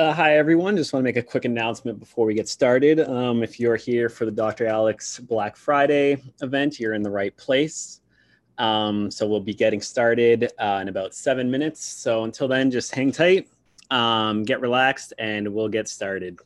Uh, hi, everyone. Just want to make a quick announcement before we get started. Um, if you're here for the Dr. Alex Black Friday event, you're in the right place. Um, so we'll be getting started uh, in about seven minutes. So until then, just hang tight, um, get relaxed, and we'll get started.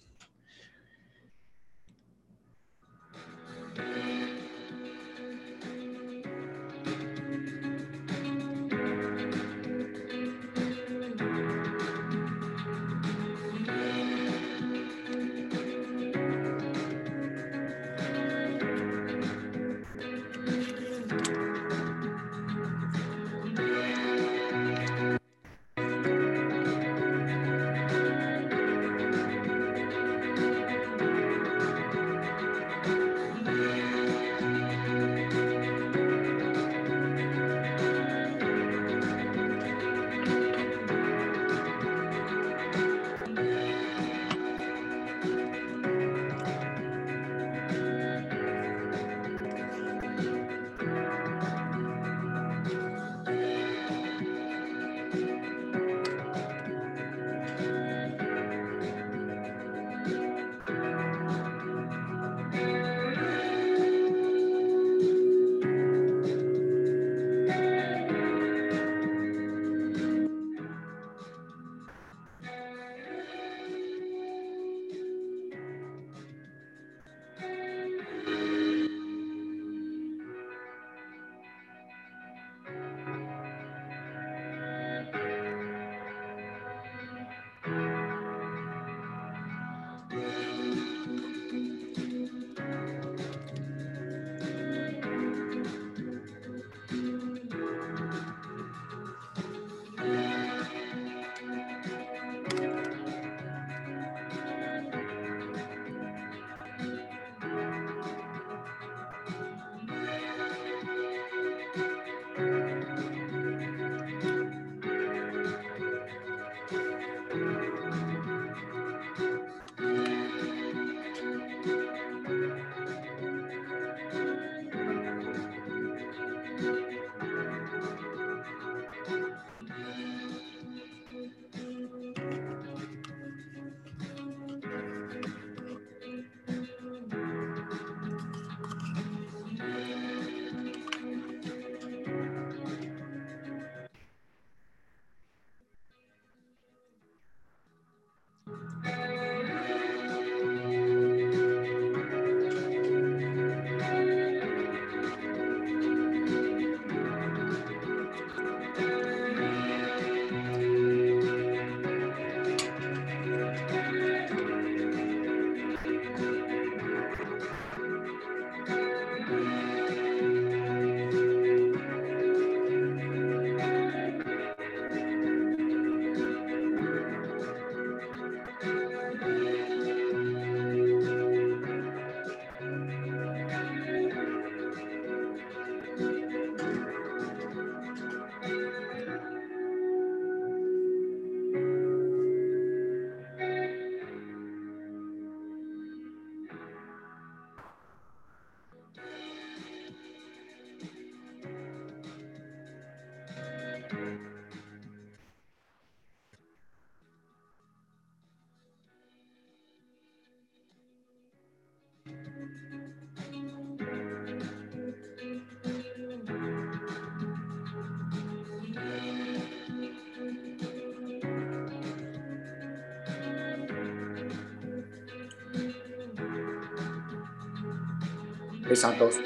Santos.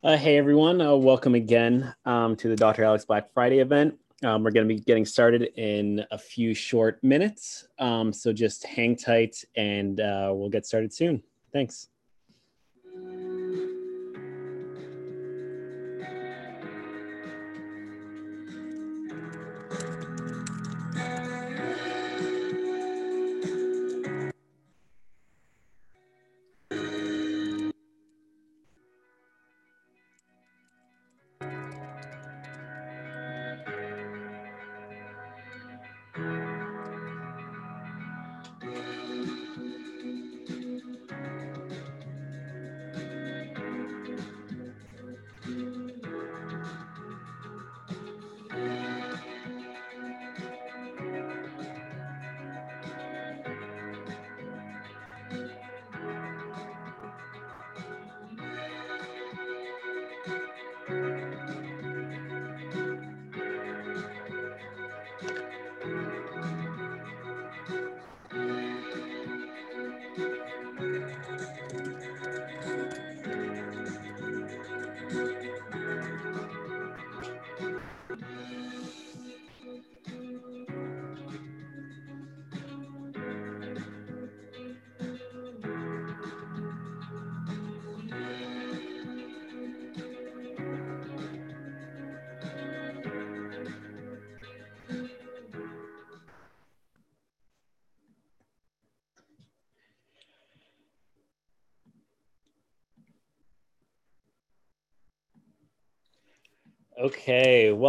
Uh, hey everyone, uh, welcome again to the Dr. Alex Black Friday event. Um, we're going to be getting started in a few short minutes, um, so just hang tight and uh, we'll get started soon. Thanks.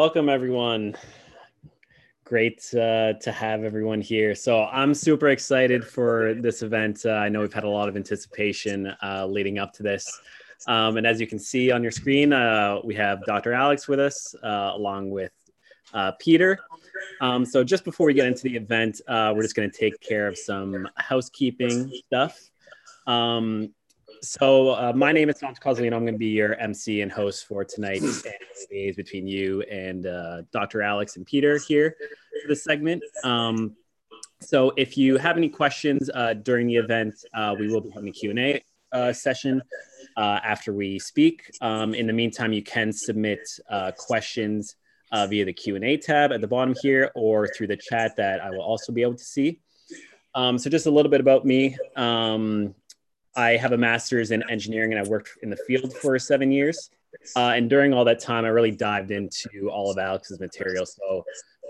Welcome everyone. Great uh, to have everyone here. So I'm super excited for this event. Uh, I know we've had a lot of anticipation uh, leading up to this. Um, and as you can see on your screen, uh, we have Dr. Alex with us, uh, along with uh, Peter. Um, so just before we get into the event, we're just going to take care of some housekeeping stuff. Um, so uh, my name is Tom Coslino. I'm going to be your MC and host for tonight, and between you and uh, Dr. Alex and Peter here for this segment. Um, so if you have any questions uh, during the event, uh, we will be having a Q&A uh, session uh, after we speak. Um, in the meantime, you can submit questions via the Q&A tab at the bottom here or through the chat that I will also be able to see. Um, so just a little bit about me. Um, I have a master's in engineering and I worked in the field for seven years. Uh, and during all that time, I really dived into all of Alex's material. So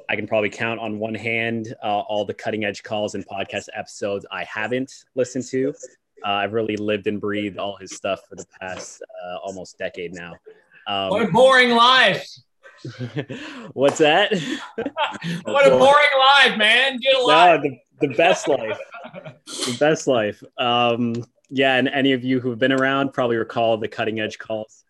I can probably count on one hand uh, all the cutting edge calls and podcast episodes I haven't listened to. Uh, I've really lived and breathed all his stuff for the past uh, almost decade now. Um, what a boring life. What's that? what a boring life, man. Get a life. No, the, the best life. the best life. Um, yeah, and any of you who've been around probably recall the cutting edge calls.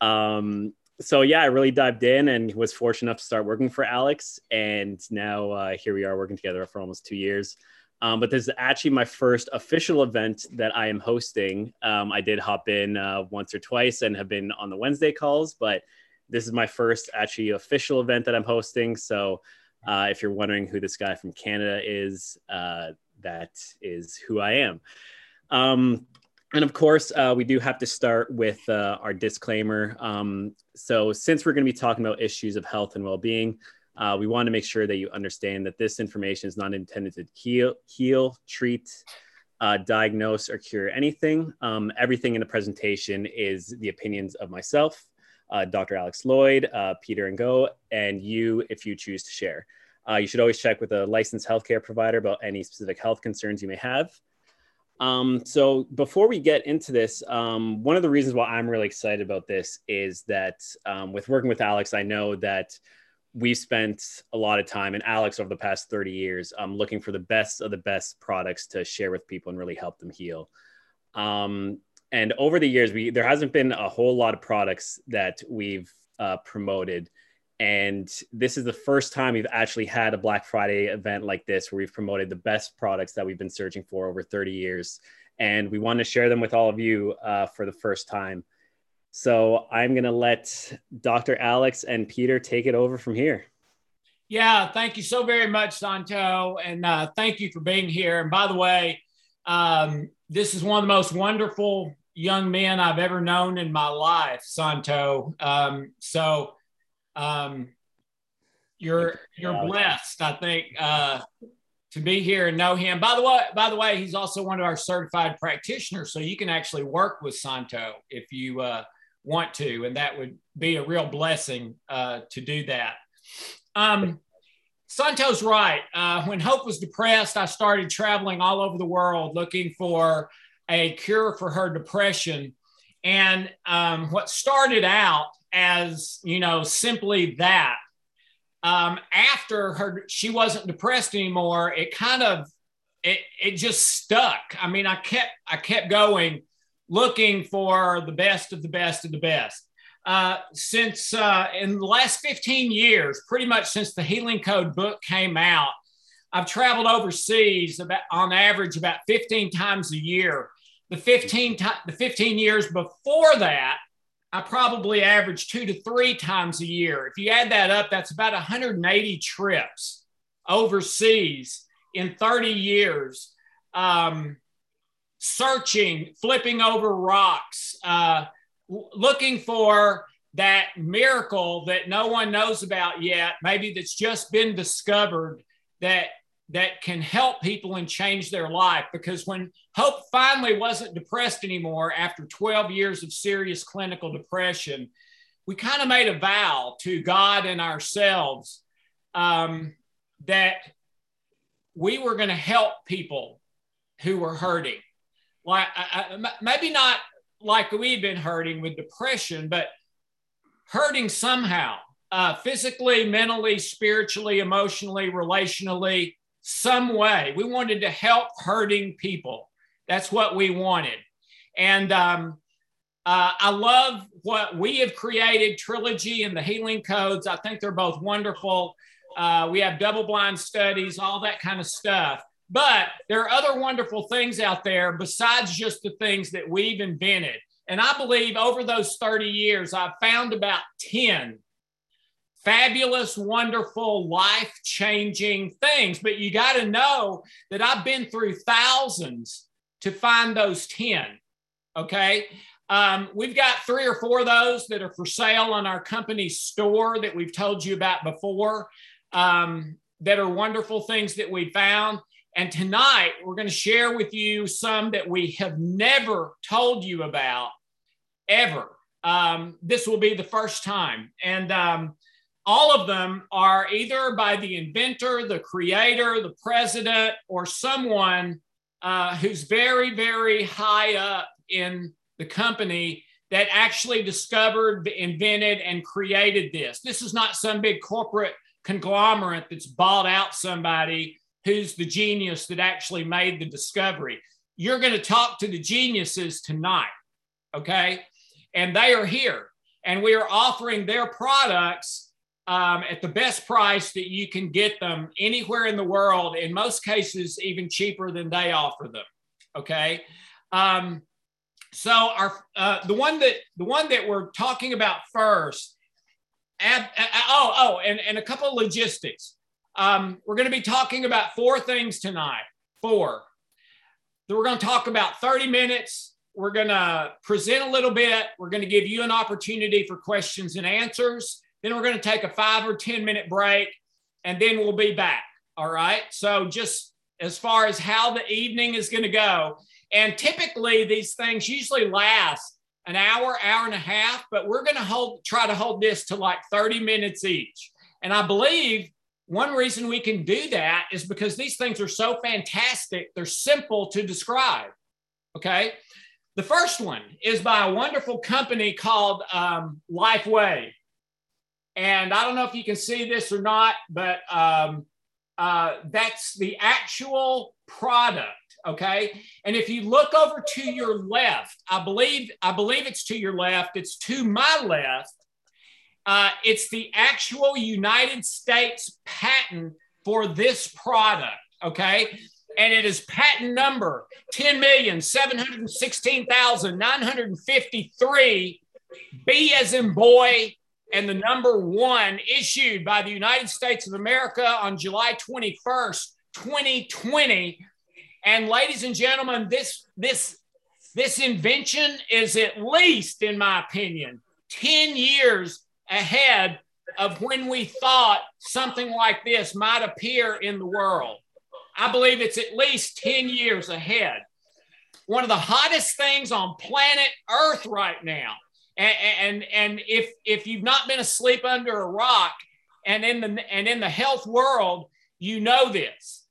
Um, so yeah, I really dived in and was fortunate enough to start working for Alex, and now uh, here we are working together for almost two years. Um, but this is actually my first official event that I am hosting. Um, I did hop in uh, once or twice and have been on the Wednesday calls, but this is my first actually official event that I'm hosting. So uh, if you're wondering who this guy from Canada is, uh, that is who I am. Um, and of course, uh, we do have to start with uh, our disclaimer. Um, so, since we're going to be talking about issues of health and well being, uh, we want to make sure that you understand that this information is not intended to heal, heal treat, uh, diagnose, or cure anything. Um, everything in the presentation is the opinions of myself, uh, Dr. Alex Loyd, uh, Peter Ngo, and you if you choose to share. You should always check with a licensed healthcare provider about any specific health concerns you may have. Um, so before we get into this, um, one of the reasons why I'm really excited about this is that um, with working with Alex, I know that we've spent a lot of time and Alex over the past 30 years um, looking for the best of the best products to share with people and really help them heal. Um, and over the years, we there hasn't been a whole lot of products that we've uh, promoted. And this is the first time we've actually had a Black Friday event like this where we've promoted the best products that we've been searching for over 30 years. And we want to share them with all of you uh, for the first time. So I'm going to let Dr. Alex and Peter take it over from here. Yeah, thank you so very much, Santo. And uh, thank you for being here. And by the way, um, this is one of the most wonderful young men I've ever known in my life, Santo. Um, so um, you're you're blessed, I think, uh, to be here and know him. By the way, by the way, he's also one of our certified practitioners, so you can actually work with Santo if you uh, want to, and that would be a real blessing uh, to do that. Um, Santo's right. Uh, when Hope was depressed, I started traveling all over the world looking for a cure for her depression. And um, what started out as, you know, simply that, um, after her, she wasn't depressed anymore. It kind of, it, it just stuck. I mean, I kept, I kept going looking for the best of the best of the best. Uh, since uh, in the last 15 years, pretty much since the Healing Code book came out, I've traveled overseas about on average about 15 times a year. The 15 to- the 15 years before that, I probably averaged two to three times a year. If you add that up, that's about 180 trips overseas in 30 years. Um, searching, flipping over rocks, uh, looking for that miracle that no one knows about yet, maybe that's just been discovered that that can help people and change their life. Because when Hope finally wasn't depressed anymore after 12 years of serious clinical depression, we kind of made a vow to God and ourselves um, that we were going to help people who were hurting like I, I, maybe not like we've been hurting with depression, but hurting somehow, uh, physically, mentally, spiritually, emotionally, relationally, some way. We wanted to help hurting people. That's what we wanted. And um, uh, I love what we have created Trilogy and the Healing Codes. I think they're both wonderful. Uh, we have double blind studies, all that kind of stuff. But there are other wonderful things out there besides just the things that we've invented. And I believe over those 30 years, I've found about 10 fabulous, wonderful, life changing things. But you got to know that I've been through thousands to find those 10. Okay. Um, we've got three or four of those that are for sale on our company store that we've told you about before, um, that are wonderful things that we found. And tonight, we're going to share with you some that we have never told you about ever. Um, this will be the first time. And um, all of them are either by the inventor, the creator, the president, or someone uh, who's very, very high up in the company that actually discovered, invented, and created this. This is not some big corporate conglomerate that's bought out somebody who's the genius that actually made the discovery. You're going to talk to the geniuses tonight, okay? And they are here, and we are offering their products um, at the best price that you can get them anywhere in the world. In most cases, even cheaper than they offer them. Okay. Um, so our uh, the one that the one that we're talking about first. Ab, uh, oh, oh, and, and a couple of logistics. Um, we're going to be talking about four things tonight. Four. Then we're going to talk about 30 minutes. We're going to present a little bit. We're going to give you an opportunity for questions and answers. Then we're going to take a five or 10 minute break and then we'll be back. All right. So, just as far as how the evening is going to go, and typically these things usually last an hour, hour and a half, but we're going to hold, try to hold this to like 30 minutes each. And I believe one reason we can do that is because these things are so fantastic, they're simple to describe. Okay. The first one is by a wonderful company called um, LifeWave. And I don't know if you can see this or not, but um, uh, that's the actual product. Okay. And if you look over to your left, I believe, I believe it's to your left, it's to my left. Uh, it's the actual United States patent for this product. Okay. And it is patent number 10,716,953. B as in boy, and the number one issued by the United States of America on July 21st, 2020. And ladies and gentlemen, this this this invention is at least, in my opinion, 10 years ahead of when we thought something like this might appear in the world. I believe it's at least 10 years ahead. One of the hottest things on planet Earth right now and, and, and if, if you've not been asleep under a rock and in, the, and in the health world, you know this.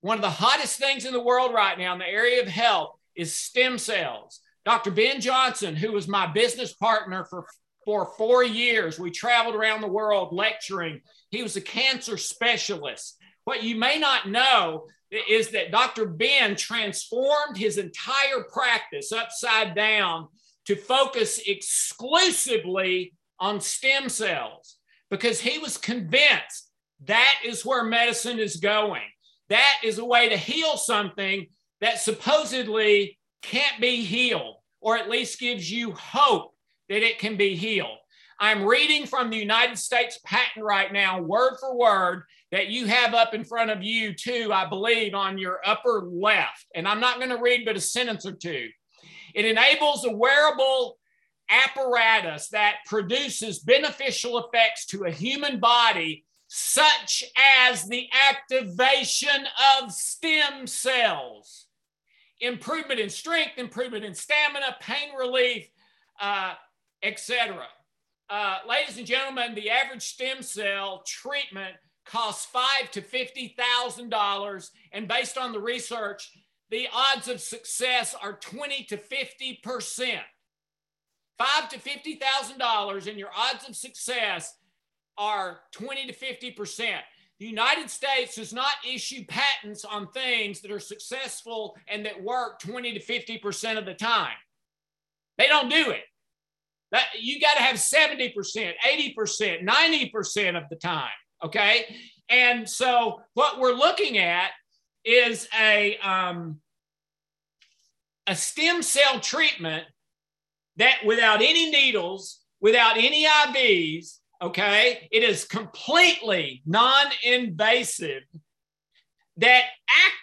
One of the hottest things in the world right now in the area of health is stem cells. Dr. Ben Johnson, who was my business partner for, for four years, we traveled around the world lecturing. He was a cancer specialist. What you may not know is that Dr. Ben transformed his entire practice upside down to focus exclusively on stem cells because he was convinced that is where medicine is going. That is a way to heal something that supposedly can't be healed, or at least gives you hope that it can be healed. I'm reading from the United States patent right now, word for word, that you have up in front of you, too, I believe, on your upper left. And I'm not going to read but a sentence or two. It enables a wearable apparatus that produces beneficial effects to a human body, such as the activation of stem cells, improvement in strength, improvement in stamina, pain relief, uh, etc. Uh, ladies and gentlemen, the average stem cell treatment costs five to fifty thousand dollars, and based on the research, the odds of success are 20 to 50 percent. Five to fifty thousand dollars, and your odds of success are 20 to 50 percent. The United States does not issue patents on things that are successful and that work 20 to 50 percent of the time. They don't do it. That you got to have 70 percent, 80 percent, 90 percent of the time. Okay, and so what we're looking at is a um, a stem cell treatment that without any needles, without any IVs, okay, it is completely non-invasive that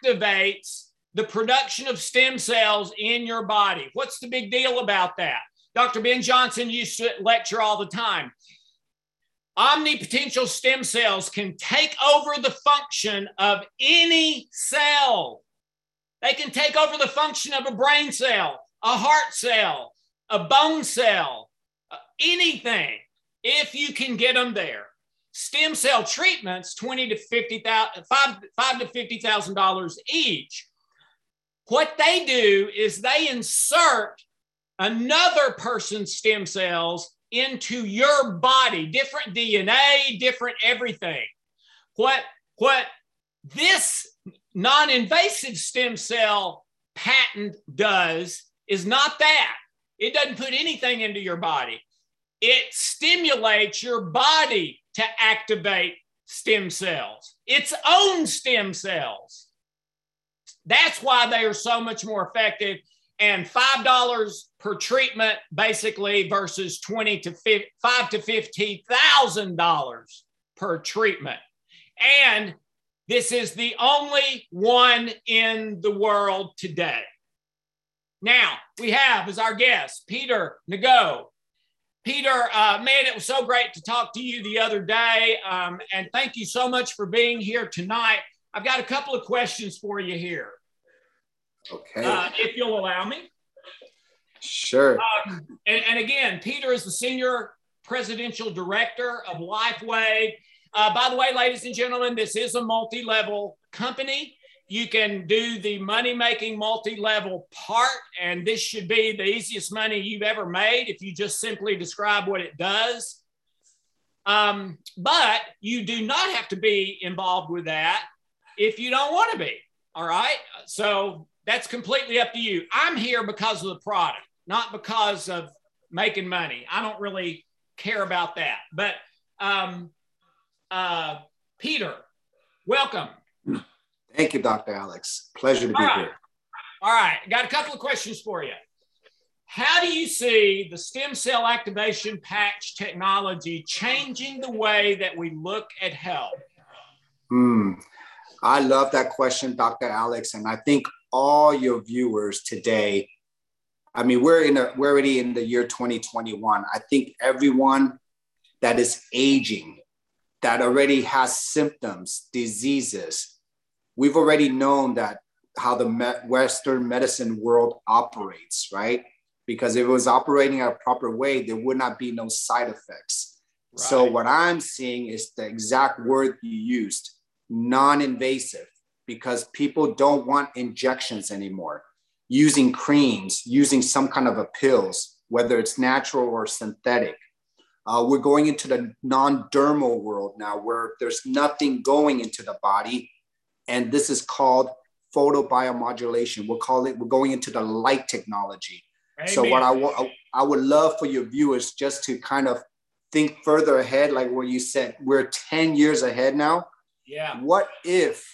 activates the production of stem cells in your body. What's the big deal about that? Dr. Ben Johnson used to lecture all the time. Omnipotential stem cells can take over the function of any cell. They can take over the function of a brain cell, a heart cell, a bone cell, uh, anything, if you can get them there. Stem cell treatments, twenty to fifty thousand, five, five to fifty thousand dollars each. What they do is they insert another person's stem cells into your body, different DNA, different everything. What what this non-invasive stem cell patent does is not that. It doesn't put anything into your body. It stimulates your body to activate stem cells, its own stem cells. That's why they are so much more effective. And five dollars per treatment, basically, versus twenty to five to fifteen thousand dollars per treatment. And this is the only one in the world today. Now, we have as our guest Peter Nago. Peter, uh, man, it was so great to talk to you the other day. Um, and thank you so much for being here tonight. I've got a couple of questions for you here. Okay. Uh, if you'll allow me. Sure. Um, and, and, again, Peter is the senior presidential director of LifeWave. Uh, by the way, ladies and gentlemen, this is a multi level company. You can do the money making multi level part, and this should be the easiest money you've ever made if you just simply describe what it does. Um, but you do not have to be involved with that if you don't want to be. All right. So that's completely up to you. I'm here because of the product, not because of making money. I don't really care about that. But um, uh, Peter, welcome. Thank you, Dr. Alex. Pleasure to be right. here. All right. Got a couple of questions for you. How do you see the stem cell activation patch technology changing the way that we look at health? Hmm. I love that question, Dr. Alex. And I think all your viewers today, I mean, we're in a, we're already in the year 2021. I think everyone that is aging, that already has symptoms, diseases, we've already known that how the Western medicine world operates, right? Because if it was operating a proper way, there would not be no side effects. Right. So what I'm seeing is the exact word you used, non-invasive, because people don't want injections anymore. Using creams, using some kind of a pills, whether it's natural or synthetic. Uh, we're going into the non-dermal world now, where there's nothing going into the body and this is called photobiomodulation. We'll call it, we're going into the light technology. Amen. So what I, I would love for your viewers just to kind of think further ahead, like what you said, we're 10 years ahead now. Yeah. What if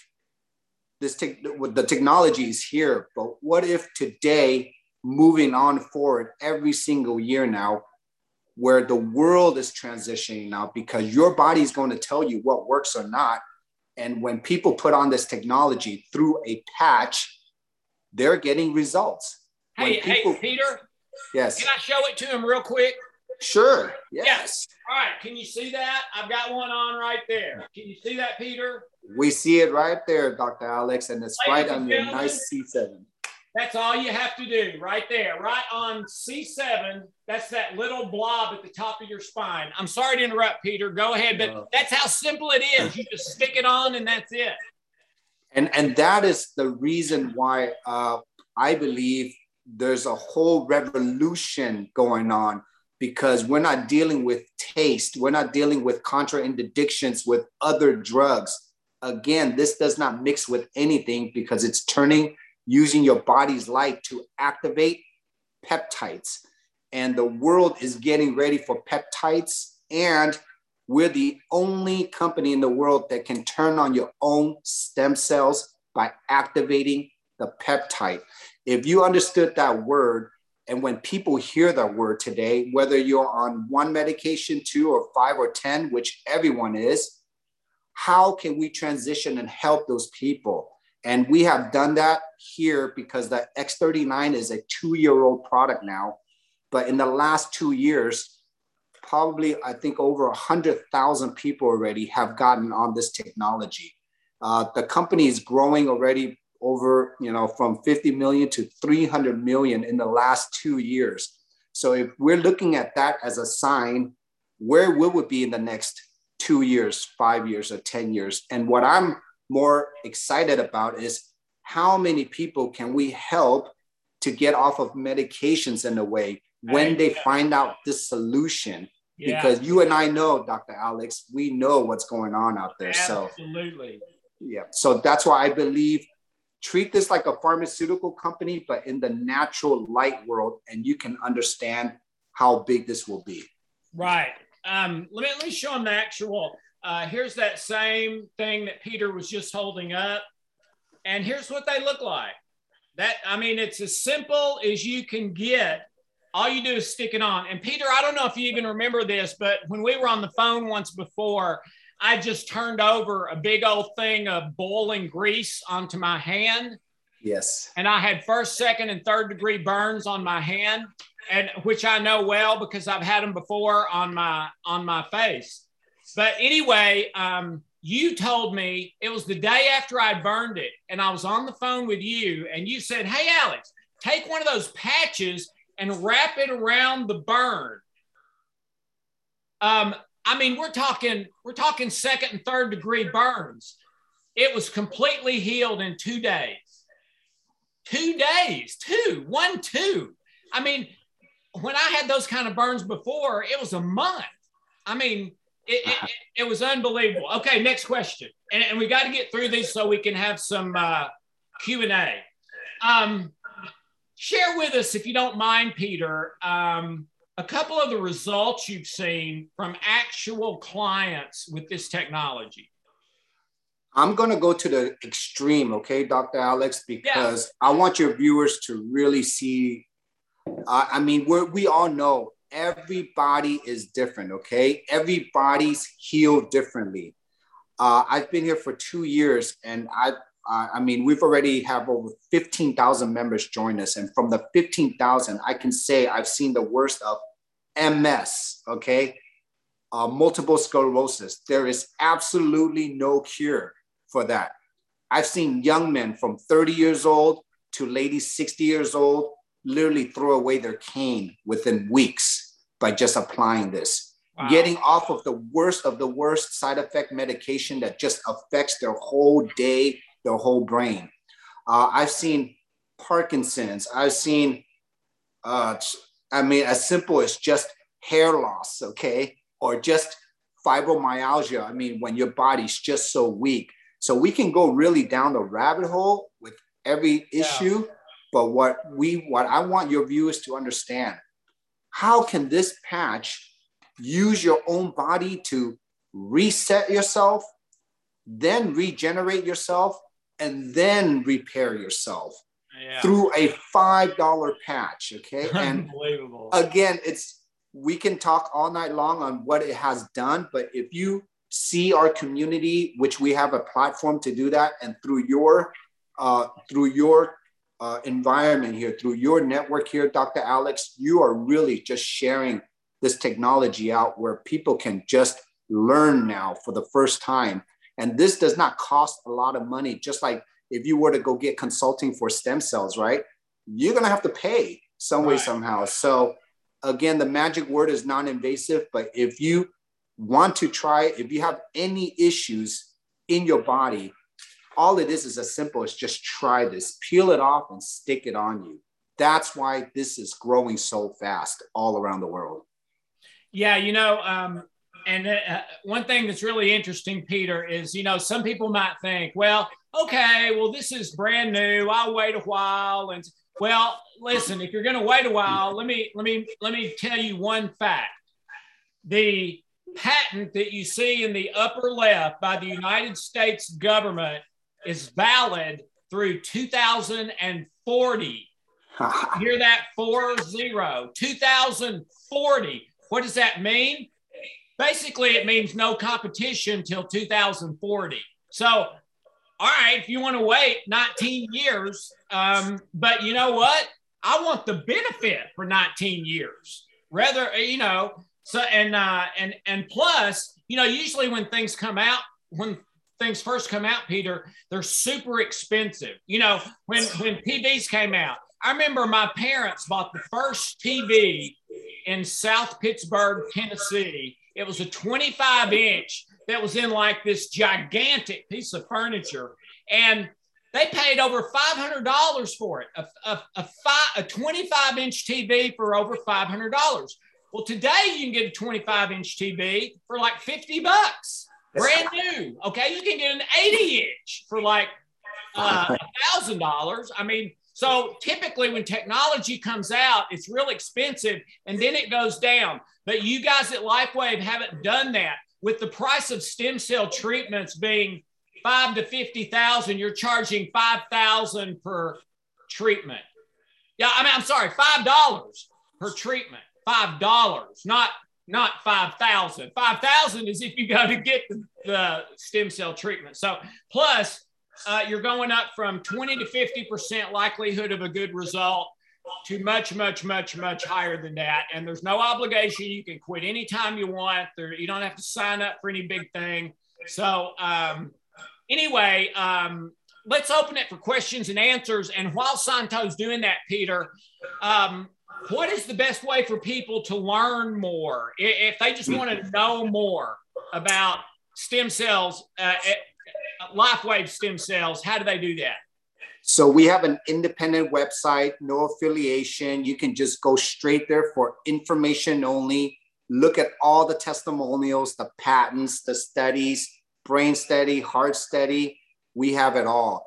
this te- the technology is here, but what if today, moving on forward every single year now, where the world is transitioning now because your body is going to tell you what works or not and when people put on this technology through a patch, they're getting results. Hey, people, hey, Peter. Yes. Can I show it to him real quick? Sure. Yes. All right. Can you see that? I've got one on right there. Can you see that, Peter? We see it right there, Dr. Alex, and it's Ladies right on your nice C7. That's all you have to do right there, right on C7. That's that little blob at the top of your spine. I'm sorry to interrupt, Peter. Go ahead, but that's how simple it is. You just stick it on and that's it. And, and that is the reason why uh, I believe there's a whole revolution going on because we're not dealing with taste, we're not dealing with contraindictions with other drugs. Again, this does not mix with anything because it's turning using your body's light to activate peptides. And the world is getting ready for peptides. And we're the only company in the world that can turn on your own stem cells by activating the peptide. If you understood that word, and when people hear that word today, whether you're on one medication, two, or five, or 10, which everyone is, how can we transition and help those people? And we have done that here because the X39 is a two year old product now. But in the last two years, probably I think over a hundred thousand people already have gotten on this technology. Uh, the company is growing already over you know from 50 million to 300 million in the last two years. So if we're looking at that as a sign, where will we be in the next two years, five years, or 10 years? And what I'm more excited about is how many people can we help to get off of medications in a way when they find out this solution yeah. because you and I know, Dr. Alex, we know what's going on out there. Absolutely. So absolutely. Yeah. So that's why I believe treat this like a pharmaceutical company, but in the natural light world, and you can understand how big this will be. Right. Um, let me let me show them the actual. Uh, here's that same thing that Peter was just holding up, and here's what they look like. That I mean, it's as simple as you can get all you do is stick it on. And Peter, I don't know if you even remember this, but when we were on the phone once before, I just turned over a big old thing of boiling grease onto my hand. Yes. And I had first, second, and third degree burns on my hand, and which I know well because I've had them before on my on my face. But anyway, um, you told me it was the day after I burned it, and I was on the phone with you, and you said, "Hey, Alex, take one of those patches and wrap it around the burn. Um, I mean, we're talking we're talking second and third degree burns. It was completely healed in two days. Two days, two, one, two. I mean, when I had those kind of burns before, it was a month. I mean, it, it, it was unbelievable. Okay, next question, and, and we got to get through these so we can have some uh, Q and A. Um, share with us, if you don't mind, Peter, um, a couple of the results you've seen from actual clients with this technology. I'm going to go to the extreme, okay, Dr. Alex, because yeah. I want your viewers to really see. Uh, I mean, we we all know everybody is different, okay? Everybody's healed differently. Uh, I've been here for two years and I've uh, I mean, we've already have over 15,000 members join us. And from the 15,000, I can say I've seen the worst of MS, okay? Uh, multiple sclerosis. There is absolutely no cure for that. I've seen young men from 30 years old to ladies 60 years old literally throw away their cane within weeks by just applying this. Wow. Getting off of the worst of the worst side effect medication that just affects their whole day, their whole brain. Uh, I've seen Parkinson's. I've seen, uh, I mean, as simple as just hair loss, okay, or just fibromyalgia. I mean, when your body's just so weak. So we can go really down the rabbit hole with every issue. Yeah. But what we, what I want your viewers to understand, how can this patch use your own body to reset yourself, then regenerate yourself, and then repair yourself yeah. through a five dollar patch. Okay, and Unbelievable. again, it's we can talk all night long on what it has done, but if you see our community, which we have a platform to do that, and through your uh, through your uh, environment here, through your network here, Dr. Alex, you are really just sharing this technology out where people can just learn now for the first time and this does not cost a lot of money, just like if you were to go get consulting for stem cells, right? You're going to have to pay some way, right. somehow. So, again, the magic word is non invasive. But if you want to try, if you have any issues in your body, all it is is as simple as just try this, peel it off and stick it on you. That's why this is growing so fast all around the world. Yeah, you know, um, and uh, one thing that's really interesting, Peter, is you know some people might think, well, okay, well this is brand new. I'll wait a while, and well, listen, if you're going to wait a while, let me let me let me tell you one fact: the patent that you see in the upper left by the United States government is valid through 2040. Hear that? Four zero. 2040. What does that mean? Basically it means no competition till 2040. So, all right, if you want to wait 19 years, um, but you know what? I want the benefit for 19 years. Rather, you know, So and uh, and and plus, you know, usually when things come out, when things first come out, Peter, they're super expensive. You know, when when TVs came out, I remember my parents bought the first TV in South Pittsburg, Tennessee. It was a 25 inch that was in like this gigantic piece of furniture. And they paid over $500 for it, a, a, a, five, a 25 inch TV for over $500. Well, today you can get a 25 inch TV for like 50 bucks, brand new. Okay. You can get an 80 inch for like uh, a $1,000. I mean, so typically when technology comes out, it's real expensive and then it goes down. But you guys at LifeWave haven't done that with the price of stem cell treatments being five to 50,000, you're charging 5,000 per treatment. Yeah, I mean, I'm sorry, $5 per treatment, $5, not, not 5,000. 5,000 is if you go to get the, the stem cell treatment. So plus uh, you're going up from 20 to 50% likelihood of a good result to much, much, much, much higher than that. And there's no obligation. You can quit anytime you want. There, you don't have to sign up for any big thing. So, um, anyway, um, let's open it for questions and answers. And while Santo's doing that, Peter, um, what is the best way for people to learn more if they just want to know more about stem cells, uh, LifeWave stem cells? How do they do that? So we have an independent website, no affiliation. You can just go straight there for information only. Look at all the testimonials, the patents, the studies, brain steady, heart steady. We have it all.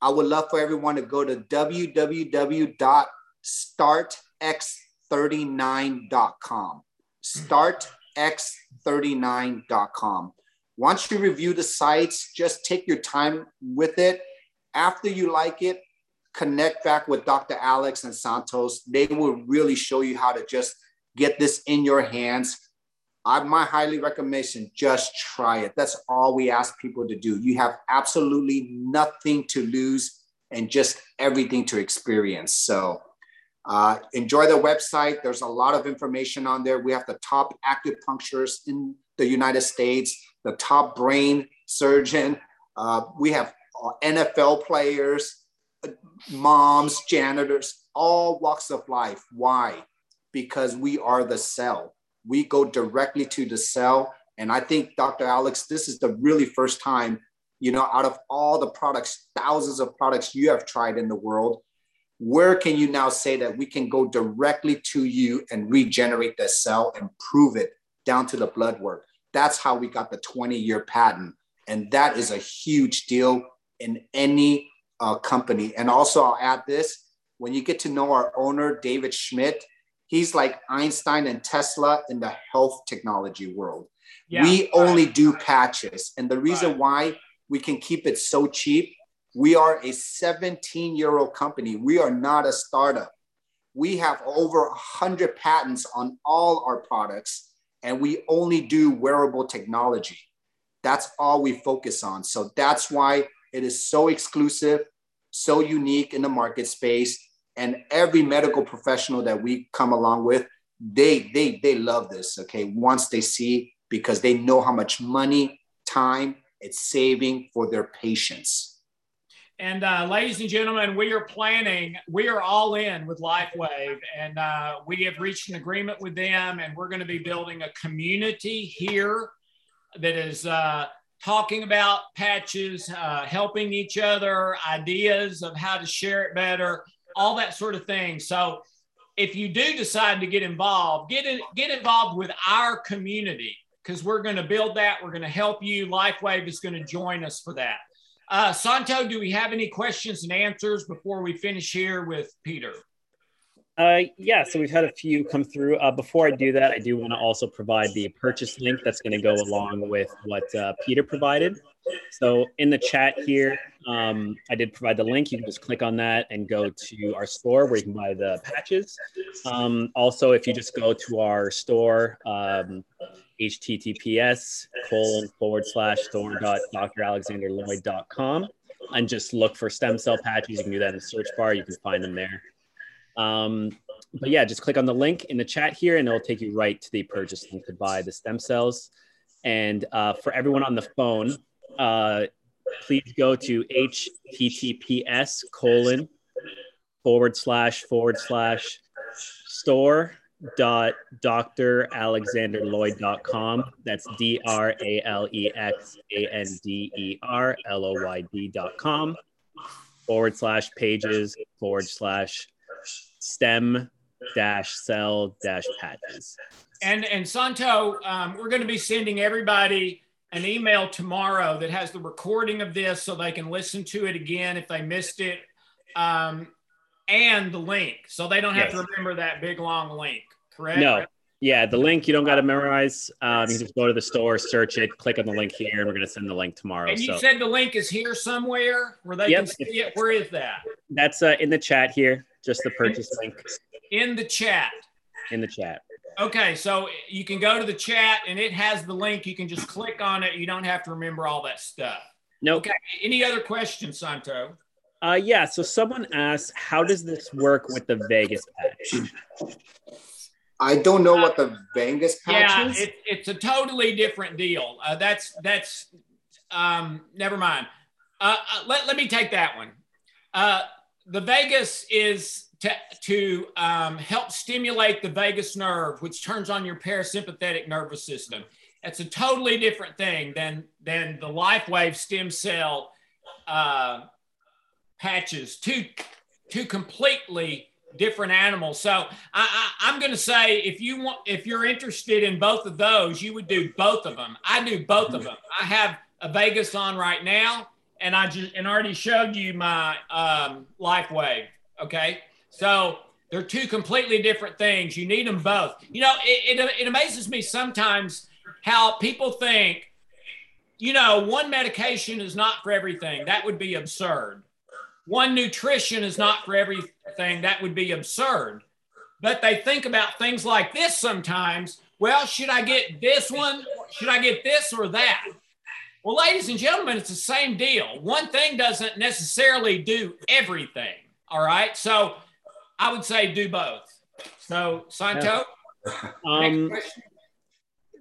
I would love for everyone to go to www.startx39.com. Startx39.com. Once you review the sites, just take your time with it after you like it, connect back with Dr. Alex and Santos. They will really show you how to just get this in your hands. I, my highly recommendation, just try it. That's all we ask people to do. You have absolutely nothing to lose and just everything to experience. So uh, enjoy the website. There's a lot of information on there. We have the top acupuncturists in the United States, the top brain surgeon. Uh, we have uh, NFL players, uh, moms, janitors, all walks of life. Why? Because we are the cell. We go directly to the cell. And I think, Dr. Alex, this is the really first time, you know, out of all the products, thousands of products you have tried in the world, where can you now say that we can go directly to you and regenerate the cell and prove it down to the blood work? That's how we got the 20 year patent. And that is a huge deal in any uh, company. And also, I'll add this when you get to know our owner, David Schmidt, he's like Einstein and Tesla in the health technology world. Yeah, we only do patches. And the reason why we can keep it so cheap, we are a 17 year old company. We are not a startup. We have over 100 patents on all our products, and we only do wearable technology. That's all we focus on. So that's why it is so exclusive, so unique in the market space. And every medical professional that we come along with, they they they love this. Okay, once they see because they know how much money, time it's saving for their patients. And uh, ladies and gentlemen, we are planning, we are all in with LifeWave, and uh, we have reached an agreement with them, and we're going to be building a community here that is uh, talking about patches, uh, helping each other, ideas of how to share it better, all that sort of thing. So if you do decide to get involved, get in, get involved with our community because we're going to build that. We're going to help you. LifeWave is going to join us for that. Uh, Santo, do we have any questions and answers before we finish here with Peter? Uh, yeah, so we've had a few come through. Uh, before I do that, I do want to also provide the purchase link that's going to go along with what uh, Peter provided. So in the chat here, um, I did provide the link. You can just click on that and go to our store where you can buy the patches. Um, also, if you just go to our store, um, https colon forward slash store dot dralexanderloyd.com and just look for stem cell patches. You can do that in the search bar. You can find them there. Um, but yeah, just click on the link in the chat here and it'll take you right to the purchase link to buy the stem cells. And uh, for everyone on the phone, uh, please go to https colon forward slash forward slash store dot dr alexander loyd dot com. That's d r a l e x a n d e r l o y d dot com forward slash pages forward slash stem dash cell dash patches. And and santo um, we're going to be sending everybody an email tomorrow that has the recording of this so they can listen to it again if they missed it um, and the link so they don't have yes. to remember that big long link correct no yeah the link you don't got to memorize um, you can just go to the store search it click on the link here and we're going to send the link tomorrow and you so. said the link is here somewhere where they yep. can see it where is that that's uh, in the chat here just the purchase link in the chat in the chat Okay, so you can go to the chat and it has the link. You can just click on it. You don't have to remember all that stuff. No. Nope. Okay. Any other questions, Santo? Uh, yeah. So someone asked, how does this work with the Vagus patch? I don't know what the Vagus patch yeah, is. It, it's a totally different deal. Uh, that's that's um, never mind. Uh, uh, let, let me take that one. Uh, the Vagus is to, to um, help stimulate the vagus nerve, which turns on your parasympathetic nervous system. It's a totally different thing than, than the LifeWave stem cell uh, patches, two, two completely different animals. So I, am going to say if you want, if you're interested in both of those, you would do both of them. I do both of them. I have a Vagus on right now, and I just and already showed you my um, LifeWave. Okay, so they're two completely different things. You need them both. You know, it, it, it amazes me sometimes how people think, you know, one medication is not for everything. That would be absurd. One nutrition is not for everything. That would be absurd. But they think about things like this sometimes. Well, should I get this one? Should I get this or that? Well, ladies and gentlemen, it's the same deal. One thing doesn't necessarily do everything. All right. So I would say do both. So, Santo. Um,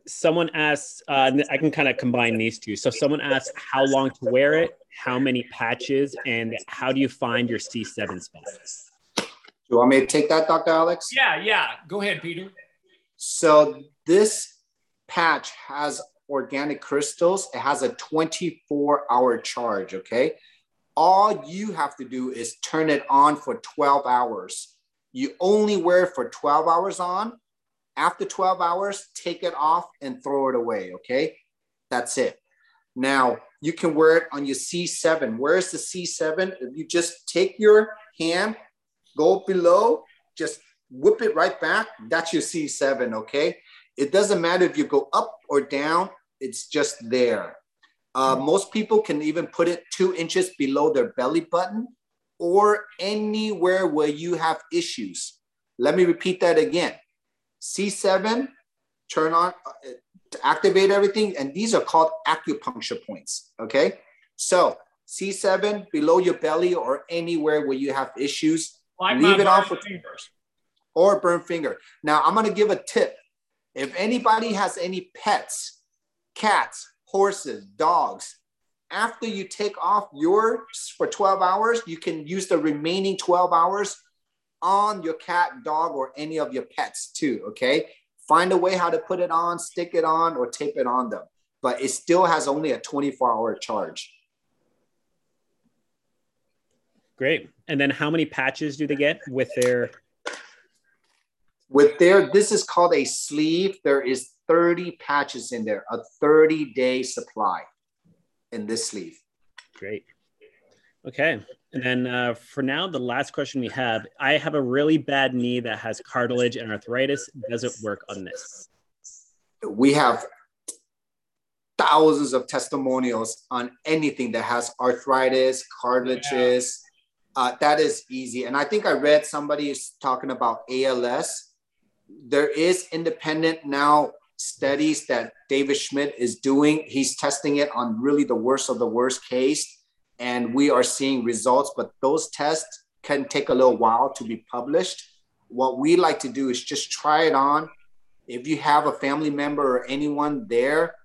someone asked, uh, I can kind of combine these two. So, someone asked how long to wear it, how many patches, and how do you find your C7 spots? Do you want me to take that, Dr. Alex? Yeah, yeah. Go ahead, Peter. So, this patch has organic crystals, it has a 24 hour charge, okay? all you have to do is turn it on for 12 hours. You only wear it for 12 hours on. After 12 hours, take it off and throw it away. Okay. That's it. Now you can wear it on your C7. Where's the C7? If you just take your hand, go below, just whip it right back. That's your C7. Okay. It doesn't matter if you go up or down, it's just there. Uh, most people can even put it two inches below their belly button or anywhere where you have issues. Let me repeat that again. C7, turn on, uh, to activate everything. And these are called acupuncture points. Okay. So C7 below your belly or anywhere where you have issues, like leave it on for fingers or burn finger. Now I'm going to give a tip. If anybody has any pets, cats, horses, dogs. After you take off yours for 12 hours, you can use the remaining 12 hours on your cat, dog, or any of your pets too. Okay. Find a way how to put it on, stick it on, or tape it on them. But it still has only a 24 hour charge. Great. And then how many patches do they get with their with their this is called a sleeve there is 30 patches in there, a 30 day supply in this sleeve. Great. Okay. And then uh, for now, the last question we have I have a really bad knee that has cartilage and arthritis. Does it work on this? We have thousands of testimonials on anything that has arthritis, cartilages. Yeah. Uh, that is easy. And I think I read somebody is talking about ALS. There is independent now studies that David Schmidt is doing. He's testing it on really the worst of the worst case. And we are seeing results, but those tests can take a little while to be published. what we like to do is just try it on. If you have a family member or anyone there,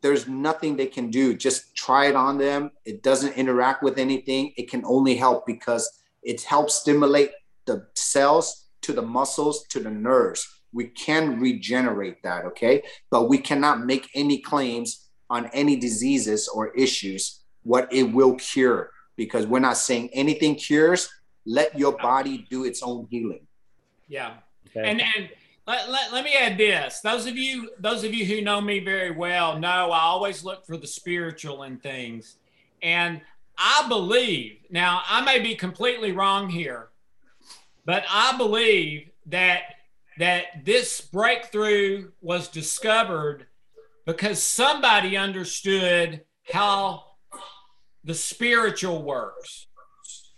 there's nothing they can do. Just try it on them. It doesn't interact with anything. It can only help because it helps stimulate the cells to the muscles to the nerves. We can regenerate that, okay? But we cannot make any claims on any diseases or issues what it will cure because we're not saying anything cures. Let your body do its own healing. Yeah. Okay. And and let, let, let me add this. Those of you those of you who know me very well know I always look for the spiritual in things. And I believe, now I may be completely wrong here, but I believe that that this breakthrough was discovered because somebody understood how the spiritual works.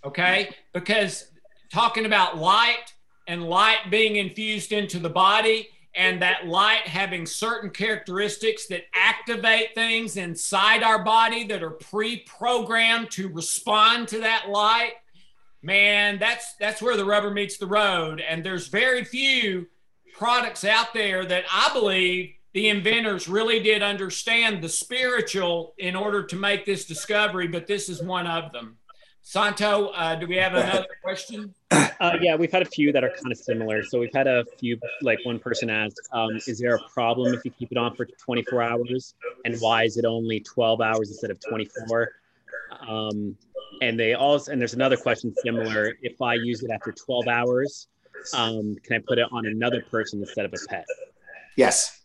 Okay? Because talking about light and light being infused into the body and that light having certain characteristics that activate things inside our body that are pre-programmed to respond to that light man that's that's where the rubber meets the road and there's very few products out there that i believe the inventors really did understand the spiritual in order to make this discovery but this is one of them Santo, uh, do we have another question? Uh, yeah, we've had a few that are kind of similar. So we've had a few, like one person asked, um, is there a problem if you keep it on for 24 hours? And why is it only 12 hours instead of 24? Um, and they also, and there's another question similar. If I use it after 12 hours, um, can I put it on another person instead of a pet? Yes.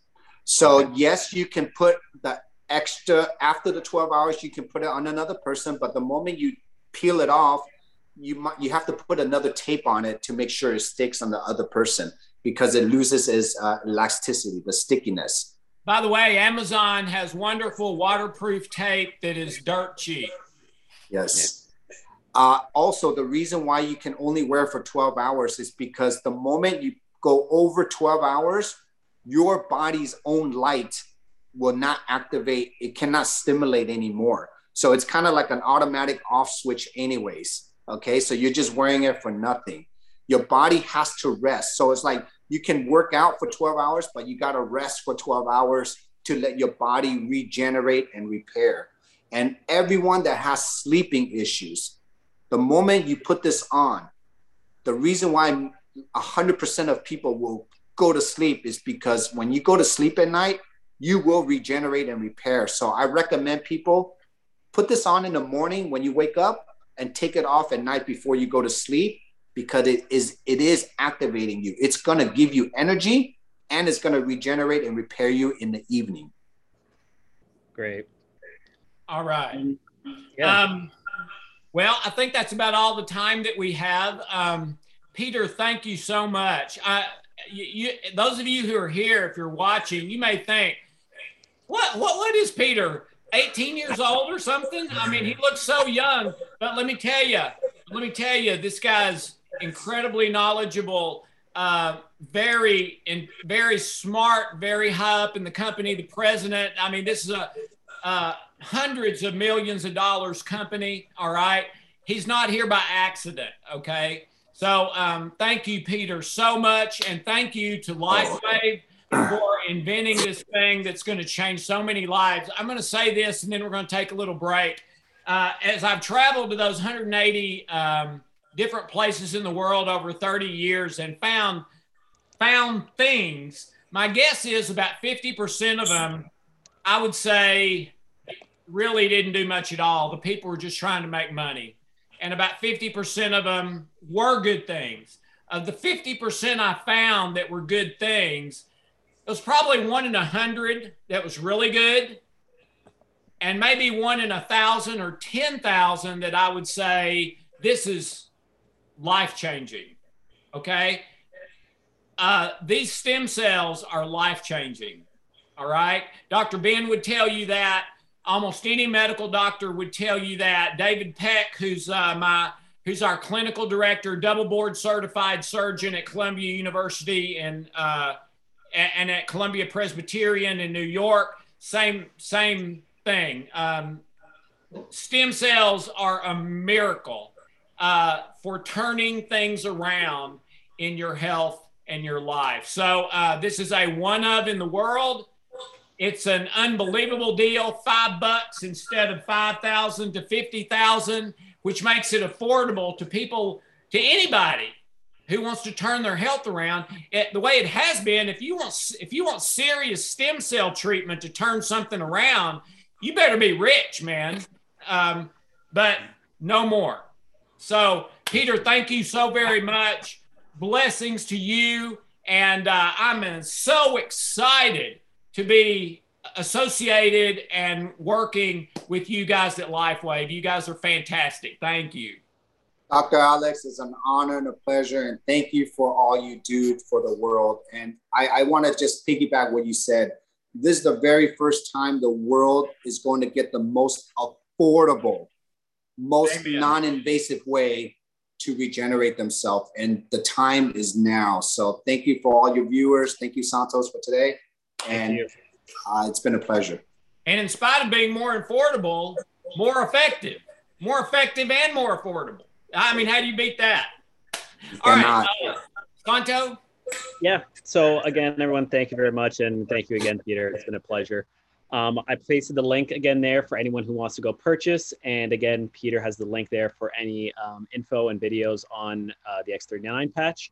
So okay. yes, you can put the extra after the 12 hours, you can put it on another person. But the moment you peel it off, you might you have to put another tape on it to make sure it sticks on the other person because it loses its uh, elasticity, the stickiness. By the way, Amazon has wonderful waterproof tape that is dirt cheap. Yes. Uh, also, the reason why you can only wear for 12 hours is because the moment you go over 12 hours, your body's own light will not activate, it cannot stimulate anymore. So it's kind of like an automatic off switch, anyways. Okay. So you're just wearing it for nothing. Your body has to rest. So it's like you can work out for 12 hours, but you got to rest for 12 hours to let your body regenerate and repair. And everyone that has sleeping issues, the moment you put this on, the reason why 100% of people will go to sleep is because when you go to sleep at night, you will regenerate and repair. So I recommend people put this on in the morning when you wake up and take it off at night before you go to sleep because it is it is activating you. It's going to give you energy and it's going to regenerate and repair you in the evening. Great. All right. Yeah. Um, well, I think that's about all the time that we have. Um, Peter, thank you so much. I, you, you, those of you who are here, if you're watching, you may think, what, what, what is Peter? 18 years old or something. I mean, he looks so young. But let me tell you, let me tell you, this guy's incredibly knowledgeable, uh, very and very smart, very high up in the company. The president. I mean, this is a hundreds of millions of dollars company. All right, he's not here by accident. Okay. So um, thank you, Peter, so much, and thank you to LifeWave for inventing this thing that's going to change so many lives. I'm going to say this and then we're going to take a little break. Uh, as I've traveled to those 180 um, different places in the world over 30 years and found found things, my guess is about 50% of them, I would say, really didn't do much at all. The people were just trying to make money. And about 50% of them were good things. Of the 50% I found that were good things, it was probably one in a hundred that was really good, and maybe one in a thousand or 10,000 that I would say this is life changing. Okay. Uh, these stem cells are life changing. All right. Dr. Ben would tell you that. Almost any medical doctor would tell you that. David Peck, who's uh, my who's our clinical director, double board certified surgeon at Columbia University in uh, and at Columbia Presbyterian in New York, same same thing. Um, stem cells are a miracle uh, for turning things around. in your health and your life. So uh, this is a one of in the world. It's an unbelievable deal. Five bucks instead of five thousand to fifty thousand, which makes it affordable to people, to anybody who wants to turn their health around. It, the way it has been, if you want if you want serious stem cell treatment to turn something around, you better be rich, man. Um, but no more. So, Peter, thank you so very much. Blessings to you. And uh, I'm so excited to be associated and working with you guys at LifeWave. You guys are fantastic. Thank you. Dr. Alex, it's an honor and a pleasure. And thank you for all you do for the world. And I, I want to just piggyback what you said. This is the very first time the world is going to get the most affordable most non-invasive way to regenerate themselves and the time is now so thank you for all your viewers thank you santos for today and uh, it's been a pleasure. And in spite of being more affordable more effective more effective and more affordable. I mean how do you beat that? All right. uh, santo yeah. So again everyone thank you very much and thank you again peter. It's been a pleasure. Um, I pasted the link again there for anyone who wants to go purchase. And again, Peter has the link there for any um, info and videos on uh, the X39 patch.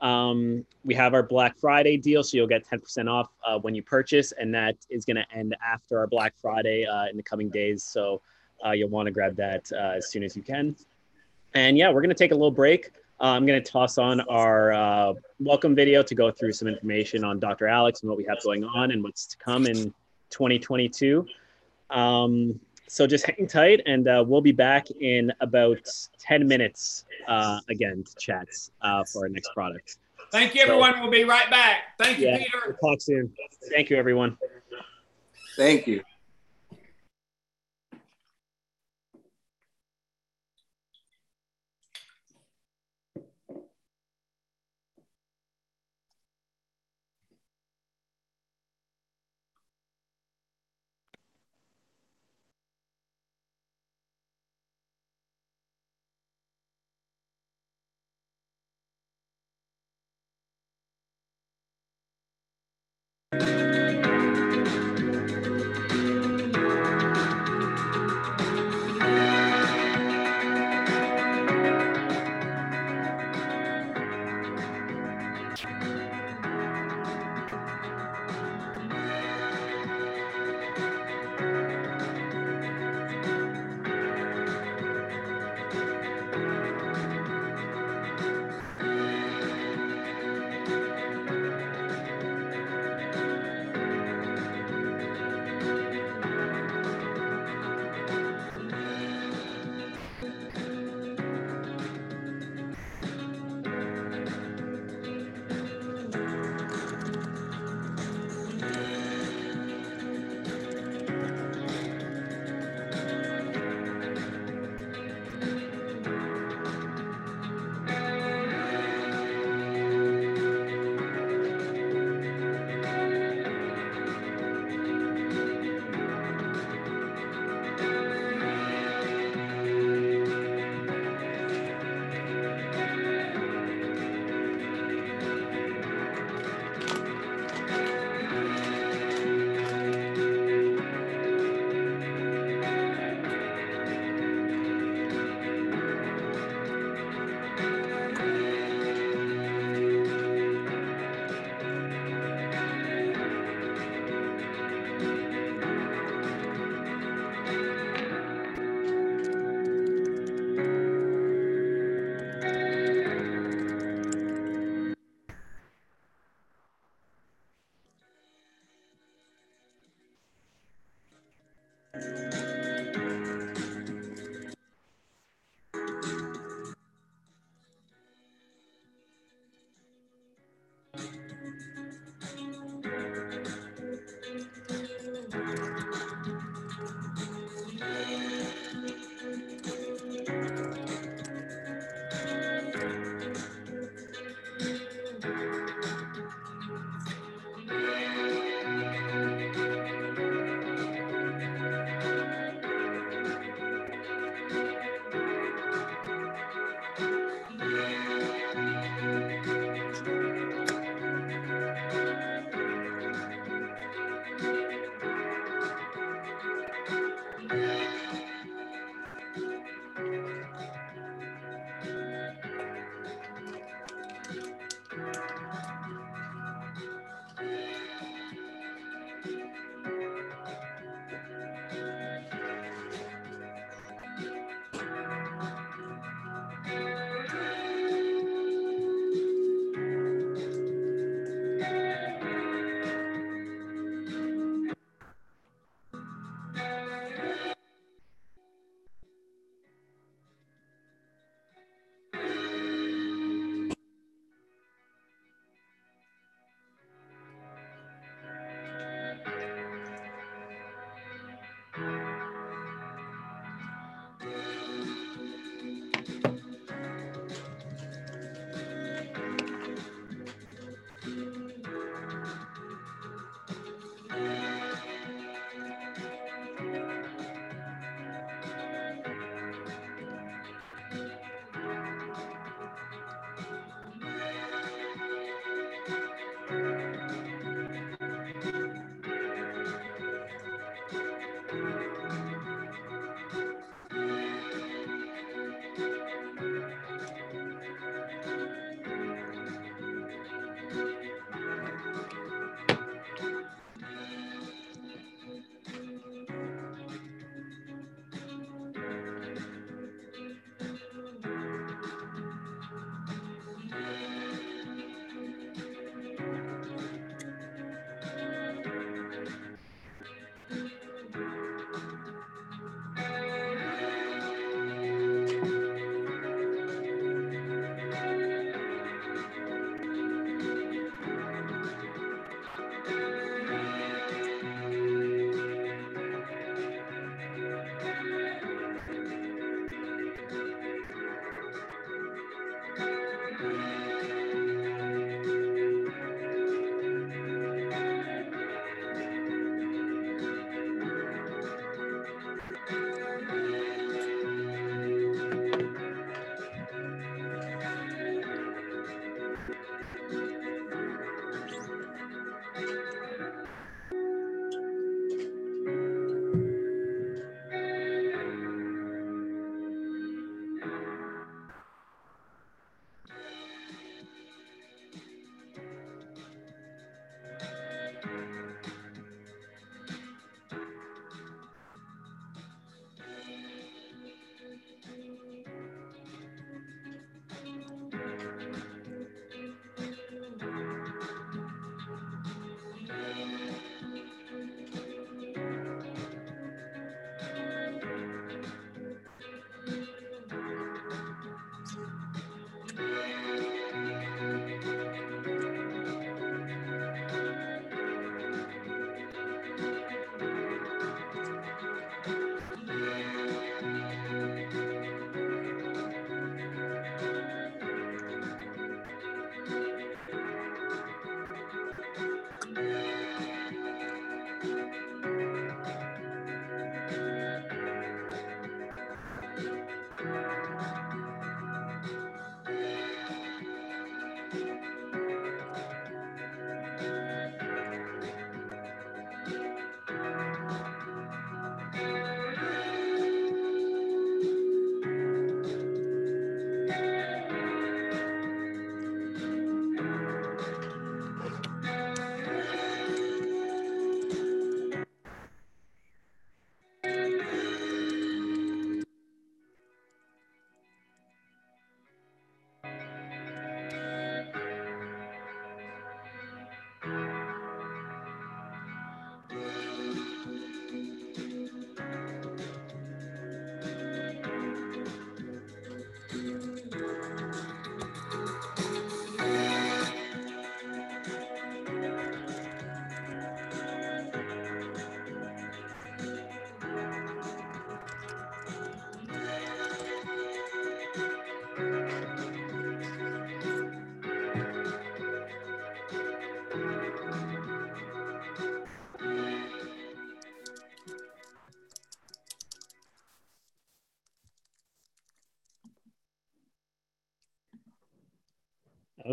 Um, we have our Black Friday deal, so you'll get 10% off uh, when you purchase, and that is going to end after our Black Friday uh, in the coming days. So uh, you'll want to grab that uh, as soon as you can. And yeah, we're going to take a little break. Uh, I'm going to toss on our welcome video to go through some information on Dr. Alex and what we have going on and what's to come in 2022. Um, so just hang tight, and uh, we'll be back in about 10 minutes uh, again to chat uh, for our next product. Thank you, everyone. So, we'll be right back. Thank you, yeah, Peter. We'll talk soon. Thank you, everyone. Thank you.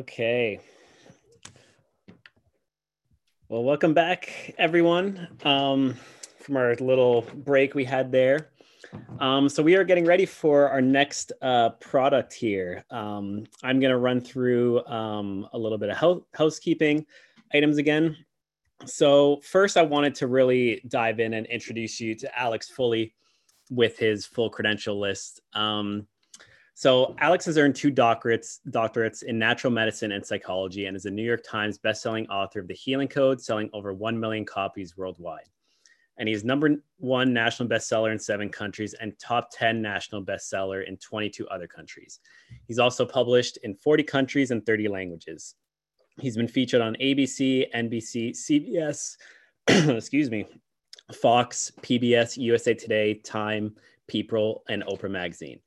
Okay. Well, welcome back, everyone, um, from our little break we had there. Um, so we are getting ready for our next uh, product here. Um, I'm going to run through um, a little bit of housekeeping items again. So first, I wanted to really dive in and introduce you to Alex fully with his full credential list. Um, so Alex has earned two doctorates, doctorates in natural medicine and psychology, and is a New York Times bestselling author of The Healing Code, selling over 1 million copies worldwide. And he's number one national bestseller in seven countries and top 10 national bestseller in 22 other countries. He's also published in 40 countries and 30 languages. He's been featured on ABC, NBC, CBS, excuse me, Fox, PBS, USA Today, Time, People, and Oprah Magazine.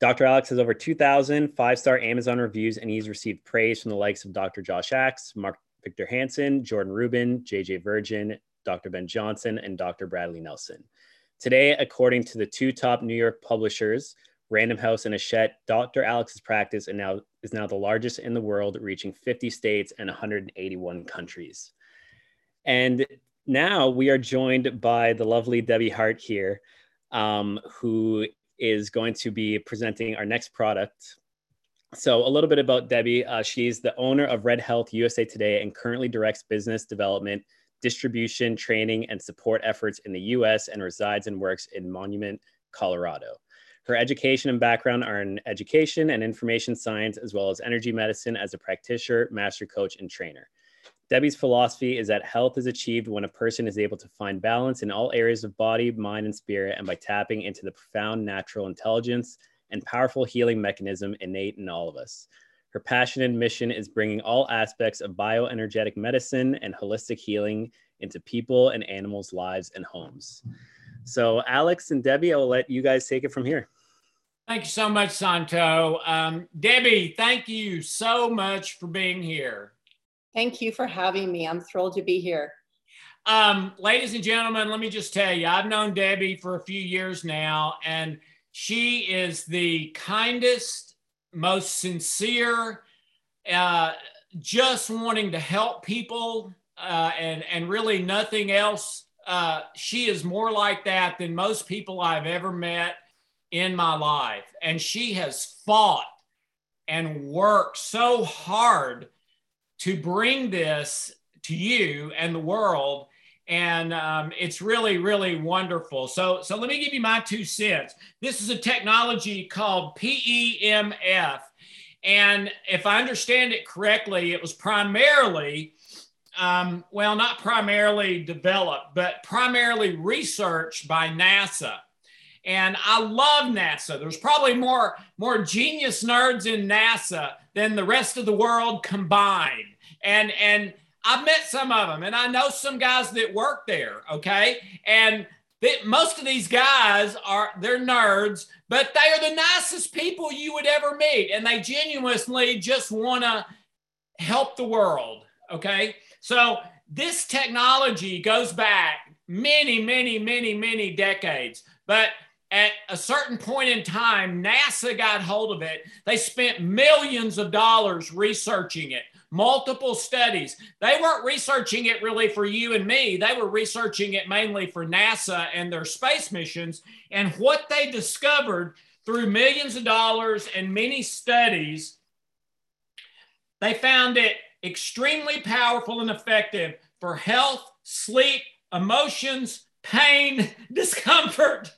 Dr. Alex has over 2,000 five star Amazon reviews, and he's received praise from the likes of Dr. Josh Axe, Mark Victor Hansen, Jordan Rubin, JJ Virgin, Dr. Ben Johnson, and Dr. Bradley Nelson. Today, according to the two top New York publishers, Random House and Hachette, Dr. Alex's practice and now is now the largest in the world, reaching 50 states and 181 countries. And now we are joined by the lovely Debbie Hart here, um, who is going to be presenting our next product. So, a little bit about Debbie. Uh, she's the owner of Red Health USA Today and currently directs business development, distribution, training, and support efforts in the US and resides and works in Monument, Colorado. Her education and background are in education and information science, as well as energy medicine as a practitioner, master coach, and trainer. Debbie's philosophy is that health is achieved when a person is able to find balance in all areas of body, mind, and spirit, and by tapping into the profound natural intelligence and powerful healing mechanism innate in all of us. Her passion and mission is bringing all aspects of bioenergetic medicine and holistic healing into people and animals' lives and homes. So, Alex and Debbie, I will let you guys take it from here. Thank you so much, Santo. Um, Debbie, thank you so much for being here. Thank you for having me. I'm thrilled to be here. Um, ladies and gentlemen, let me just tell you, I've known Debbie for a few years now, and she is the kindest, most sincere, uh, just wanting to help people uh, and, and really nothing else. Uh, she is more like that than most people I've ever met in my life. And she has fought and worked so hard to bring this to you and the world. And um, it's really, really wonderful. So, so let me give you my two cents. This is a technology called PEMF. And if I understand it correctly, it was primarily, um, well, not primarily developed, but primarily researched by NASA and I love NASA. There's probably more more genius nerds in NASA than the rest of the world combined. And and I've met some of them, and I know some guys that work there. Okay, and they, most of these guys are they're nerds, but they are the nicest people you would ever meet, and they genuinely just want to help the world. Okay, so this technology goes back many, many, many, many decades, but at a certain point in time, NASA got hold of it. They spent millions of dollars researching it, multiple studies. They weren't researching it really for you and me, they were researching it mainly for NASA and their space missions. And what they discovered through millions of dollars and many studies, they found it extremely powerful and effective for health, sleep, emotions, pain, discomfort,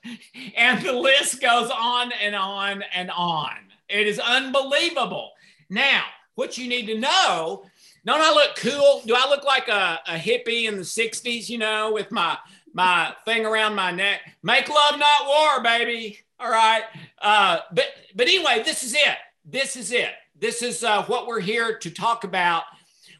and the list goes on and on and on. It is unbelievable. Now, what you need to know don't I look cool? Do I look like a, a hippie in the 60s, you know, with my my thing around my neck? Make love, not war, baby. All right. Uh, but but anyway, this is it. This is it. This is uh, what we're here to talk about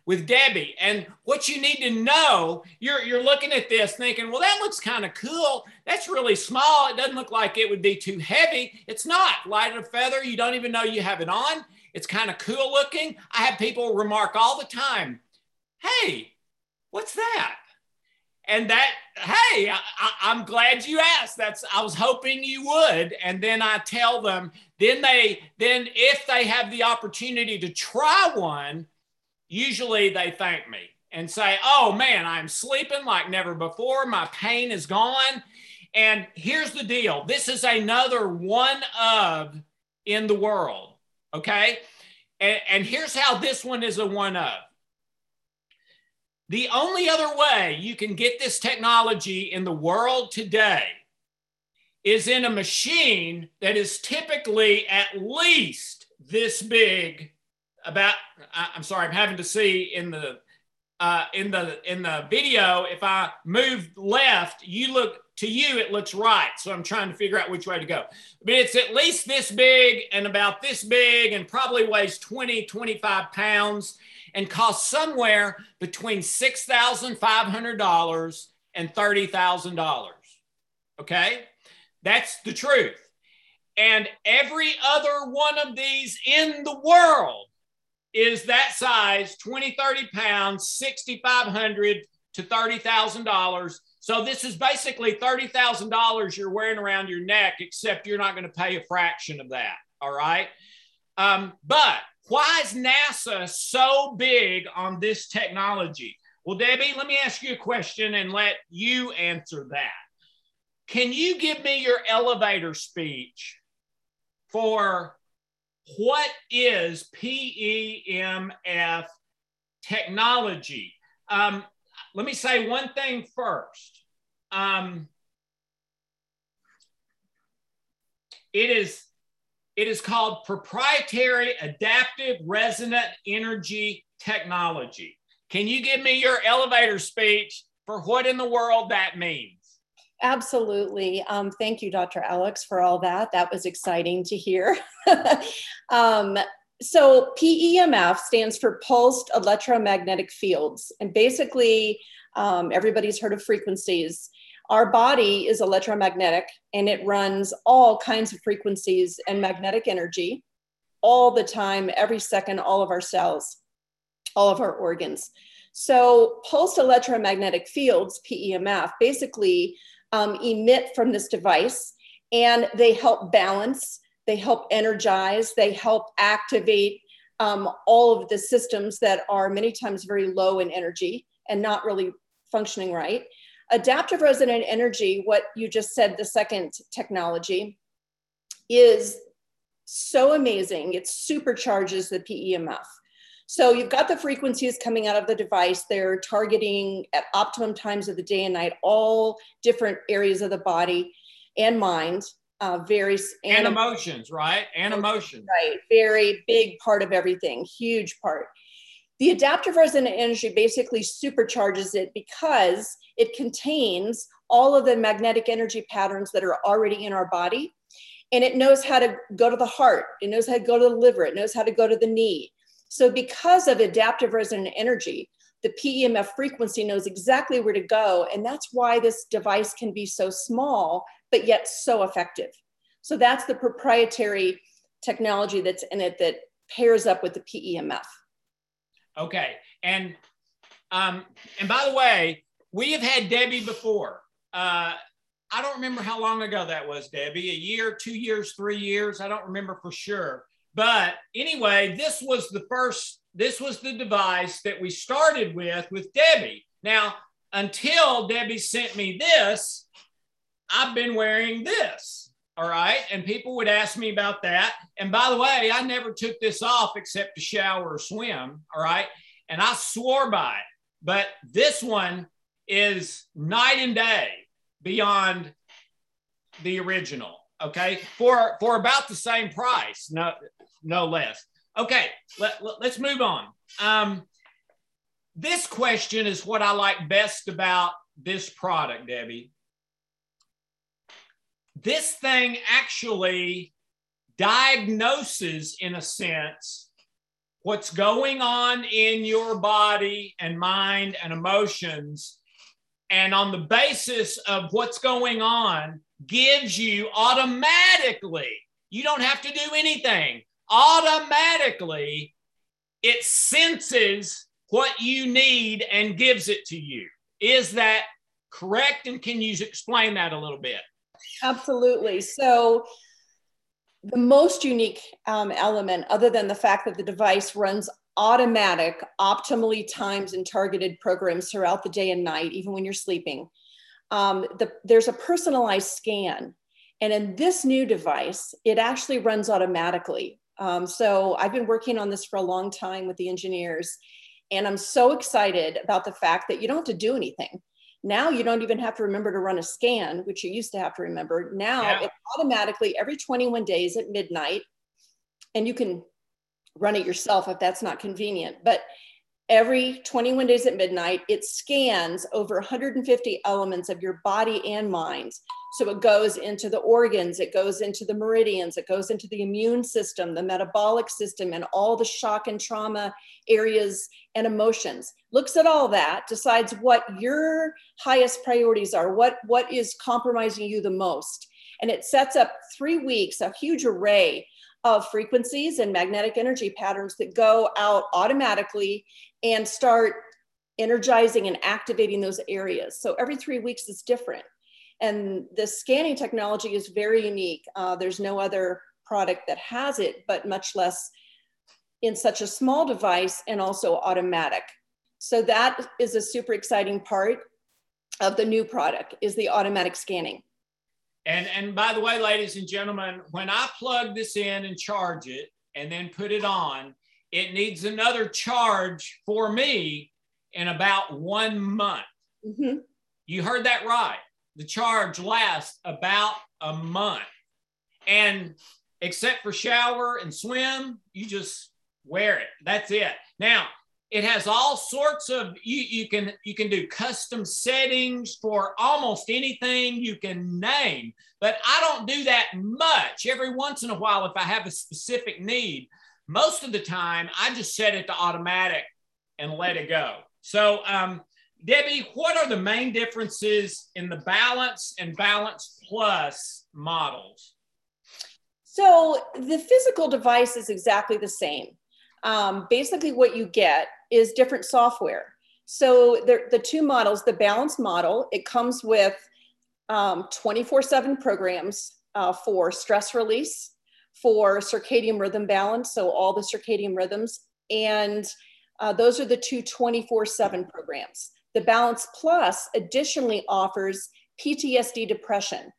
with Debbie. And what you need to know, you're, you're looking at this thinking, well, that looks kind of cool. That's really small. It doesn't look like it would be too heavy. It's not. Light of a feather, you don't even know you have it on. It's kind of cool looking. I have people remark all the time, hey, what's that? and that hey I, am glad you asked that's i was hoping you would and then i tell them then they then if they have the opportunity to try one usually they thank me and say oh man i'm sleeping like never before. My pain is gone. And here's the deal. This is another one of in the world okay? And, and here's how this one is a one of. The only other way you can get this technology in the world today is in a machine that is typically at least this big about i'm sorry i'm having to see in the uh, in the in the video if i move left you look to you it looks right so i'm trying to figure out which way to go but it's at least this big and about this big and probably weighs 20 25 pounds and costs somewhere between $6,500 and $30,000. Okay? That's the truth. And every other one of these in the world is that size 20, 30 pounds, 6,500 to $30,000. So this is basically $30,000 you're wearing around your neck, except you're not going to pay a fraction of that. All right. Um, but why is NASA so big on this technology? Well, Debbie, let me ask you a question and let you answer that. Can you give me your elevator speech for what is PEMF technology? Um, let me say one thing first. Um, it is it is called proprietary adaptive resonant energy technology. Can you give me your elevator speech for what in the world that means? Absolutely. Um, thank you, Dr. Alex, for all that. That was exciting to hear. um, so, PEMF stands for pulsed electromagnetic fields. And basically, um, everybody's heard of frequencies. Our body is electromagnetic and it runs all kinds of frequencies and magnetic energy all the time, every second, all of our cells, all of our organs. So, pulsed electromagnetic fields, PEMF, basically um, emit from this device and they help balance, they help energize, they help activate um, all of the systems that are many times very low in energy and not really functioning right. Adaptive resonant energy, what you just said, the second technology, is so amazing. It supercharges the PEMF. So you've got the frequencies coming out of the device. They're targeting at optimum times of the day and night, all different areas of the body and mind. Uh, very and, and emotions, right? And emotions, right? Very big part of everything, huge part. The adaptive resonant energy basically supercharges it because it contains all of the magnetic energy patterns that are already in our body. And it knows how to go to the heart, it knows how to go to the liver, it knows how to go to the knee. So, because of adaptive resonant energy, the PEMF frequency knows exactly where to go. And that's why this device can be so small, but yet so effective. So, that's the proprietary technology that's in it that pairs up with the PEMF. Okay. And um, and by the way, we have had Debbie before. Uh, I don't remember how long ago that was, Debbie. A year, two years, three years. I don't remember for sure. But anyway, this was the first. This was the device that we started with with Debbie. Now, until Debbie sent me this, I've been wearing this. All right. And people would ask me about that. And by the way, I never took this off except to shower or swim. All right. And I swore by it. But this one is night and day beyond the original. Okay. For for about the same price, no, no less. Okay, let, let, us move on. Um, this question is what I like best about this product, Debbie this thing actually diagnoses, in a sense, what's going on in your body and mind and emotions. And on the basis of what's going on, gives you automatically, you don't have to do anything, automatically, it senses what you need and gives it to you. Is that correct? And can you explain that a little bit? Absolutely. So, the most unique um, element, other than the fact that the device runs automatic, optimally timed and targeted programs throughout the day and night, even when you're sleeping, um, the, there's a personalized scan. And in this new device, it actually runs automatically. Um, so I've been working on this for a long time with the engineers, and I'm so excited about the fact that you don't have to do anything. Now you don't even have to remember to run a scan, which you used to have to remember. Now yeah. it automatically every 21 days at midnight, and you can run it yourself if that's not convenient. But every 21 days at midnight, it scans over 150 elements of your body and mind. So it goes into the organs, it goes into the meridians, it goes into the immune system, the metabolic system, and all the shock and trauma areas and emotions. Looks at all that, decides what your highest priorities are, what, what is compromising you the most. And it sets up three weeks, a huge array of frequencies and magnetic energy patterns that go out automatically and start energizing and activating those areas. So every three weeks is different. And the scanning technology is very unique. Uh, there's no other product that has it, but much less in such a small device and also automatic. So that is a super exciting part of the new product is the automatic scanning. And, and by the way, ladies and gentlemen, when I plug this in and charge it and then put it on, it needs another charge for me in about one month. Mm-hmm. You heard that right. The charge lasts about a month. And except for shower and swim, you just wear it. That's it. Now, it has all sorts of you, you can you can do custom settings for almost anything you can name but i don't do that much. Every once in a while if i have a specific need most of the time i just set it to automatic and let it go. So um, debbie what are the main differences in the balance and balance plus models? So the physical device is exactly the same um, basically what you get is different software. So the, the two models, the balance model, it comes with 24-7 um, programs uh, for stress release, for circadian rhythm balance, so all the circadian rhythms, and uh, those are the two 24-7 programs. The Balance Plus additionally offers PTSD depression.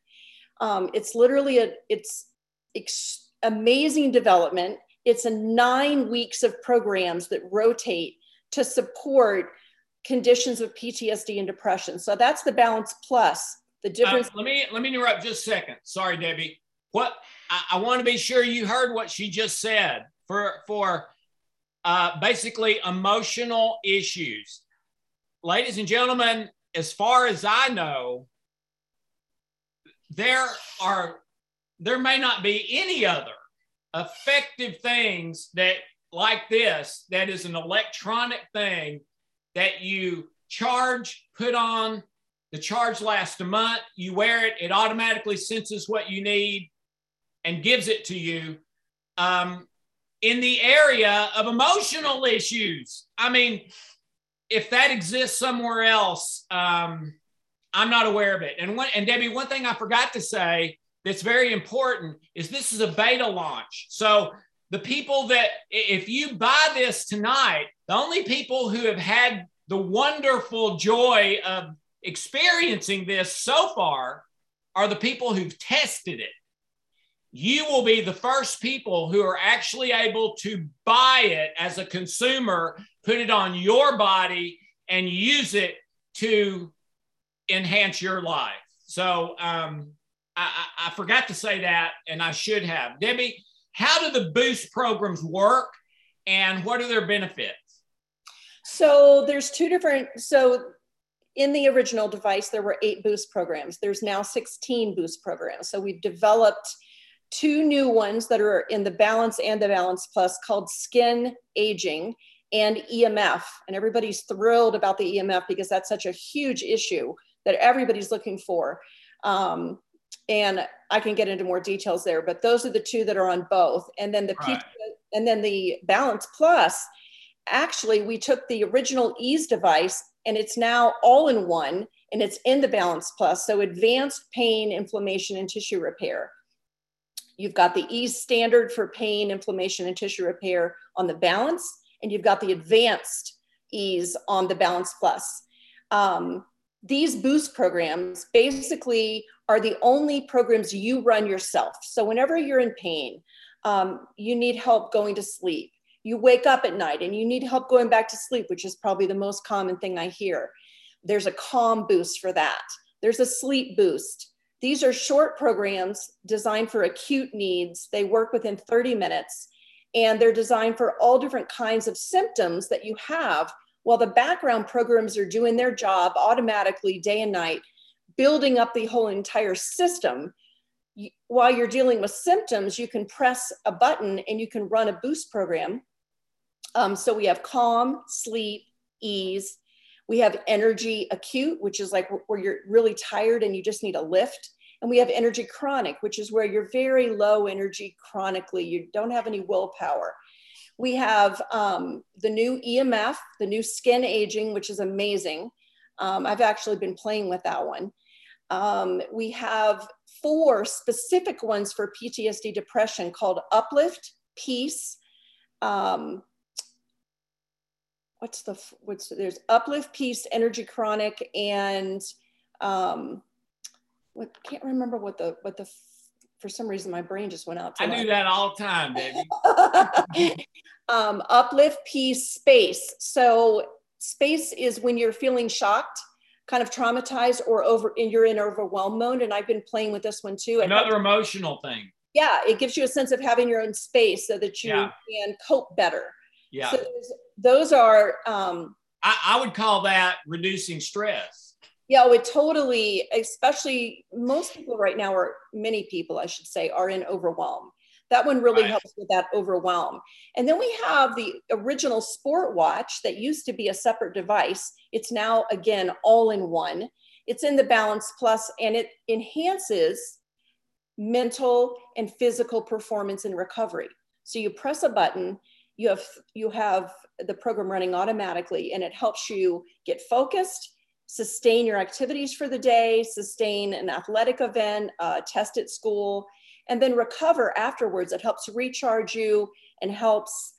Um, it's literally a, it's ex- amazing development. It's a nine weeks of programs that rotate to support conditions of PTSD and depression. So that's the balance plus the difference. Uh, let me let me interrupt just a second. Sorry, Debbie. What I, I want to be sure you heard what she just said for for uh, basically emotional issues. Ladies and gentlemen, as far as I know, there are there may not be any other effective things that like this that is an electronic thing that you charge, put on, the charge lasts a month, you wear it, it automatically senses what you need and gives it to you. Um, in the area of emotional issues, I mean, if that exists somewhere else, um, I'm not aware of it. And one, and Debbie, one thing I forgot to say that's very important is this is a beta launch. So the people that, if you buy this tonight, the only people who have had the wonderful joy of experiencing this so far are the people who've tested it. You will be the first people who are actually able to buy it as a consumer, put it on your body, and use it to enhance your life. So um, I, I forgot to say that, and I should have. Debbie, how do the boost programs work and what are their benefits? So there's two different, so in the original device, there were eight boost programs. There's now 16 boost programs. So we've developed two new ones that are in the balance and the balance plus called skin aging and EMF. And everybody's thrilled about the EMF because that's such a huge issue that everybody's looking for. Um, and I can get into more details there, but those are the two that are on both. And then the right. and then the Balance Plus, actually, we took the original Ease device and it's now all in one. and it's in the Balance Plus. So advanced pain, inflammation, and tissue repair. You've got the ease standard for pain, inflammation, and tissue repair on the Balance, and you've got the advanced ease on the Balance Plus. Um, these boost programs basically are the only programs you run yourself. So whenever you're in pain, um, you need help going to sleep. You wake up at night and you need help going back to sleep, which is probably the most common thing I hear. There's a calm boost for that. There's a sleep boost. These are short programs designed for acute needs. They work within 30 minutes and they're designed for all different kinds of symptoms that you have while the background programs are doing their job automatically day and night, building up the whole entire system. While you're dealing with symptoms, you can press a button and you can run a boost program. Um, so we have calm, sleep, ease, we have energy acute, which is like where you're really tired and you just need a lift. And we have energy chronic, which is where you're very low energy chronically. You don't have any willpower. We have um, the new EMF, the new skin aging, which is amazing. Um, I've actually been playing with that one. Um, we have four specific ones for PTSD depression called Uplift, Peace, um, what's the what's there's uplift peace energy chronic and um what can't remember what the what the for some reason my brain just went out i do that all the time baby um uplift peace space so space is when you're feeling shocked kind of traumatized or over and you're in overwhelm mode and i've been playing with this one too another emotional thing yeah it gives you a sense of having your own space so that you yeah. can cope better yeah. So those are. Um, I, I would call that reducing stress. Yeah, it totally, especially most people right now, or many people, I should say, are in overwhelm. That one really right. helps with that overwhelm. And then we have the original sport watch that used to be a separate device. It's now, again, all in one. It's in the Balance Plus and it enhances mental and physical performance and recovery. So you press a button you have you have the program running automatically and it helps you get focused sustain your activities for the day sustain an athletic event uh, test at school and then recover afterwards it helps recharge you and helps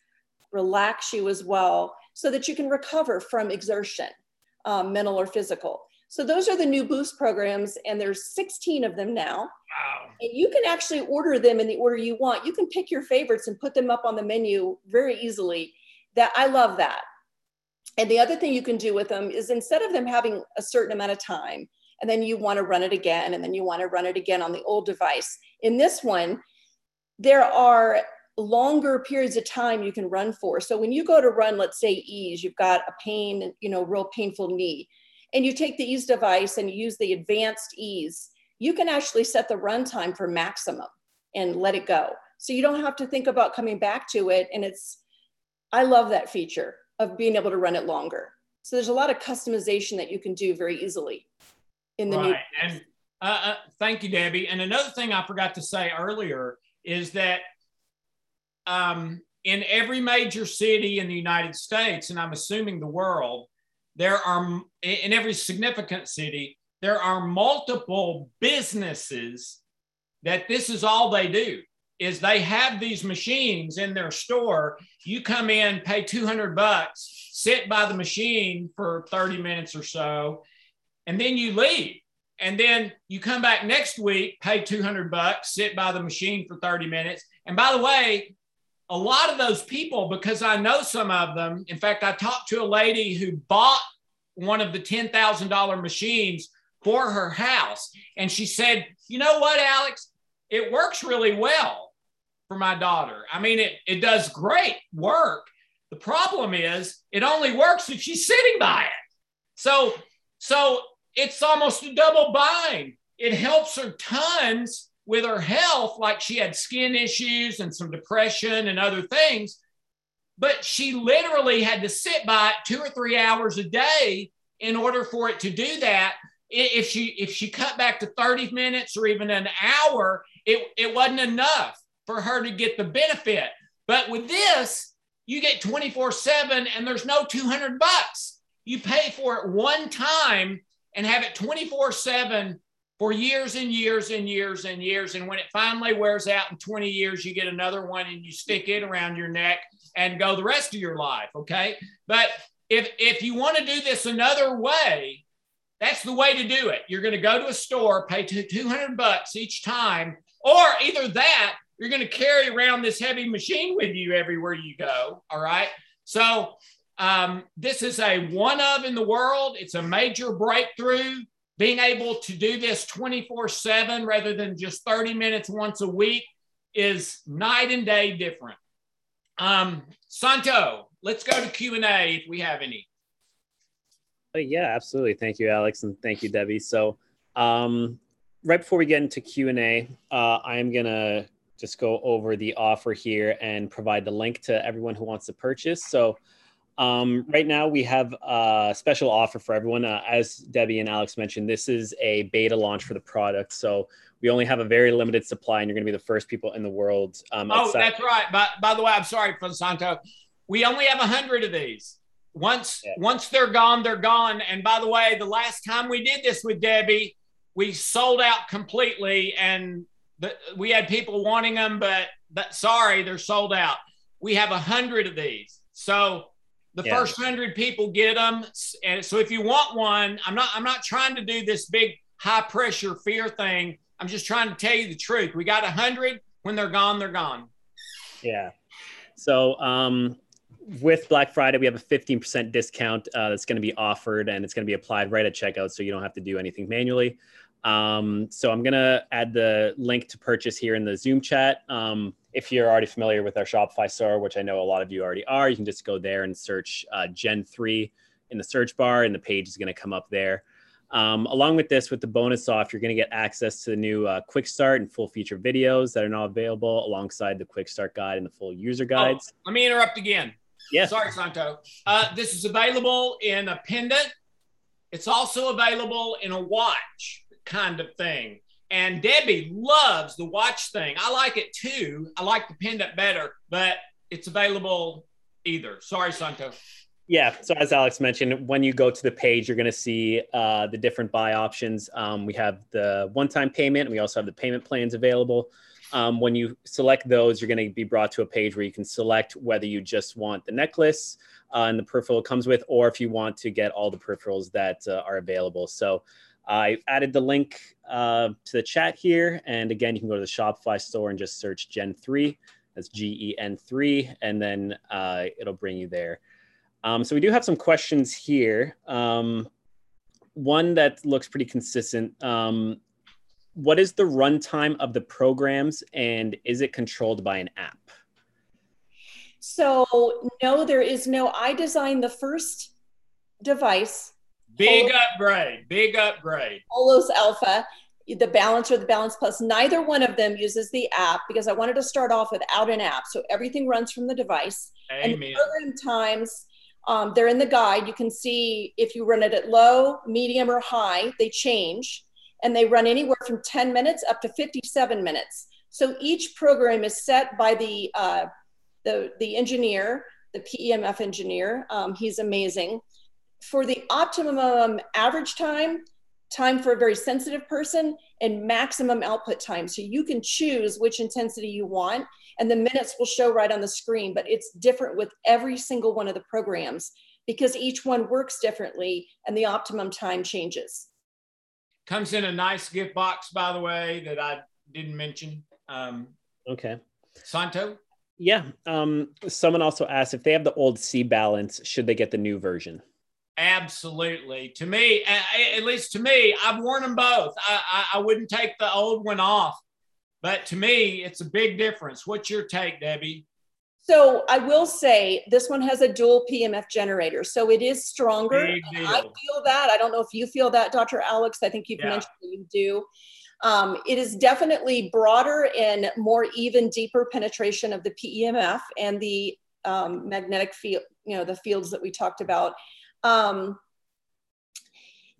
relax you as well so that you can recover from exertion um, mental or physical so those are the new boost programs, and there's 16 of them now. Wow. And you can actually order them in the order you want. You can pick your favorites and put them up on the menu very easily. That I love that. And the other thing you can do with them is instead of them having a certain amount of time, and then you want to run it again, and then you want to run it again on the old device. In this one, there are longer periods of time you can run for. So when you go to run, let's say ease, you've got a pain, you know, real painful knee and you take the ease device and use the advanced ease, you can actually set the runtime for maximum and let it go. So you don't have to think about coming back to it. And it's, I love that feature of being able to run it longer. So there's a lot of customization that you can do very easily in the right. new. And uh, uh, thank you, Debbie. And another thing I forgot to say earlier is that um, in every major city in the United States, and I'm assuming the world, there are in every significant city there are multiple businesses that this is all they do is they have these machines in their store you come in pay 200 bucks sit by the machine for 30 minutes or so and then you leave and then you come back next week pay 200 bucks sit by the machine for 30 minutes and by the way a lot of those people, because I know some of them, in fact, I talked to a lady who bought one of the $10,000 machines for her house. And she said, You know what, Alex? It works really well for my daughter. I mean, it, it does great work. The problem is, it only works if she's sitting by it. So, so it's almost a double bind. It helps her tons with her health, like she had skin issues and some depression and other things. But she literally had to sit by it two or three hours a day in order for it to do that. If she if she cut back to 30 minutes or even an hour, it, it wasn't enough for her to get the benefit. But with this, you get 24 7 and there's no 200 bucks. You pay for it one time and have it 24 7 for years and years and years and years. And when it finally wears out in 20 years, you get another one and you stick it around your neck and go the rest of your life. Okay. But if, if you want to do this another way, that's the way to do it. You're going to go to a store, pay 200 bucks each time, or either that, you're going to carry around this heavy machine with you everywhere you go. All right. So um, this is a one of in the world. It's a major breakthrough. Being able to do this 24 7 rather than just 30 minutes once a week is night and day different. Um, Santo, let's go to Q&A if we have any. Uh, yeah, absolutely. Thank you, Alex, and thank you, Debbie. So um, right before we get into Q&A, uh, I'm going to just go over the offer here and provide the link to everyone who wants to purchase. So um, right now, we have a special offer for everyone. Uh, as Debbie and Alex mentioned, this is a beta launch for the product. So we only have a very limited supply, and you're going to be the first people in the world. Um, oh, that's right. By, by the way, I'm sorry, Santo. We only have a hundred of these. Once yeah. once they're gone, they're gone. And by the way, the last time we did this with Debbie, we sold out completely, and the, we had people wanting them, but but sorry, they're sold out. We have a hundred of these. So the yeah. first hundred people get them, and so if you want one, I'm not I'm not trying to do this big high pressure fear thing. I'm just trying to tell you the truth. We got a hundred. When they're gone, they're gone. Yeah. So um, with Black Friday, we have a 15% discount uh, that's going to be offered, and it's going to be applied right at checkout, so you don't have to do anything manually. Um, so I'm going to add the link to purchase here in the Zoom chat. Um, if you're already familiar with our Shopify store, which I know a lot of you already are, you can just go there and search uh, Gen 3 in the search bar, and the page is going to come up there. Um, along with this, with the bonus off, you're going to get access to the new uh, Quick Start and full feature videos that are now available alongside the Quick Start guide and the full user oh, guides. Oh, let me interrupt again. Yes. Sorry, Santo. Uh, this is available in a pendant. It's also available in a watch kind of thing. And Debbie loves the watch thing. I like it too. I like the pendant better, but it's available either. Sorry, Santo. Yeah. So as Alex mentioned, when you go to the page, you're going to see uh, the different buy options. Um, we have the one-time payment. We also have the payment plans available. Um, when you select those, you're going to be brought to a page where you can select whether you just want the necklace uh, and the peripheral it comes with, or if you want to get all the peripherals that uh, are available. So I added the link uh, to the chat here. And again, you can go to the Shopify store and just search Gen 3. That's G E N 3. And then uh, it'll bring you there. Um, so we do have some questions here. Um, one that looks pretty consistent. Um, what is the runtime of the programs and is it controlled by an app? So, no, there is no. I designed the first device Big upgrade, big upgrade. Holos Alpha, the Balance or the Balance Plus, neither one of them uses the app because I wanted to start off without an app. So everything runs from the device. Amen. And program times, um, they're in the guide. You can see if you run it at low, medium, or high, they change. And they run anywhere from 10 minutes up to 57 minutes. So each program is set by the, uh, the, the engineer, the PEMF engineer. Um, he's amazing for the optimum average time, time for a very sensitive person, and maximum output time. So you can choose which intensity you want, and the minutes will show right on the screen. But it's different with every single one of the programs because each one works differently and the optimum time changes. Comes in a nice gift box, by the way, that I didn't mention. Um, okay. Santo? Yeah. Um, someone also asked if they have the old C balance, should they get the new version? Absolutely. To me, at least to me, I've worn them both. I, I, I, wouldn't take the old one off, but to me, it's a big difference. What's your take, Debbie? So I will say this one has a dual PMF generator, so it is stronger. I feel that. I don't know if you feel that, Dr. Alex. I think you've yeah. mentioned that you do. Um, it is definitely broader and more even, deeper penetration of the PEMF and the um, magnetic field, you know, the fields that we talked about. Um,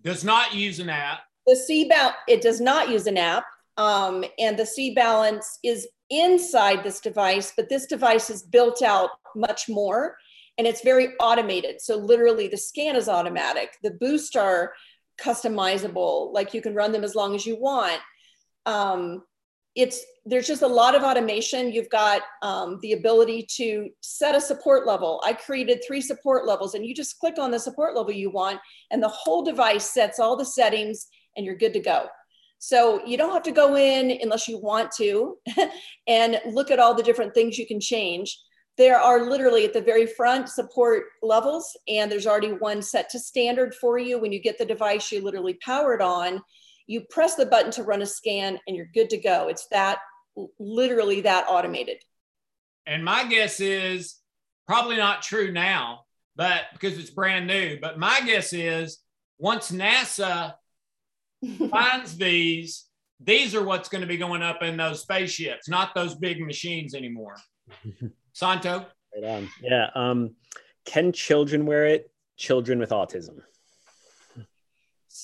does not use an app. The C balance it does not use an app, um, and the C balance is inside this device, but this device is built out much more, and it's very automated. So literally, the scan is automatic. The boost are customizable, like you can run them as long as you want. Um, it's there's just a lot of automation. You've got um, the ability to set a support level. I created three support levels, and you just click on the support level you want, and the whole device sets all the settings, and you're good to go. So you don't have to go in unless you want to and look at all the different things you can change. There are literally at the very front support levels, and there's already one set to standard for you. When you get the device, you literally power it on. You press the button to run a scan, and you're good to go. It's that literally that automated. And my guess is probably not true now, but because it's brand new. But my guess is once NASA finds these, these are what's going to be going up in those spaceships, not those big machines anymore. Santo? Right on. Yeah. Um, can children wear it? Children with autism.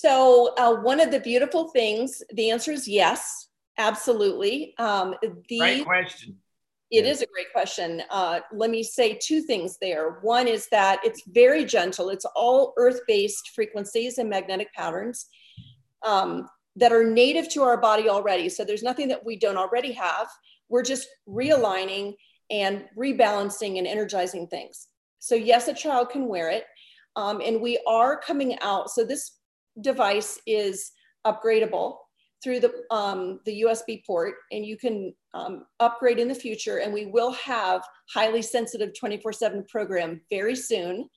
So, uh, one of the beautiful things, the answer is yes, absolutely. Um, the, great question. It is a great question. Uh, let me say two things there. One is that it's very gentle, it's all earth based frequencies and magnetic patterns um, that are native to our body already. So there's nothing that we don't already have. We're just realigning and rebalancing and energizing things. So yes, a child can wear it. Um, and we are coming out. So this device is upgradable through the, um, the USB port and you can um, upgrade in the future and we will have highly sensitive 24 seven program very soon.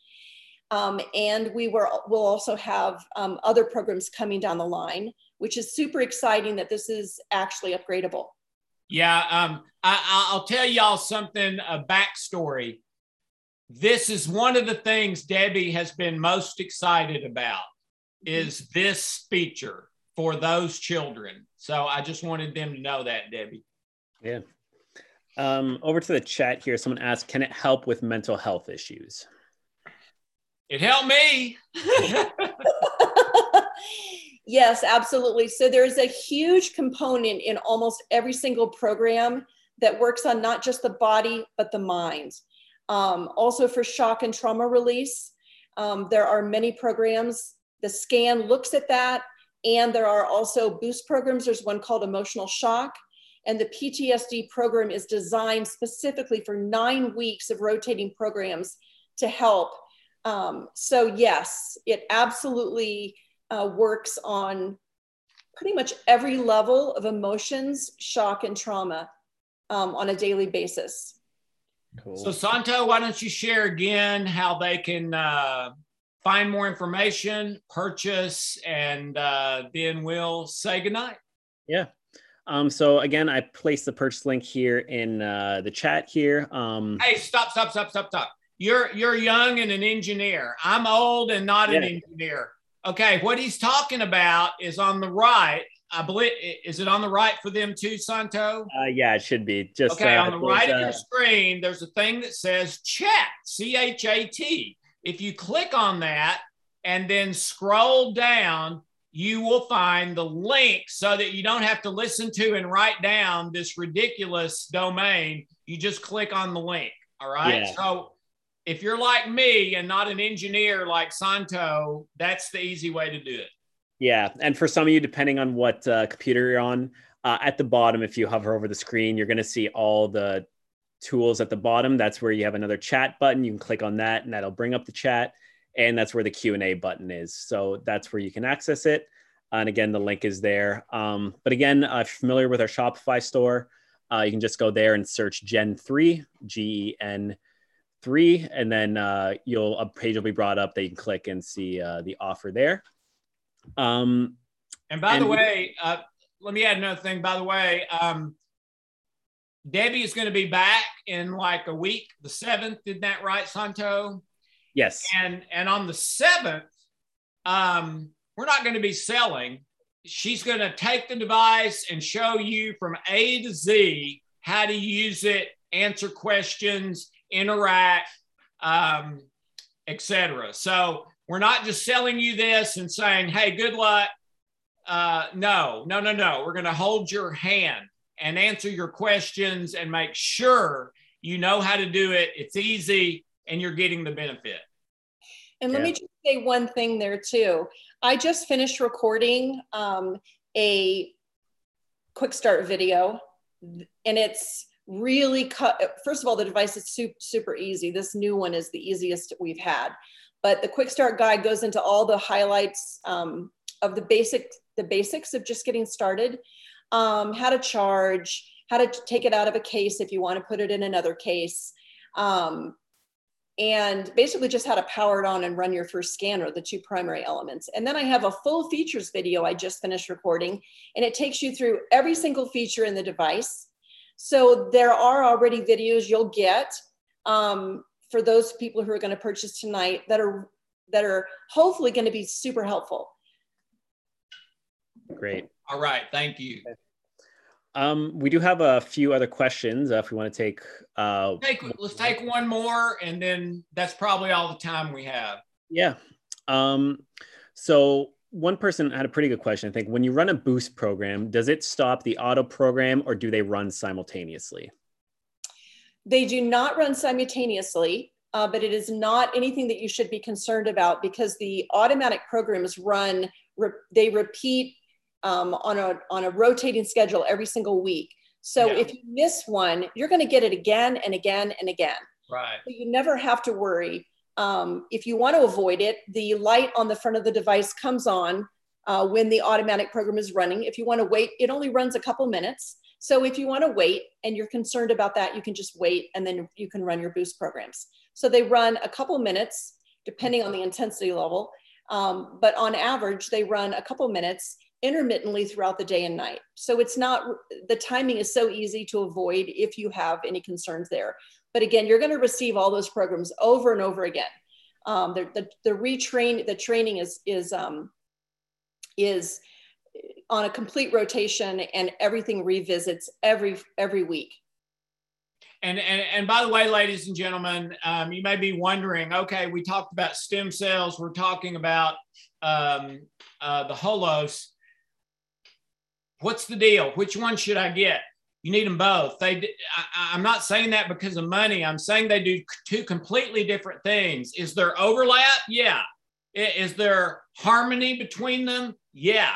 Um, and we were, will also have um, other programs coming down the line, which is super exciting that this is actually upgradable. Yeah, um, I, will tell y'all something, a backstory. This is one of the things Debbie has been most excited about is this feature for those children. So I just wanted them to know that, Debbie. Yeah. Um, over to the chat here, someone asked, can it help with mental health issues? It helped me. yes, absolutely. So there's a huge component in almost every single program that works on not just the body, but the mind. Um, also for shock and trauma release, um, there are many programs. The scan looks at that. And there are also boost programs. There's one called emotional shock. And the PTSD program is designed specifically for nine weeks of rotating programs to help um, so yes, it absolutely uh, works on pretty much every level of emotions, shock, and trauma um, on a daily basis. Cool. So Santo, why don't you share again how they can uh, find more information, purchase, and uh, then we'll say goodnight. Yeah. Um, so again, I placed the purchase link here in uh, the chat here. Um, hey, stop, stop, stop, stop, stop you're you're young and an engineer. I'm old and not yeah. an engineer. Okay, what he's talking about is on the right. I believe is it on the right for them too, Santo? Uh, yeah, it should be. Just okay. Uh, on the right uh, of your screen, there's a thing that says chat, C H A T. If you click on that and then scroll down, you will find the link so that you don't have to listen to and write down this ridiculous domain. You just click on the link. All right. Yeah. So if you're like me and not an engineer like Santo, that's the easy way to do it. Yeah. And for some of you, depending on what uh, computer you're on, uh, at the bottom, if you hover over the screen, you're going to see all the tools at the bottom. That's where you have another chat button. You can click on that and that'll bring up the chat. And that's where the Q&A button is. So that's where you can access it. And again, the link is there. Um, but again, uh, if you're familiar with our Shopify store, uh, you can just go there and search Gen 3, G E N three, and then uh, you'll a page will be brought up that you can click and see uh, the offer there. Um, and by and the way, uh, let me add another thing. By the way, um, Debbie is going to be back in like a week, the seventh. Did that right, Santo? Yes. And and on the seventh, um, we're not going to be selling. She's going to take the device and show you from A to Z how to use it, answer questions, interact, um, etc. So we're not just selling you this and saying, "Hey, good luck." Uh, no, no, no, no. We're going to hold your hand and answer your questions and make sure you know how to do it. It's easy and you're getting the benefit. And let yeah. me just say one thing there too. I just finished recording um, a quick start video, and it's really cut. First of all, the device is super, super easy. This new one is the easiest we've had. But the quick start guide goes into all the highlights um, of the basic, the basics of just getting started, um, how to charge, how to take it out of a case if you want to put it in another case, um, and basically just how to power it on and run your first scanner, the two primary elements. And then I have a full features video I just finished recording, and it takes you through every single feature in the device. So there are already videos you'll get um, for those people who are going to purchase tonight that are that are hopefully going to be super helpful. Great. All right. Thank you. Um, we do have a few other questions uh, if we want to take, uh, take. Let's take one more, and then that's probably all the time we have. Yeah. Um, so one person had a pretty good question. I think when you run a boost program, does it stop the auto program, or do they run simultaneously? They do not run simultaneously, uh, but it is not anything that you should be concerned about because the automatic programs run. Re- they repeat um, on a on a rotating schedule every single week. So yeah. if you miss one, you're going to get it again and again and again. Right. So you never have to worry. Um, if you want to avoid it, the light on the front of the device comes on uh, when the automatic program is running. If you want to wait, it only runs a couple minutes. So if you want to wait and you're concerned about that, you can just wait and then you can run your boost programs. So they run a couple minutes depending on the intensity level. Um, but on average, they run a couple minutes intermittently throughout the day and night. So it's not, the timing is so easy to avoid if you have any concerns there. But again, you're going to receive all those programs over and over again. Um, the, the, the retrain, the training is, is, um, is on a complete rotation and everything revisits every, every week. And, and, and by the way, ladies and gentlemen, um, you may be wondering, okay, we talked about stem cells. We're talking about um, uh, the holos what's the deal? Which one should I get? You need them both. They, I, am not saying that because of money. I'm saying they do two completely different things. Is there overlap? Yeah. Is there harmony between them? Yeah.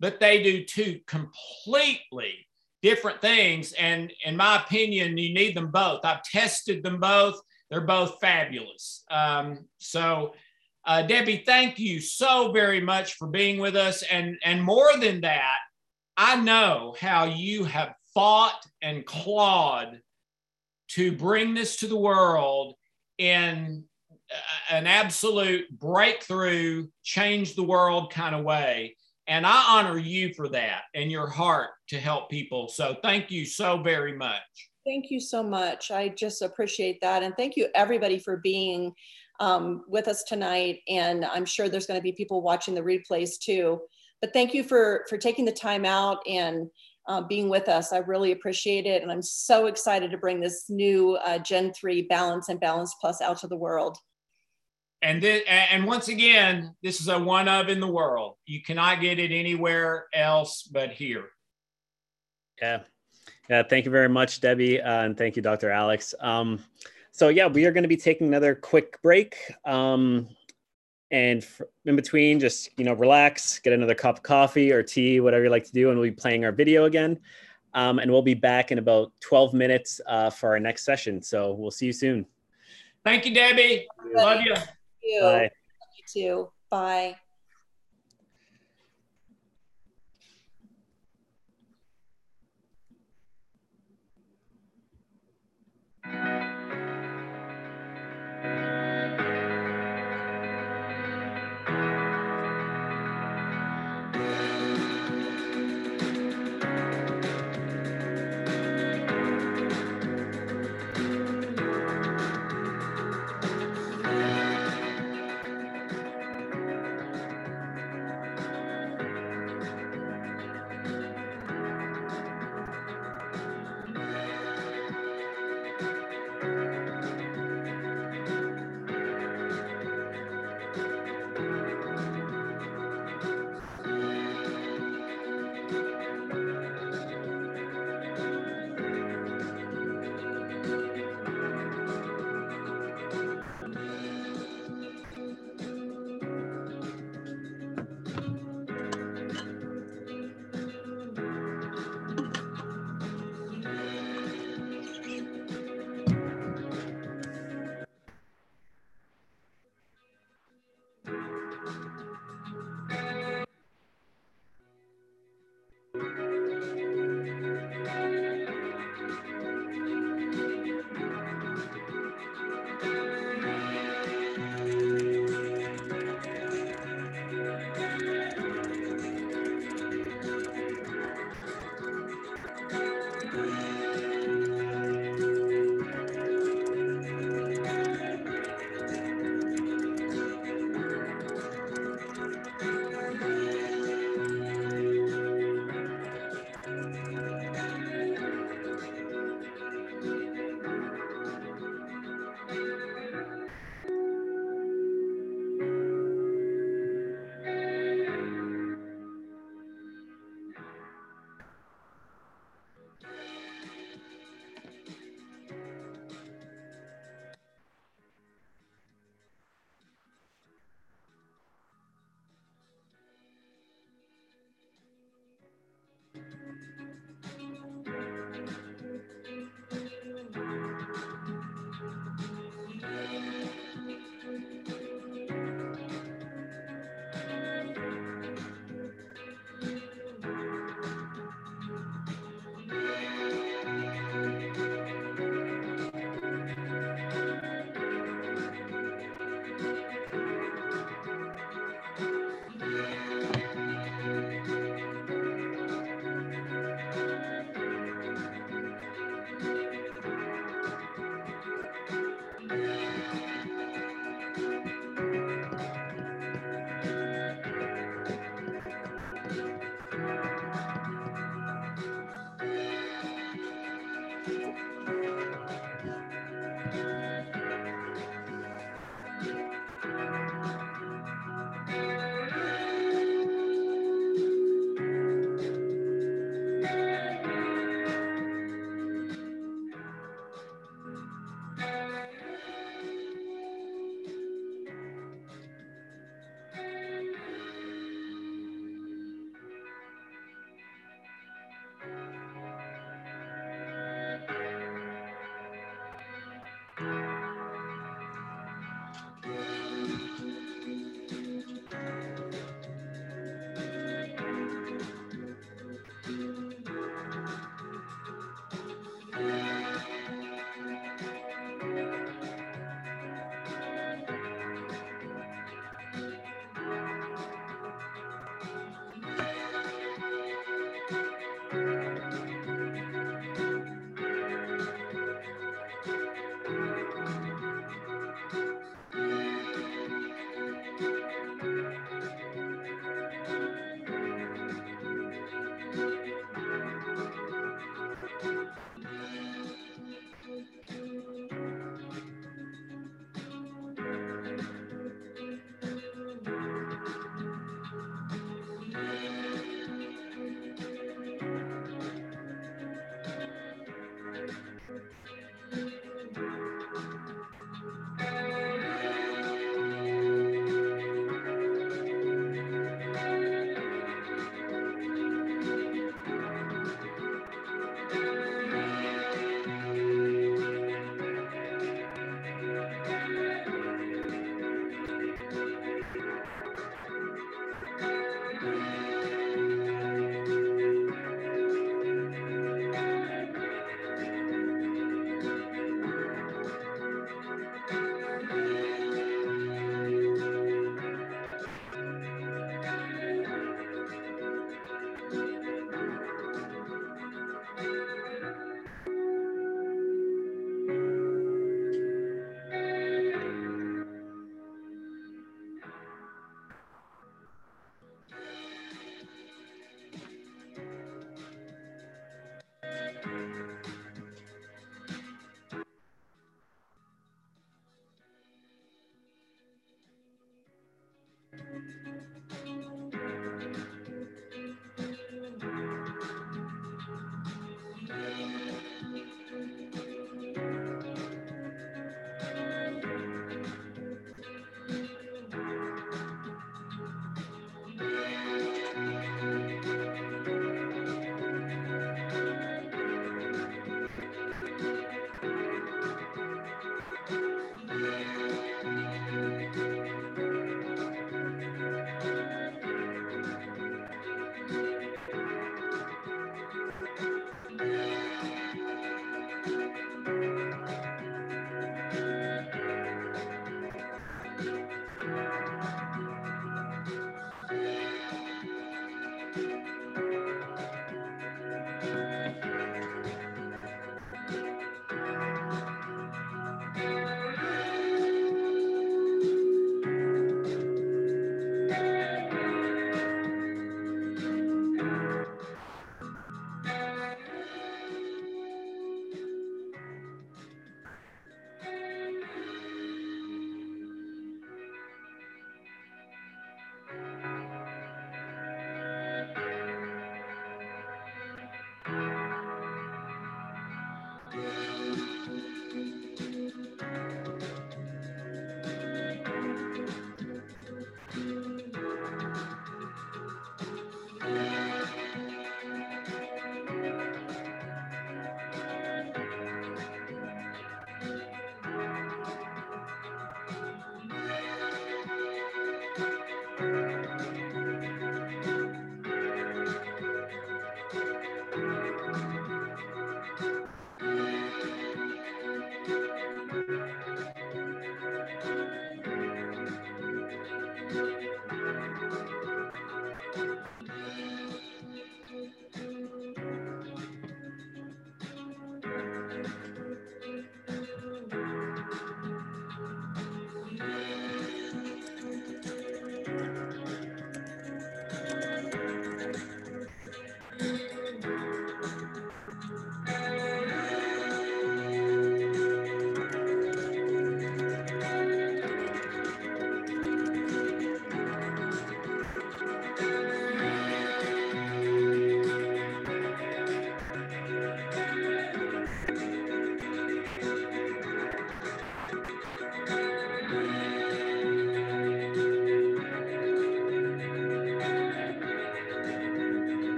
But they do two completely different things. And in my opinion, you need them both. I've tested them both. They're both fabulous. Um, so, uh, Debbie, thank you so very much for being with us. And, and more than that, I know how you have fought and clawed to bring this to the world in an absolute breakthrough, change the world kind of way. And I honor you for that and your heart to help people. So thank you so very much. Thank you so much. I just appreciate that. And thank you, everybody, for being um, with us tonight. And I'm sure there's going to be people watching the replays too but thank you for for taking the time out and uh, being with us. I really appreciate it, and I'm so excited to bring this new uh, Gen three Balance and Balance Plus out to the world. And this, and once again, this is a one of in the world. You cannot get it anywhere else but here. Yeah, yeah. Thank you very much, Debbie, uh, and thank you, Dr. Alex. Um, so yeah, we are going to be taking another quick break. Um, and in between just you know relax get another cup of coffee or tea whatever you like to do and we'll be playing our video again. Um, and we'll be back in about 12 minutes uh, for our next session. So we'll see you soon. Thank you debbie. Love you, you. Bye. you too. Bye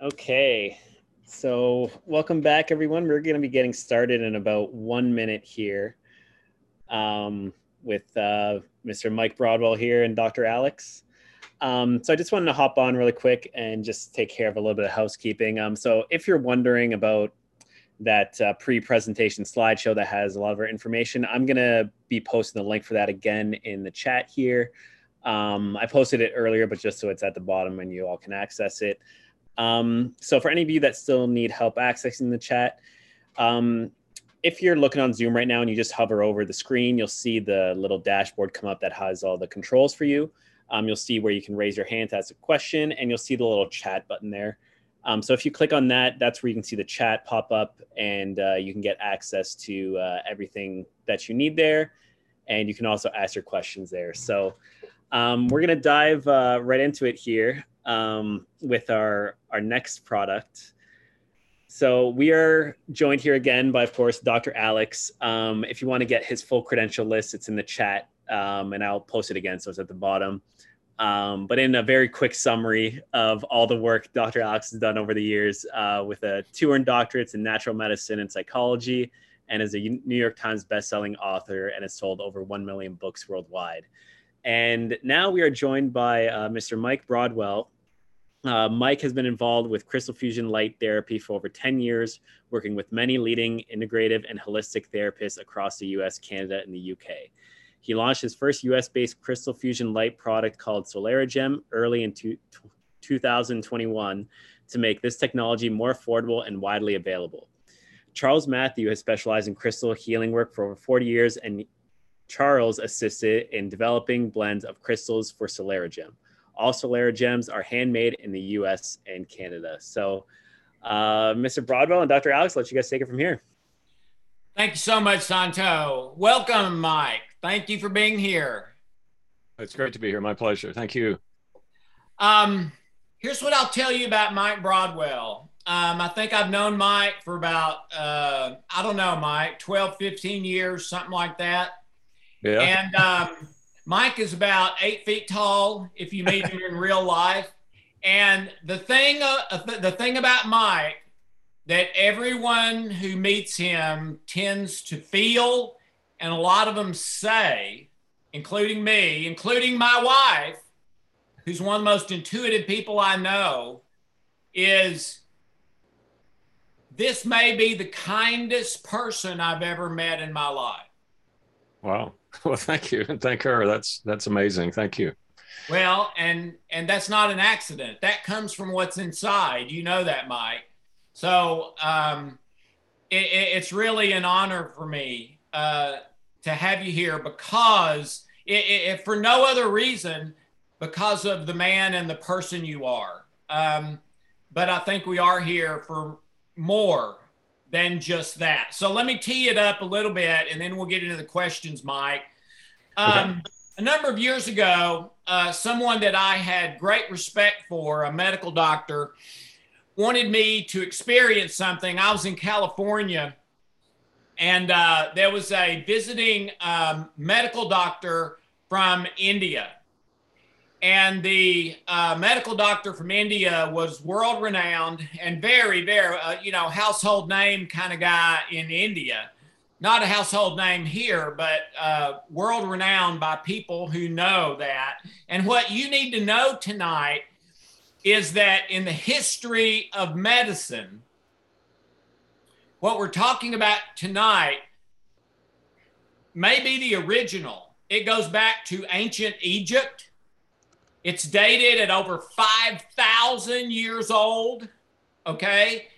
Okay, so welcome back, everyone. We're going to be getting started in about one minute here um, with uh, Mr. Mike Broadwell here and Dr. Alex. Um, so I just wanted to hop on really quick and just take care of a little bit of housekeeping. Um, so if you're wondering about that uh, pre-presentation slideshow that has a lot of our information, I'm going to be posting the link for that again in the chat here. Um, I posted it earlier, but just so it's at the bottom and you all can access it. Um, so for any of you that still need help accessing the chat, um, if you're looking on Zoom right now and you just hover over the screen, you'll see the little dashboard come up that has all the controls for you. Um, you'll see where you can raise your hand to ask a question, and you'll see the little chat button there. Um, so if you click on that, that's where you can see the chat pop up, and uh, you can get access to uh, everything that you need there, and you can also ask your questions there. So um, we're gonna dive uh, right into it here um, with our our next product. So we are joined here again by, of course, Dr. Alex. Um, if you want to get his full credential list, it's in the chat, um, and I'll post it again, so it's at the bottom. Um, but in a very quick summary of all the work Dr. Alex has done over the years, uh, with a two earned doctorates in natural medicine and psychology, and is a New York Times bestselling author, and has sold over one million books worldwide. And now we are joined by uh, Mr. Mike Broadwell, uh, Mike has been involved with crystal fusion light therapy for over 10 years, working with many leading integrative and holistic therapists across the US, Canada, and the UK. He launched his first US based crystal fusion light product called SolaraGem early in two, 2021 to make this technology more affordable and widely available. Charles Matthew has specialized in crystal healing work for over 40 years, and Charles assisted in developing blends of crystals for SolaraGem all SolaraGems are handmade in the US and Canada. So, uh, Mr. Broadwell and Dr. Alex, let you guys take it from here. Thank you so much, Santo. Welcome, Mike. Thank you for being here. It's great to be here. My pleasure. Thank you. Um, here's what I'll tell you about Mike Broadwell. Um, I think I've known Mike for about, uh, I don't know, Mike, 12, 15 years, something like that. Yeah. And um, Mike is about eight feet tall if you meet him in real life. And the thing, uh, the thing about Mike that everyone who meets him tends to feel, and a lot of them say, including me, including my wife, who's one of the most intuitive people I know, is this may be the kindest person I've ever met in my life. Wow. Well, thank you, and thank her. That's that's amazing. Thank you. Well, and and that's not an accident. That comes from what's inside. You know that, Mike. So um, it, it's really an honor for me uh, to have you here because, if for no other reason, because of the man and the person you are. Um, but I think we are here for more than just that. So let me tee it up a little bit and then we'll get into the questions, Mike. Um, okay. A number of years ago, uh, someone that I had great respect for, a medical doctor, wanted me to experience something. I was in California and uh, there was a visiting um, medical doctor from India and the uh, medical doctor from India was world renowned and very, very, uh, you know, household name kind of guy in India. Not a household name here, but uh, world renowned by people who know that. And what you need to know tonight is that in the history of medicine, what we're talking about tonight may be the original. It goes back to ancient Egypt it's dated at over 5,000 years old. Okay.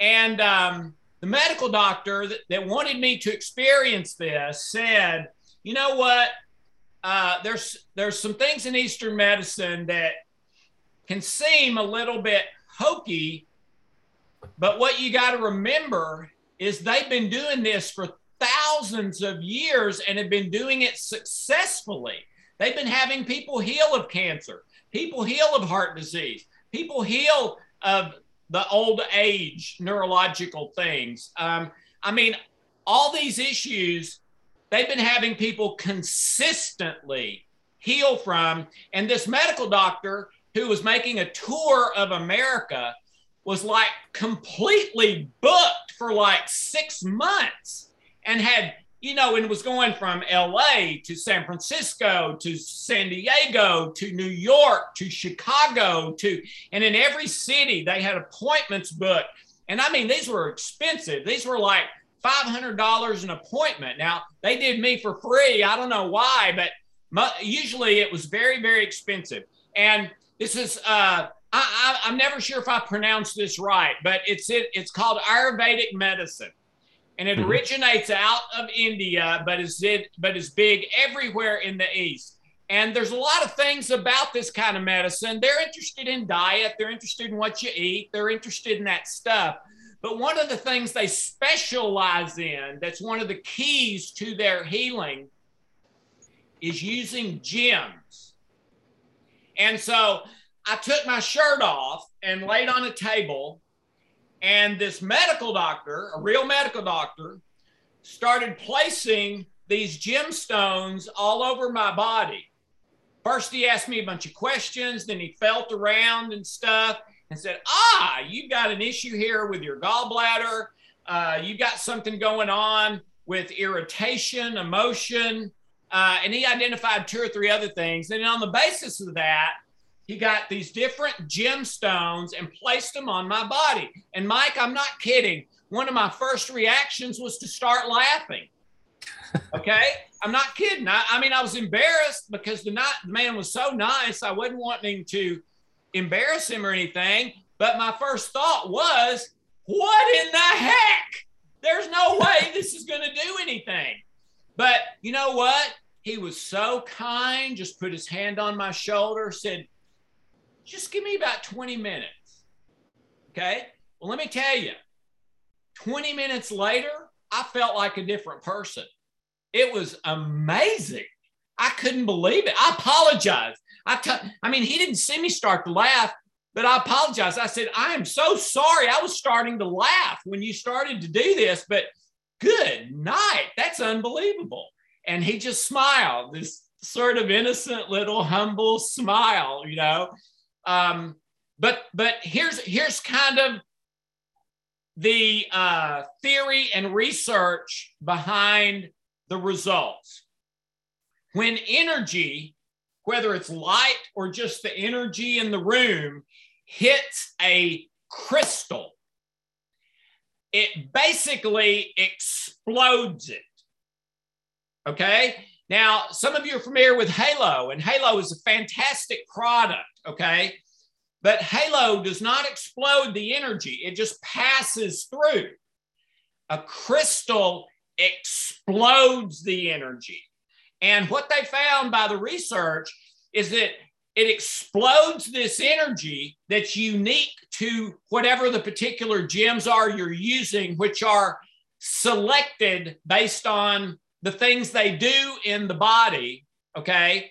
And um, the medical doctor that, that, wanted me to experience this said, you know what? Uh, there's there's some things in Eastern medicine that can seem a little bit hokey, but what you got to remember is they've been doing this for thousands of years and have been doing it successfully. They've been having people heal of cancer, people heal of heart disease, people heal of the old age neurological things. Um, I mean, all these issues they've been having people consistently heal from. And this medical doctor who was making a tour of America was like completely booked for like six months and had you know, and was going from LA to San Francisco to San Diego to New York to Chicago to, and in every city they had appointments booked. And I mean, these were expensive. These were like $500 an appointment. Now, they did me for free. I don't know why, but usually it was very, very expensive. And this is, uh, I am never sure if I pronounced this right, but it's it, it's called Ayurvedic medicine and it mm-hmm. originates out of India, but is it but is big everywhere in the East. And there's a lot of things about this kind of medicine. They're interested in diet, they're interested in what you eat, they're interested in that stuff. But one of the things they specialize in, that's one of the keys to their healing, is using gems. And so I took my shirt off and laid on a table and this medical doctor, a real medical doctor, started placing these gemstones all over my body. First, he asked me a bunch of questions, then he felt around and stuff and said, Ah, you've got an issue here with your gallbladder. Uh, you've got something going on with irritation, emotion. Uh, and he identified two or three other things. And on the basis of that, he got these different gemstones and placed them on my body. And Mike, I'm not kidding. One of my first reactions was to start laughing. Okay. I'm not kidding. I, I, mean, I was embarrassed because the, not, the man was so nice. I wasn't wanting to embarrass him or anything. But my first thought was, what in the heck? There's no way this is going to do anything. But you know what? He was so kind, just put his hand on my shoulder, said, just give me about 20 minutes. Okay. Well, let me tell you, 20 minutes later, I felt like a different person. It was amazing. I couldn't believe it. I apologize. I, t- I mean, he didn't see me start to laugh, but I apologize. I said, I am so sorry. I was starting to laugh when you started to do this, but good night. That's unbelievable. And he just smiled, this sort of innocent little humble smile, you know. Um, but but here's here's kind of the uh, theory and research behind the results. When energy, whether it's light or just the energy in the room, hits a crystal, it basically explodes it. Okay. Now, some of you are familiar with Halo, and Halo is a fantastic product, okay? But Halo does not explode the energy, it just passes through. A crystal explodes the energy. And what they found by the research is that it explodes this energy that's unique to whatever the particular gems are you're using, which are selected based on the things they do in the body, okay?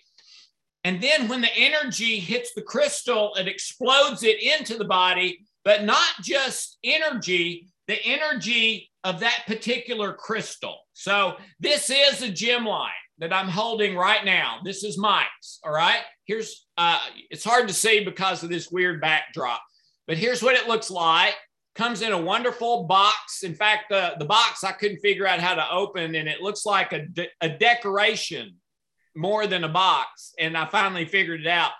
And then when the energy hits the crystal, it explodes it into the body, but not just energy, the energy of that particular crystal. So this is a gem line that I'm holding right now. This is Mike's. All right. Here's, uh, it's hard to see because of this weird backdrop, but here's what it looks like comes in a wonderful box. In fact, the, the box I couldn't figure out how to open, and it looks like a, de- a decoration more than a box. And I finally figured it out.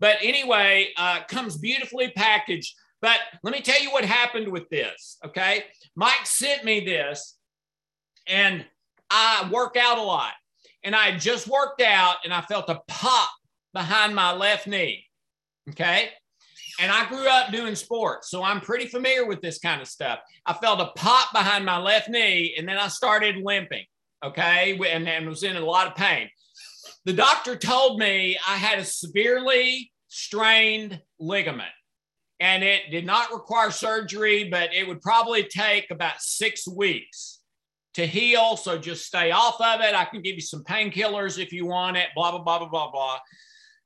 But anyway, uh, comes beautifully packaged. But let me tell you what happened with this. Okay. Mike sent me this, and I work out a lot. And I just worked out, and I felt a pop behind my left knee. Okay and I grew up doing sports, so I'm pretty familiar with this kind of stuff. I felt a pop behind my left knee, and then I started limping. Okay, and, and was in a lot of pain. The doctor told me I had a severely strained ligament, and it did not require surgery, but it would probably take about six weeks to heal. So just stay off of it. I can give you some painkillers if you want it. Blah blah blah blah blah blah.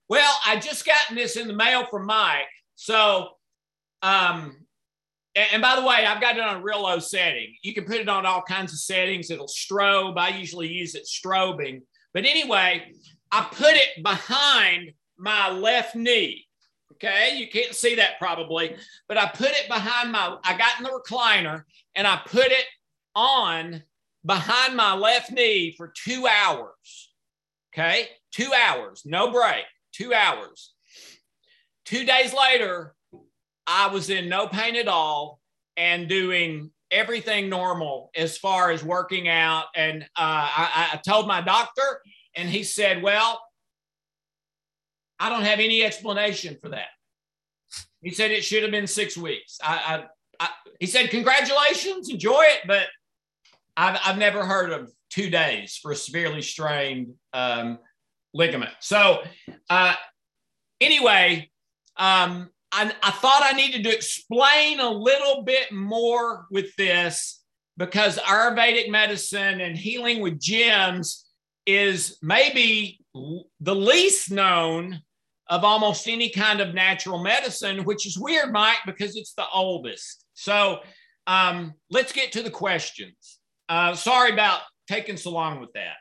Well, I just gotten this in the mail from Mike so, um, and, by the way, I've got it on a real low setting. You can put it on all kinds of settings. It'll strobe. I usually use it strobing. But anyway, I put it behind my left knee. Okay, you can't see that probably, but I put it behind my, I got in the recliner and I put it on behind my left knee for two hours. Okay, two hours, no break, two hours. Two days later, I was in no pain at all and doing everything normal as far as working out. And uh, I, I told my doctor, and he said, Well, I don't have any explanation for that. He said it should have been six weeks. I, I, I he said, Congratulations, enjoy it, but I've, I've never heard of two days for a severely strained um, ligament. So, uh, anyway, um, I, I thought I needed to explain a little bit more with this because Ayurvedic medicine and healing with gems is maybe the least known of almost any kind of natural medicine, which is weird, Mike, because it's the oldest. So um, let's get to the questions. Uh, sorry about taking so long with that.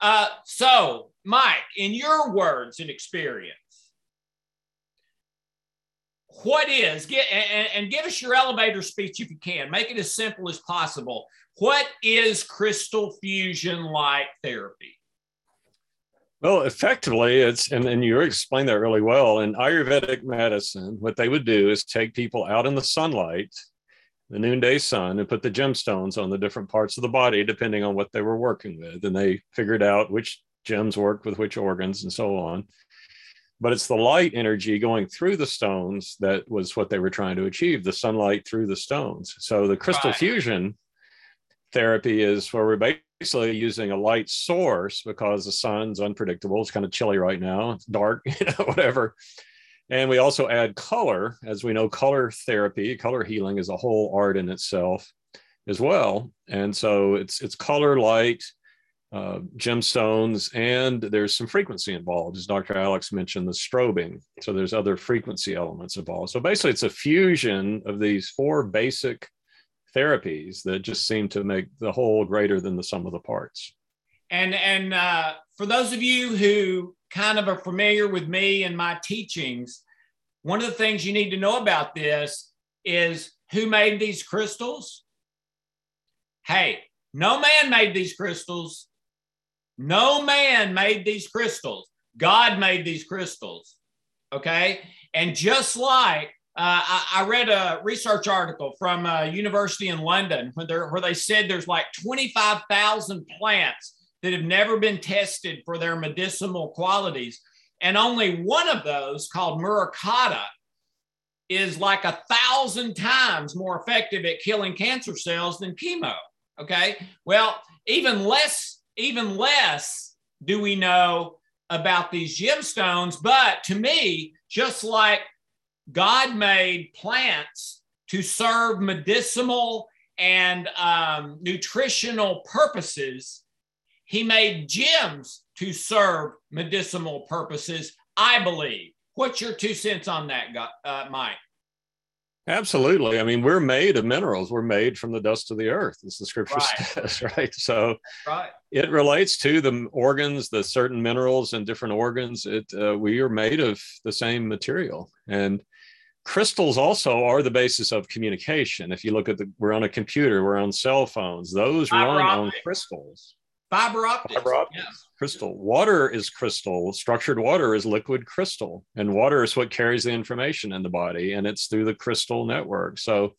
Uh, so, Mike, in your words and experience, what is? Get and, and, give us your elevator speech if you can. Make it as simple as possible. What is crystal fusion light therapy? Well effectively it's and, and you explained that really well. In ayurvedic medicine what they would do is take people out in the sunlight the noonday sun and put the gemstones on the different parts of the body depending on what they were working with. And they figured out which gems work with which organs and so on but it's the light energy going through the stones that was what they were trying to achieve the sunlight through the stones. So the crystal right. fusion therapy is where we're basically using a light source because the sun's unpredictable. It's kind of chilly right now. It's dark you know whatever. And we also add color. As we know color therapy color healing is a whole art in itself as well. And so it's it's color light uh, gemstones, and there's some frequency involved, as Dr. Alex mentioned, the strobing. So there's other frequency elements involved. So basically, it's a fusion of these four basic therapies that just seem to make the whole greater than the sum of the parts. And and uh, for those of you who kind of are familiar with me and my teachings, one of the things you need to know about this is who made these crystals. Hey, no man made these crystals no man made these crystals. God made these crystals. Okay. And just like uh, I, I, read a research article from a university in London where, where they said there's like 25,000 plants that have never been tested for their medicinal qualities. And only one of those, called Murukata, is like a thousand times more effective at killing cancer cells than chemo. Okay. Well, even less even less do we know about these gemstones. But to me, just like God made plants to serve medicinal and um, nutritional purposes, He made gems to serve medicinal purposes, I believe. What's your two cents on that, uh, Mike? Absolutely. I mean, we're made of minerals. We're made from the dust of the earth, as the scripture right. says, right? So right. it relates to the organs, the certain minerals and different organs. It uh, we are made of the same material, and crystals also are the basis of communication. If you look at the, we're on a computer, we're on cell phones. Those run on crystals. Fiber optics. Fiber optics. Yes. Crystal. Water is crystal. Structured water is liquid crystal. And water is what carries the information in the body, and it's through the crystal network. So,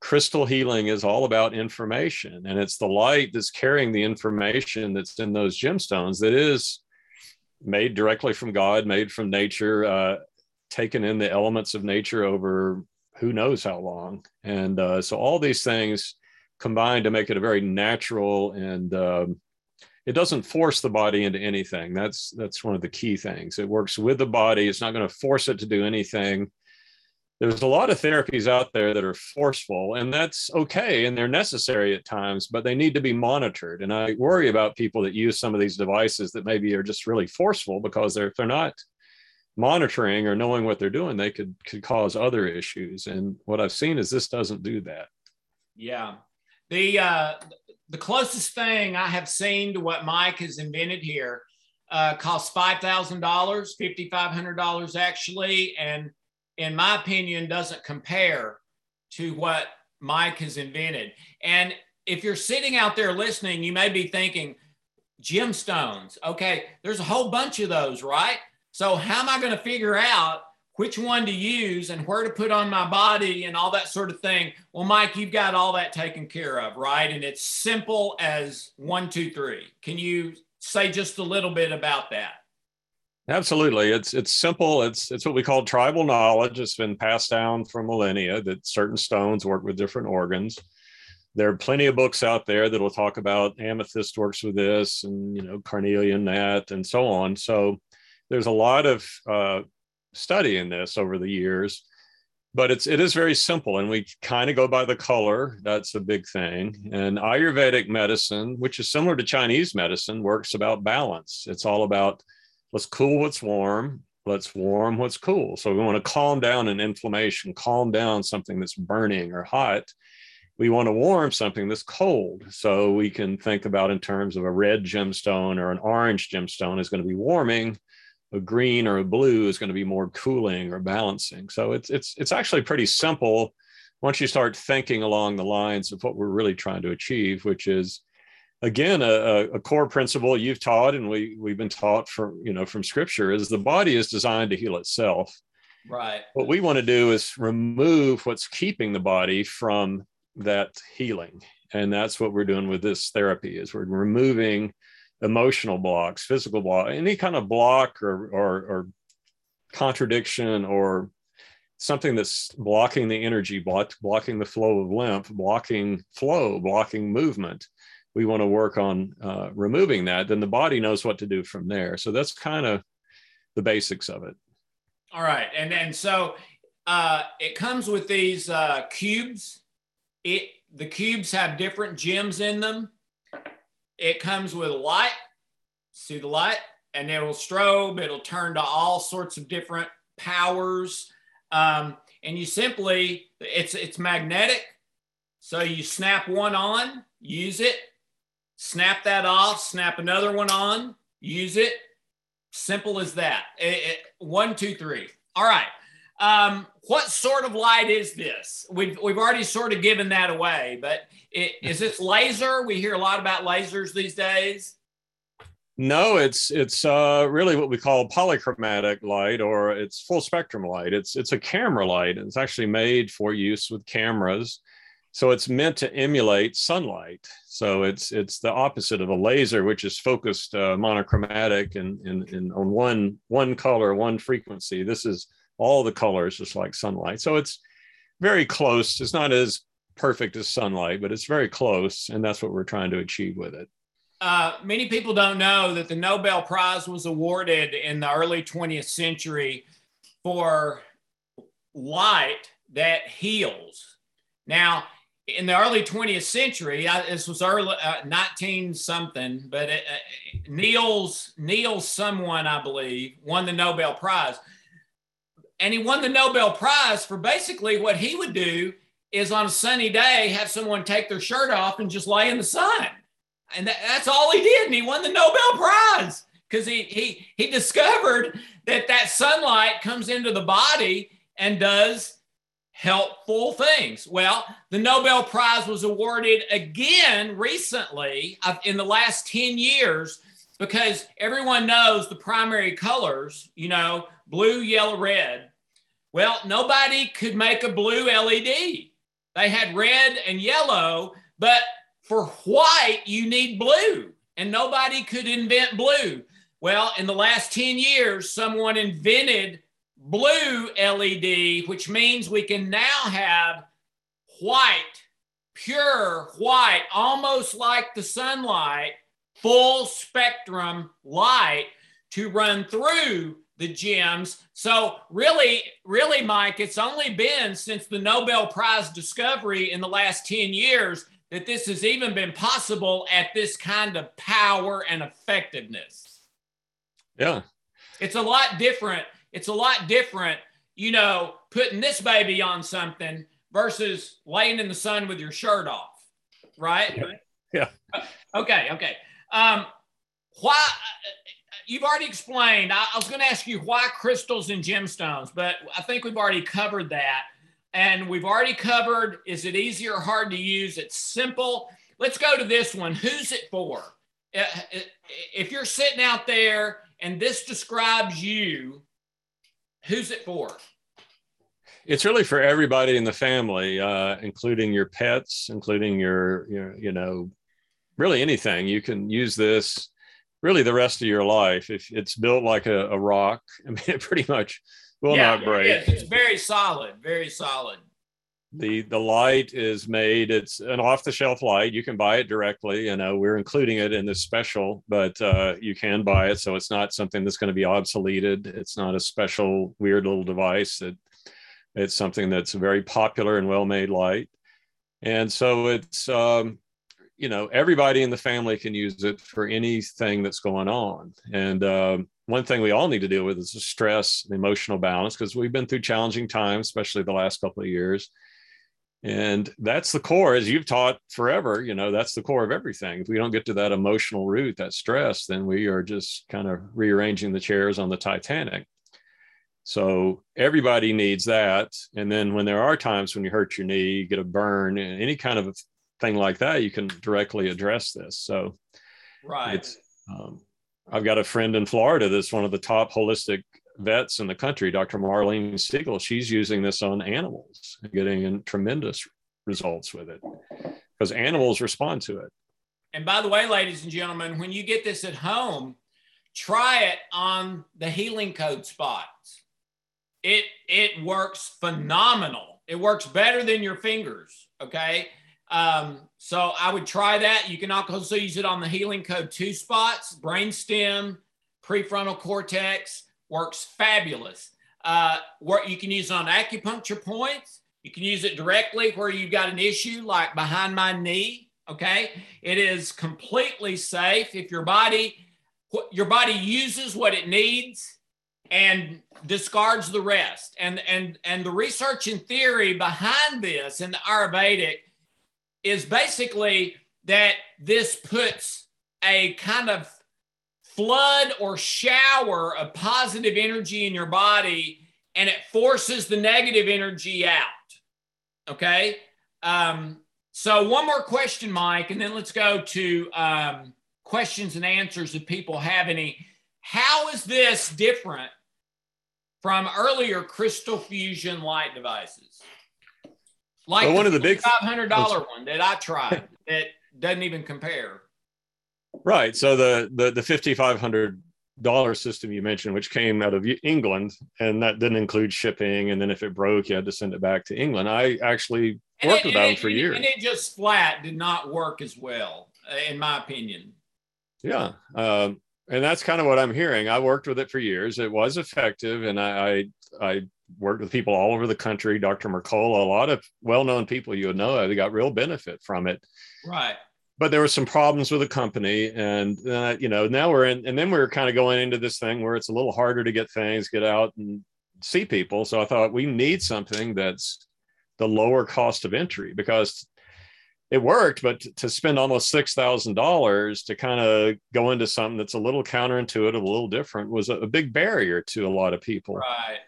crystal healing is all about information, and it's the light that's carrying the information that's in those gemstones that is made directly from God, made from nature, uh, taken in the elements of nature over who knows how long. And uh, so, all these things combine to make it a very natural and um, it doesn't force the body into anything. That's that's one of the key things. It works with the body. It's not going to force it to do anything. There's a lot of therapies out there that are forceful, and that's okay, and they're necessary at times, but they need to be monitored. And I worry about people that use some of these devices that maybe are just really forceful because they're, if they're not monitoring or knowing what they're doing, they could could cause other issues. And what I've seen is this doesn't do that. Yeah, the uh, the closest thing I have seen to what Mike has invented here uh, costs $5,000, $5,500 actually. And in my opinion, doesn't compare to what Mike has invented. And if you're sitting out there listening, you may be thinking, gemstones. Okay, there's a whole bunch of those, right? So, how am I going to figure out which one to use and where to put on my body and all that sort of thing? Well, Mike, you've got all that taken care of, right? And it's simple as one, two, three. Can you say just a little bit about that? Absolutely. It's it's simple. It's it's what we call tribal knowledge. It's been passed down for millennia that certain stones work with different organs. There are plenty of books out there that will talk about amethyst works with this and you know carnelian that and so on. So there's a lot of uh, study in this over the years, but it's it is very simple and we kind of go by the color. That's a big thing. And Ayurvedic medicine, which is similar to Chinese medicine, works about balance. It's all about let's cool what's warm let's warm what's cool so we want to calm down an inflammation calm down something that's burning or hot we want to warm something that's cold so we can think about in terms of a red gemstone or an orange gemstone is going to be warming a green or a blue is going to be more cooling or balancing. So it's it's it's actually pretty simple once you start thinking along the lines of what we're really trying to achieve which is again a, a, core principle you've taught and we we've been taught from you know from scripture is the body is designed to heal itself. Right. What we want to do is remove what's keeping the body from that healing. And that's what we're doing with this therapy is we're removing emotional blocks physical block any kind of block or or, or contradiction or something that's blocking the energy block, blocking the flow of lymph blocking flow blocking movement we want to work on uh, removing that, then the body knows what to do from there. So that's kind of the basics of it. All right, and and so uh, it comes with these uh, cubes. It the cubes have different gems in them. It comes with light. See the light, and it'll strobe. It'll turn to all sorts of different powers. Um, and you simply it's it's magnetic. So you snap one on, use it, snap that off, snap another one on, use it. Simple as that. It, it, one, two, three. All right. Um, what sort of light is this? We've, we've already sort of given that away, but it, is this laser? We hear a lot about lasers these days. No, it's it's uh, really what we call polychromatic light, or it's full spectrum light. It's it's a camera light. It's actually made for use with cameras so it's meant to emulate sunlight. So it's it's the opposite of a laser, which is focused uh, monochromatic and, and, and on one one color, one frequency. This is all the colors, just like sunlight. So it's very close. It's not as perfect as sunlight, but it's very close, and that's what we're trying to achieve with it. Uh, many people don't know that the Nobel Prize was awarded in the early 20th century for light that heals. Now, in the early 20th century, I, this was early uh, 19 something, but it, uh, Niels Niels someone I believe won the Nobel Prize, and he won the Nobel Prize for basically what he would do is on a sunny day have someone take their shirt off and just lay in the sun, and that, that's all he did, and he won the Nobel Prize because he he he discovered that that sunlight comes into the body and does helpful things. Well, the Nobel Prize was awarded again recently uh, in the last 10 years because everyone knows the primary colors, you know, blue, yellow, red. Well, nobody could make a blue LED. They had red and yellow, but for white, you need blue, and nobody could invent blue. Well, in the last 10 years, someone invented blue LED, which means we can now have white, pure white, almost like the sunlight, full spectrum light to run through the gems. So, really, really, Mike, it's only been since the Nobel Prize discovery in the last 10 years that this has even been possible at this kind of power and effectiveness. Yeah. It's a lot different it's a lot different, you know, putting this baby on something versus laying in the sun with your shirt off, right? Yeah. Okay, okay. Um, why you've already explained. I, I was going to ask you why crystals and gemstones, but I think we've already covered that. And we've already covered is it easy or hard to use? It's simple. Let's go to this one. Who's it for? Uh, uh, if you're sitting out there and this describes you, who's it for? It's really for everybody in the family, uh, including your pets, including your, your, you know, really anything. You can use this really the rest of your life. If it's built like a, a rock, I mean, it pretty much will yeah, not break. It it's very solid, very solid. The the light is made. It's an off the shelf light. You can buy it directly. You know, we're including it in this special, but uh, you can buy it, so it's not something that's going to be obsoleted. It's not a special weird little device. It, it's something that's a very popular and well made light, and so it's um, you know everybody in the family can use it for anything that's going on. And um, one thing we all need to deal with is the stress and emotional balance because we've been through challenging times especially the last couple of years. And that's the core as you've taught forever you know that's the core of everything. If we don't get to that emotional root that stress then we are just kind of rearranging the chairs on the titanic. So everybody needs that. And then when there are times when you hurt your knee you get a burn and any kind of thing like that, you can directly address this. So, right. It's, um, I've got a friend in Florida that's one of the top holistic vets in the country, Dr. Marlene Siegel. She's using this on animals, getting tremendous results with it because animals respond to it. And by the way, ladies and gentlemen, when you get this at home, try it on the healing code spots. It it works phenomenal. It works better than your fingers. Okay. Um, so I would try that. You can also use it on the healing code two spots, brainstem, prefrontal cortex, works fabulous. Uh, what you can use on acupuncture points. You can use it directly where you've got an issue like behind my knee. Okay. It is completely safe. If your body, your body uses what it needs and discards the rest. And, and, and the research and theory behind this in the Ayurvedic is basically that this puts a kind of flood or shower of positive energy in your body and it forces the negative energy out. Okay. Um, so, one more question, Mike, and then let's go to um, questions and answers if people have any. How is this different from earlier crystal fusion light devices? Like one of the big five hundred dollar one that I tried that doesn't even compare. Right. So the the the fifty five hundred dollar system you mentioned, which came out of England, and that didn't include shipping. And then if it broke, you had to send it back to England. I actually worked it, with them for years, and it just flat did not work as well, uh, in my opinion. Yeah, um, and that's kind of what I'm hearing. I worked with it for years. It was effective, and I I, I worked with people all over the country. Dr. Mercola, a lot of well-known people you would know, they got real benefit from it. Right. But there were some problems with the company, and uh, you know now we're in, and then we are kind of going into this thing where it's a little harder to get things, get out and see people. So I thought we need something that's the lower cost of entry because it worked, but to spend almost six thousand dollars to kind of go into something that's a little counterintuitive, a little different, was a, a big barrier to a lot of people. Right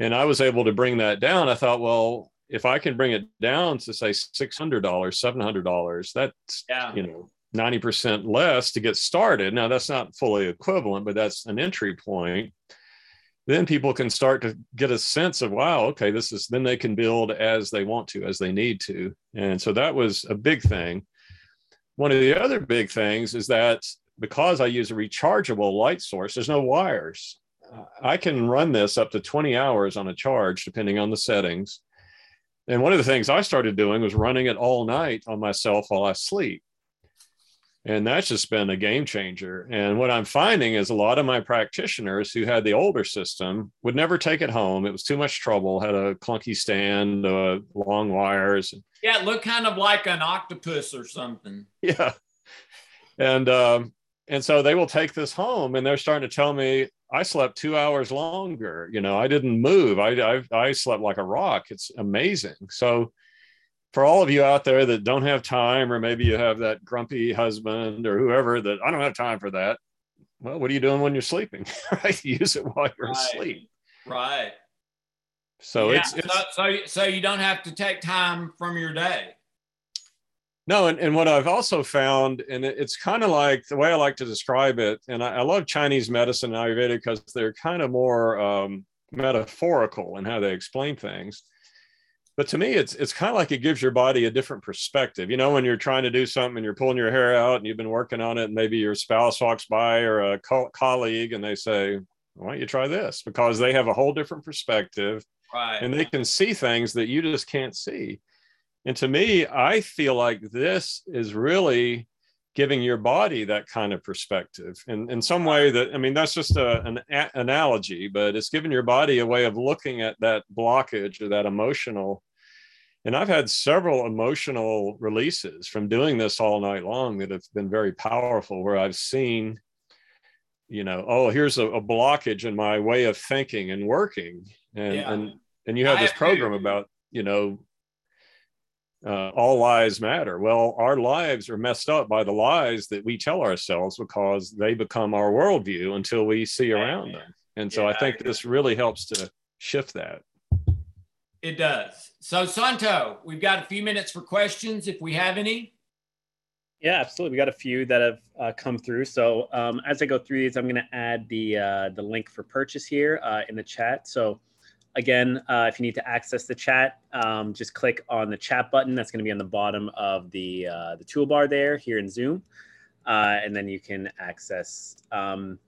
and I was able to bring that down. I thought, well, if I can bring it down to say six hundred dollars, seven hundred dollars, that's yeah. you know ninety percent less to get started. Now that's not fully equivalent, but that's an entry point. Then people can start to get a sense of wow, okay, this is. Then they can build as they want to, as they need to, and so that was a big thing. One of the other big things is that because I use a rechargeable light source, there's no wires. I can run this up to 20 hours on a charge, depending on the settings. And one of the things I started doing was running it all night on myself while I sleep. And that's just been a game changer. And what I'm finding is a lot of my practitioners who had the older system would never take it home. It was too much trouble, had a clunky stand, uh, long wires. Yeah, it looked kind of like an octopus or something. Yeah. And, um, and so they will take this home and they're starting to tell me I slept two hours longer. You know, I didn't move. I, I, I slept like a rock. It's amazing. So, for all of you out there that don't have time, or maybe you have that grumpy husband or whoever that I don't have time for that, well, what are you doing when you're sleeping? right, use it while you're Right. asleep. Right. So Yeah, it's, it's so, so so you don't have to take time from your day. No, and, and what I've also found, and it's kind of like the way I like to describe it, and I, I love Chinese medicine and Ayurveda because they're kind of more um, metaphorical in how they explain things. But to me, it's it's kind of like it gives your body a different perspective. You know, when you're trying to do something and you're pulling your hair out and you've been working on it, and maybe your spouse walks by or a co- colleague and they say, "Why don't you try this?" Because they have a whole different perspective Right. and they can see things that you just can't see. And to me, I feel like this is really giving your body that kind of perspective in, in some way that, I mean, that's just a, an a- analogy, but it's giving your body a way of looking at that blockage or that emotional. And I've had several emotional releases from doing this all night long that have been very powerful, where I've seen, you know, oh, here's a, a blockage in my way of thinking and working. And, Yeah. and and you have I this program about you know uh, all lives matter well our lives are messed up by the lies that we tell ourselves because they become our worldview until we see around them and so Yeah, i I think agree. this really helps to shift that It does. So Santo, we've got a few minutes for questions if we have any. Yeah, absolutely. We got a few that have uh, come through. So um, as I go through these, I'm going to add the uh, the link for purchase here uh, in the chat. So again, uh, if you need to access the chat, um, just click on the chat button. That's going to be on the bottom of the uh, the toolbar there here in Zoom, uh, and then you can access. Um,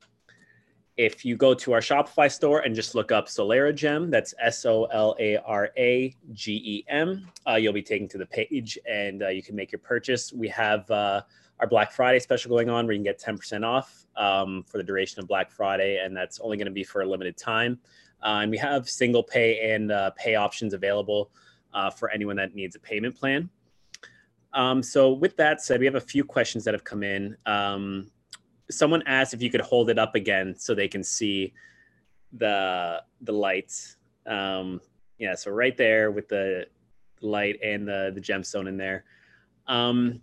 if you go to our Shopify store and just look up SolaraGem, that's S O L A R A G E M, uh, you'll be taken to the page and uh, you can make your purchase. We have uh, our Black Friday special going on where you can get 10% off um, for the duration of Black Friday, and that's only going to be for a limited time. Uh, and we have single pay and uh, pay options available uh, for anyone that needs a payment plan. Um, so, with that said, we have a few questions that have come in. Um, someone asked if you could hold it up again so they can see the the lights. Um, yeah, so right there with the light and the the gemstone in there. Um,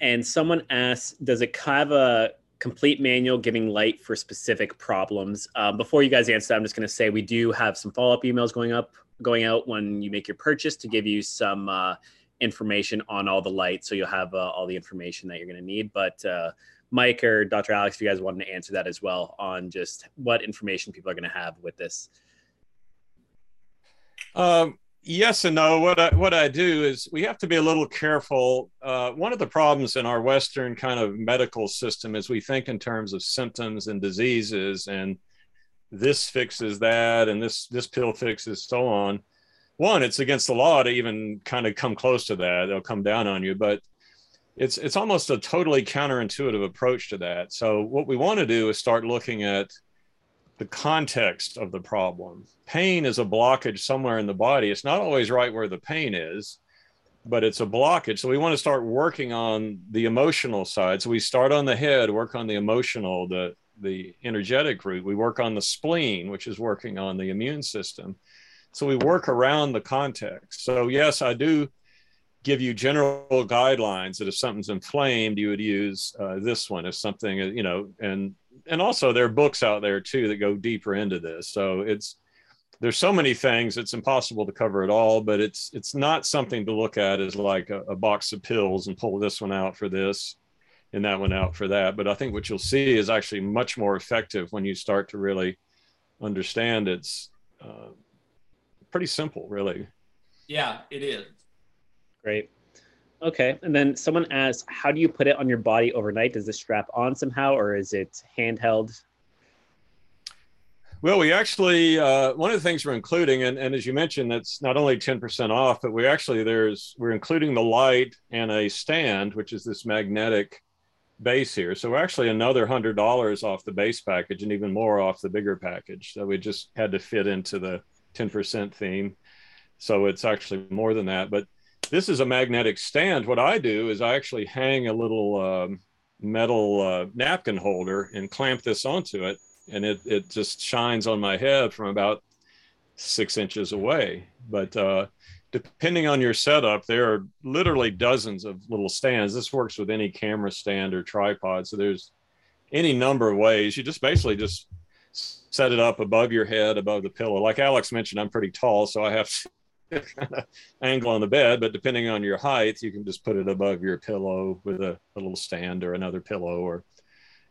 and someone asked, does it have a complete manual giving light for specific problems? Um, before you guys answer, that, I'm just going to say we do have some follow up emails going up, going out when you make your purchase to give you some uh, information on all the lights, so you'll have uh, all the information that you're going to need. But uh, Mike or Dr. Alex, if you guys wanted to answer that as well on just what information people are going to have with this. Um, yes and no. What I what I do is we have to be a little careful. Uh, one of the problems in our Western kind of medical system is we think in terms of symptoms and diseases, and this fixes that, and this this pill fixes so on. One, it's against the law to even kind of come close to that. They'll come down on you, but it's it's almost a totally counterintuitive approach to that. So what we want to do is start looking at the context of the problem. Pain is a blockage somewhere in the body. It's not always right where the pain is, but it's a blockage. So we want to start working on the emotional side. So we start on the head, work on the emotional, the the energetic root. We work on the spleen, which is working on the immune system. So we work around the context. So yes, I do give you general guidelines that if something's inflamed, you would use uh, this one. If something, you know, and and also there are books out there too that go deeper into this. So it's there's so many things it's impossible to cover it all, but it's it's not something to look at as like a, a box of pills and pull this one out for this and that one out for that. But I think what you'll see is actually much more effective when you start to really understand it's uh, pretty simple, really. Yeah, it is. Great. Okay. And then someone asked, how do you put it on your body overnight? Does it strap on somehow or is it handheld? Well, we actually uh, one of the things we're including, and, and as you mentioned, that's not only ten percent off, but we actually there's we're including the light and a stand, which is this magnetic base here. So we're actually another hundred dollars off the base package, and even more off the bigger package. So we just had to fit into the ten percent theme. So it's actually more than that, but this is a magnetic stand. What I do is I actually hang a little um, metal uh, napkin holder and clamp this onto it and it, it just shines on my head from about six inches away. But uh, depending on your setup, there are literally dozens of little stands. This works with any camera stand or tripod. So there's any number of ways. You just basically just set it up above your head, above the pillow. Like Alex mentioned, I'm pretty tall, so I have to kind of angle on the bed, but depending on your height, you can just put it above your pillow with a, a little stand or another pillow or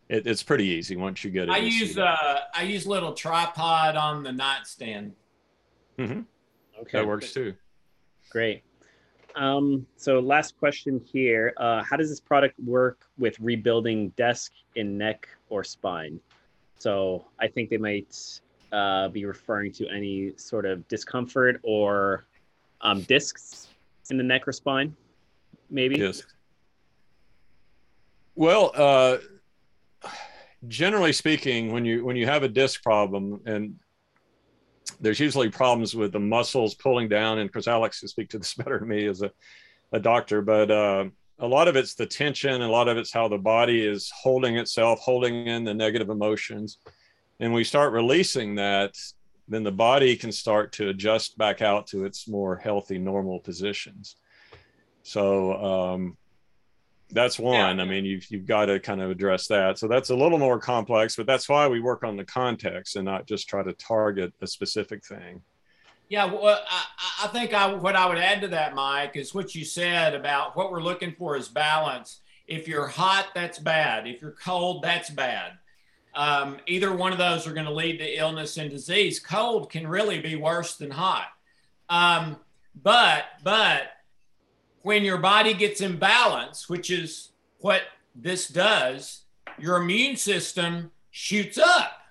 it, it's pretty easy once you get it. I use uh I use little tripod on the nightstand. Mm-hmm. Okay. That works too. Great. Um, so last question here. Uh, how does this product work with rebuilding desk in neck or spine? So I think they might uh, be referring to any sort of discomfort or um, discs in the neck or spine, maybe. Yes. Well, uh, generally speaking, when you when you have a disc problem, and there's usually problems with the muscles pulling down, and because Alex can speak to this better than me as a, a doctor, but uh, a lot of it's the tension, a lot of it's how the body is holding itself, holding in the negative emotions, and we start releasing that, then the body can start to adjust back out to its more healthy, normal positions. So um, that's one. Yeah. I mean, you've you've got to kind of address that. So that's a little more complex, but that's why we work on the context and not just try to target a specific thing. Yeah, well, I, I think I, what I would add to that, Mike, is what you said about what we're looking for is balance. If you're hot, that's bad. If you're cold, that's bad. Um, either one of those are going to lead to illness and disease. Cold can really be worse than hot. Um, but but when your body gets in balance, which is what this does, your immune system shoots up.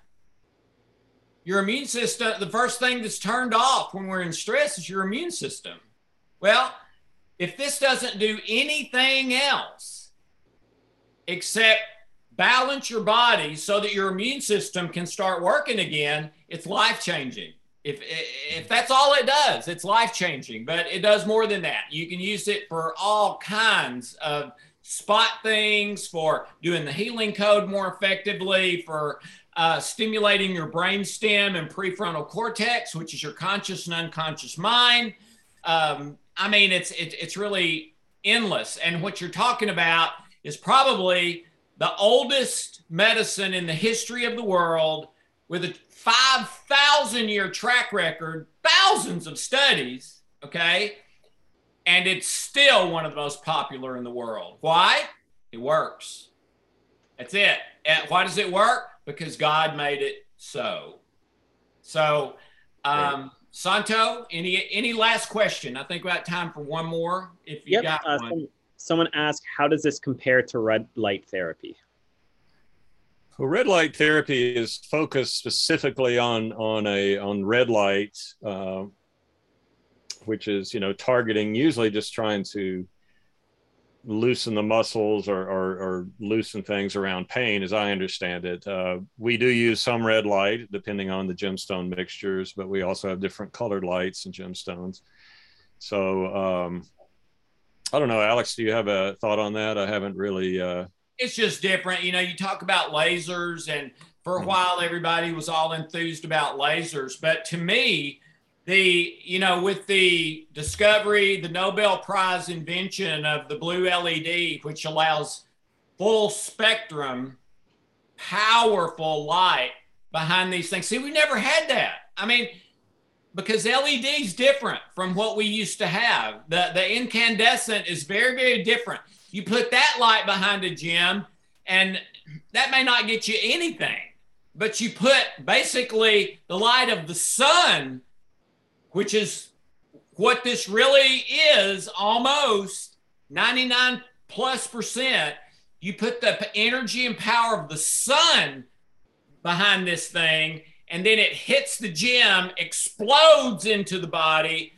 Your immune system, the first thing that's turned off when we're in stress is your immune system. Well, if this doesn't do anything else except balance your body so that your immune system can start working again, it's life changing if if that's all it does it's life changing but it does more than that. You can use it for all kinds of spot things for doing the healing code more effectively for uh, stimulating your brain stem and prefrontal cortex which is your conscious and unconscious mind. Um, i mean it's it, it's really endless. And what you're talking about is probably the oldest medicine in the history of the world with a 5,000 year track record, thousands of studies, okay? And it's still one of the most popular in the world. Why? It works. That's it. And why does it work? Because God made it so. So, um, Santo, any any last question? I think we got time for one more. If you yep. got uh, one. Someone asked, how does this compare to red light therapy? Well, red light therapy is focused specifically on on a on red light, uh, which is you know targeting usually just trying to loosen the muscles or, or, or loosen things around pain, as I understand it. Uh, we do use some red light depending on the gemstone mixtures, but we also have different colored lights and gemstones. So um, I don't know, Alex. Do you have a thought on that? I haven't really. Uh, it's just different. You know, you talk about lasers, and for a mm-hmm. while, everybody was all enthused about lasers. But to me, the you know with the discovery the nobel prize invention of the blue led which allows full spectrum powerful light behind these things see we never had that i mean because led is different from what we used to have the the incandescent is very very different you put that light behind a gem, and that may not get you anything, but you put basically the light of the sun, which is what this really is almost 99 plus percent. You put the energy and power of the sun behind this thing, and then it hits the gem, explodes into the body,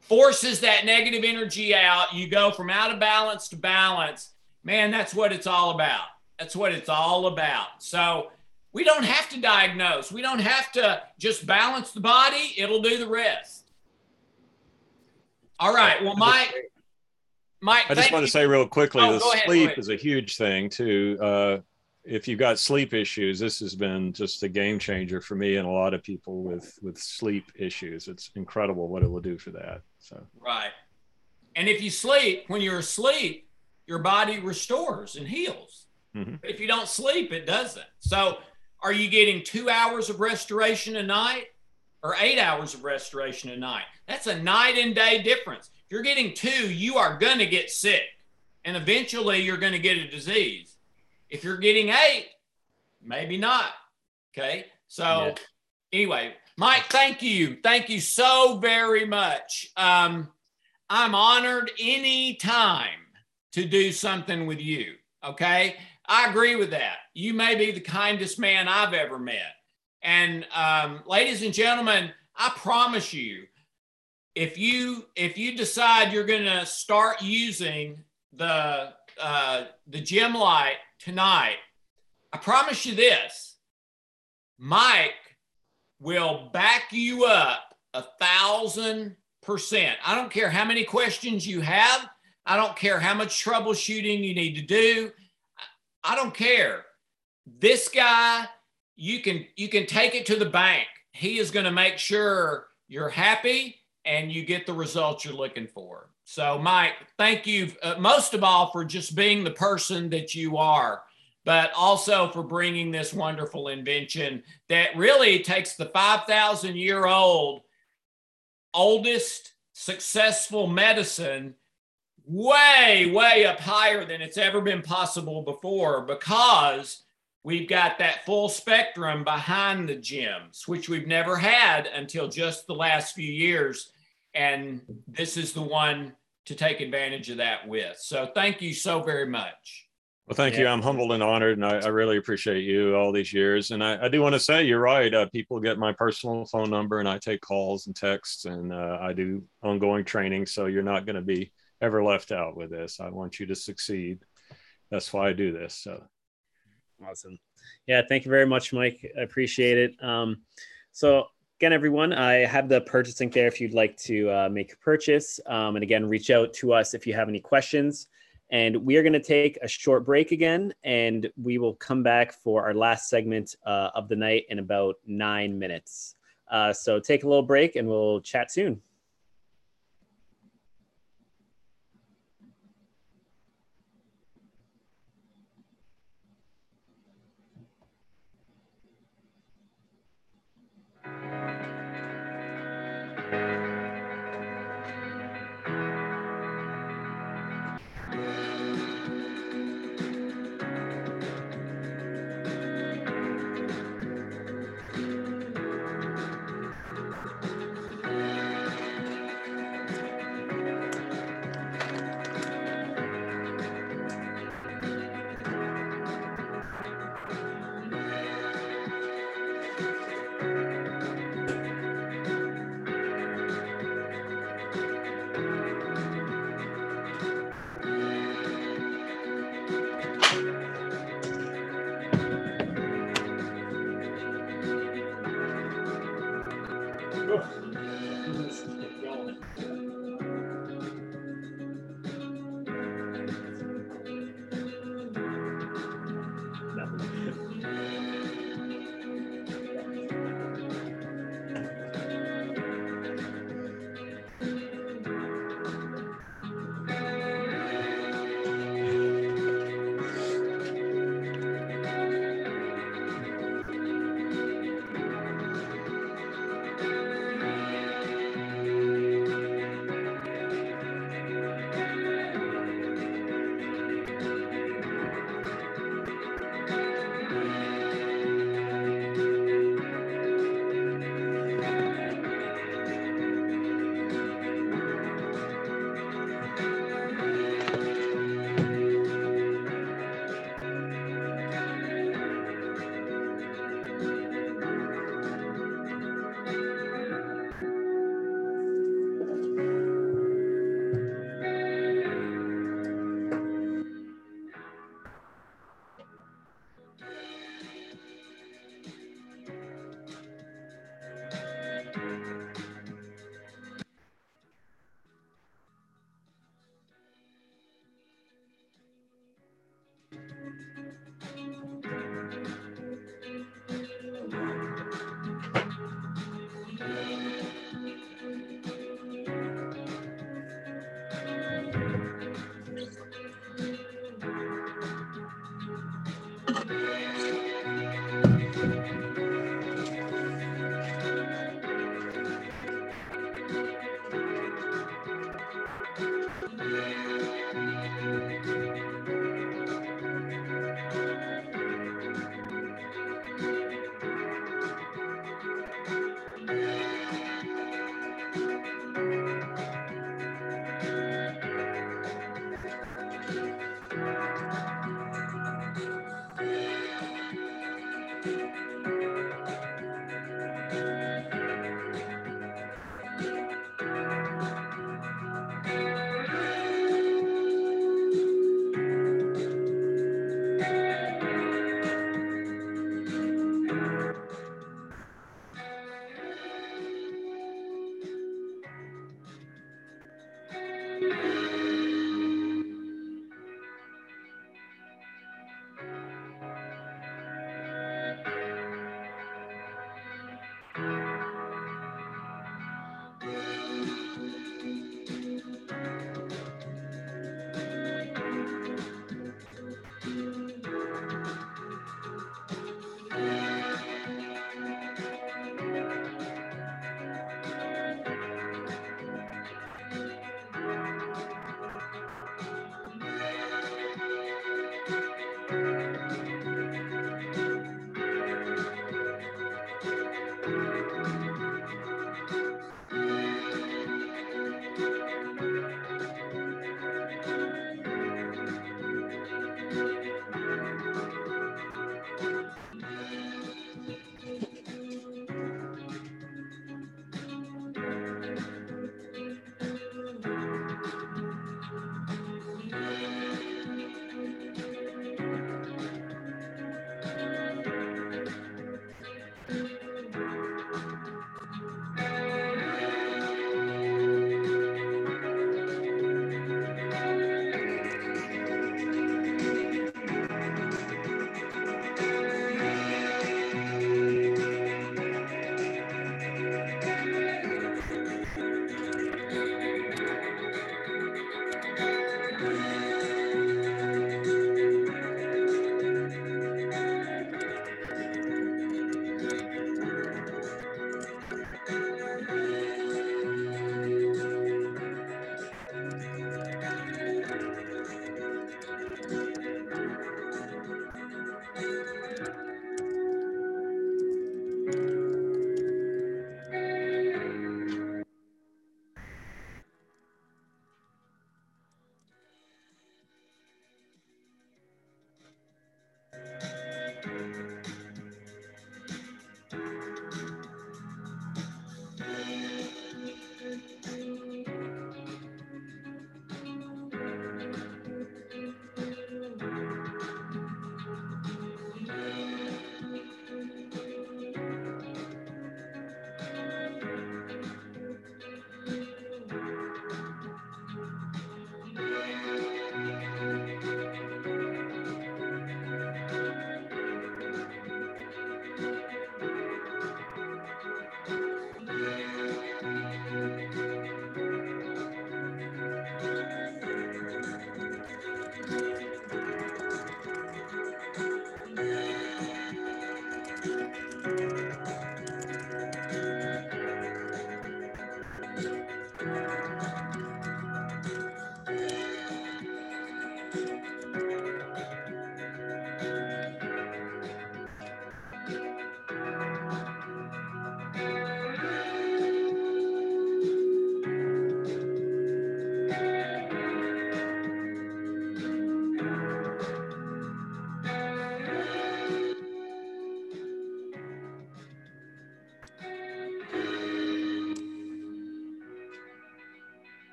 forces that negative energy out. You go from out of balance to balance. Man, that's what it's all about. That's what it's all about. So we don't have to diagnose. We don't have to just balance the body. It'll do the rest. All right. Well, Mike, Mike, I just want to say real quickly, oh, the sleep is a huge thing too. Uh, if you've got sleep issues, this has been just a game changer for me and a lot of people with with sleep issues. It's incredible what it will do for that. So right, and if you sleep when you're asleep, your body restores and heals. Mm-hmm. If you don't sleep, it doesn't. So, are you getting two hours of restoration a night or eight hours of restoration a night? That's a night and day difference. If you're getting two, you are going to get sick and eventually you're going to get a disease. If you're getting eight, maybe not. Okay. So, yeah. anyway, Mike, thank you. Thank you so very much. Um, I'm honored any time to do something with you. Okay. I agree with that. You may be the kindest man I've ever met. And um, ladies and gentlemen, I promise you, if you if you decide you're going to start using the uh, the gem light tonight, I promise you this: Mike will back you up a thousand percent. I don't care how many questions you have. I don't care how much troubleshooting you need to do. I don't care. This guy, you can you can take it to the bank. He is going to make sure you're happy and you get the results you're looking for. So, Mike, thank you uh, most of all for just being the person that you are, but also for bringing this wonderful invention that really takes the 5,000 year old oldest successful medicine way, way up higher than it's ever been possible before because we've got that full spectrum behind the gems, which we've never had until just the last few years. And this is the one to take advantage of that with. So thank you so very much. Well, thank yeah. you. I'm humbled and honored, and I, I, really appreciate you all these years. And I, I do want to say, you're right. Uh, people get my personal phone number, and I take calls and texts, and uh, I do ongoing training. So you're not going to be ever left out with this. I want you to succeed. That's why I do this. So awesome. Yeah, thank you very much, Mike. I appreciate it. Um, so again, everyone, I have the purchase link there if you'd like to uh, make a purchase. Um, and again, reach out to us if you have any questions. And we are going to take a short break again, and we will come back for our last segment uh, of the night in about nine minutes. Uh, so take a little break, and we'll chat soon.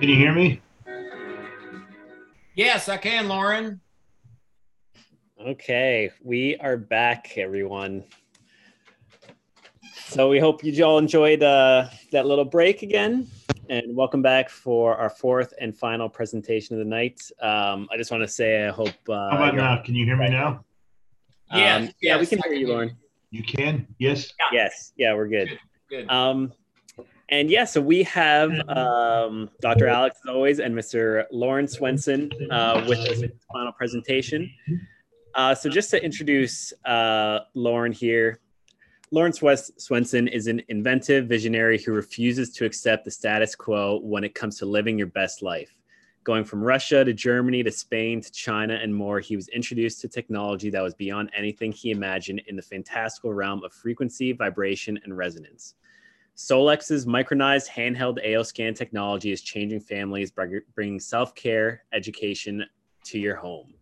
Can you hear me? Yes, I can, Lauren. Okay, we are back, everyone. So we hope you all enjoyed uh, that little break again, and welcome back for our fourth and final presentation of the night. Um, I just want to say I hope. Uh, How about now? Can you hear me now? Yes, Um, yeah, we can I hear you, Lauren. You can? Yes. Yes, yeah, we're good. Good. Um, and yeah, so we have um, Dr. Alex as always and Mr. Lauren Swenson uh, with us in final presentation. Uh, so just to introduce uh, Lauren here, Lauren Swes- Swenson is an inventive visionary who refuses to accept the status quo when it comes to living your best life. Going from Russia to Germany to Spain to China and more, he was introduced to technology that was beyond anything he imagined in the fantastical realm of frequency, vibration, and resonance. Solex's micronized handheld AO scan technology is changing families by bringing self care education to your home.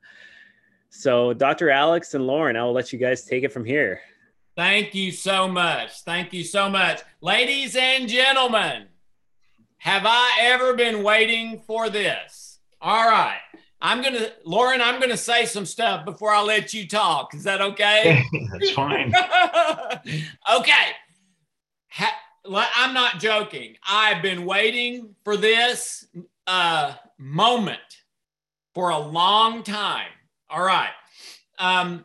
So, Dr. Alex and Lauren, I will let you guys take it from here. Thank you so much. Thank you so much. Ladies and gentlemen, have I ever been waiting for this? All right. I'm going to, Lauren, I'm going to say some stuff before I let you talk. Is that okay? That's fine. okay. Ha- I'm not joking. I've been waiting for this uh, moment for a long time. All right. Um,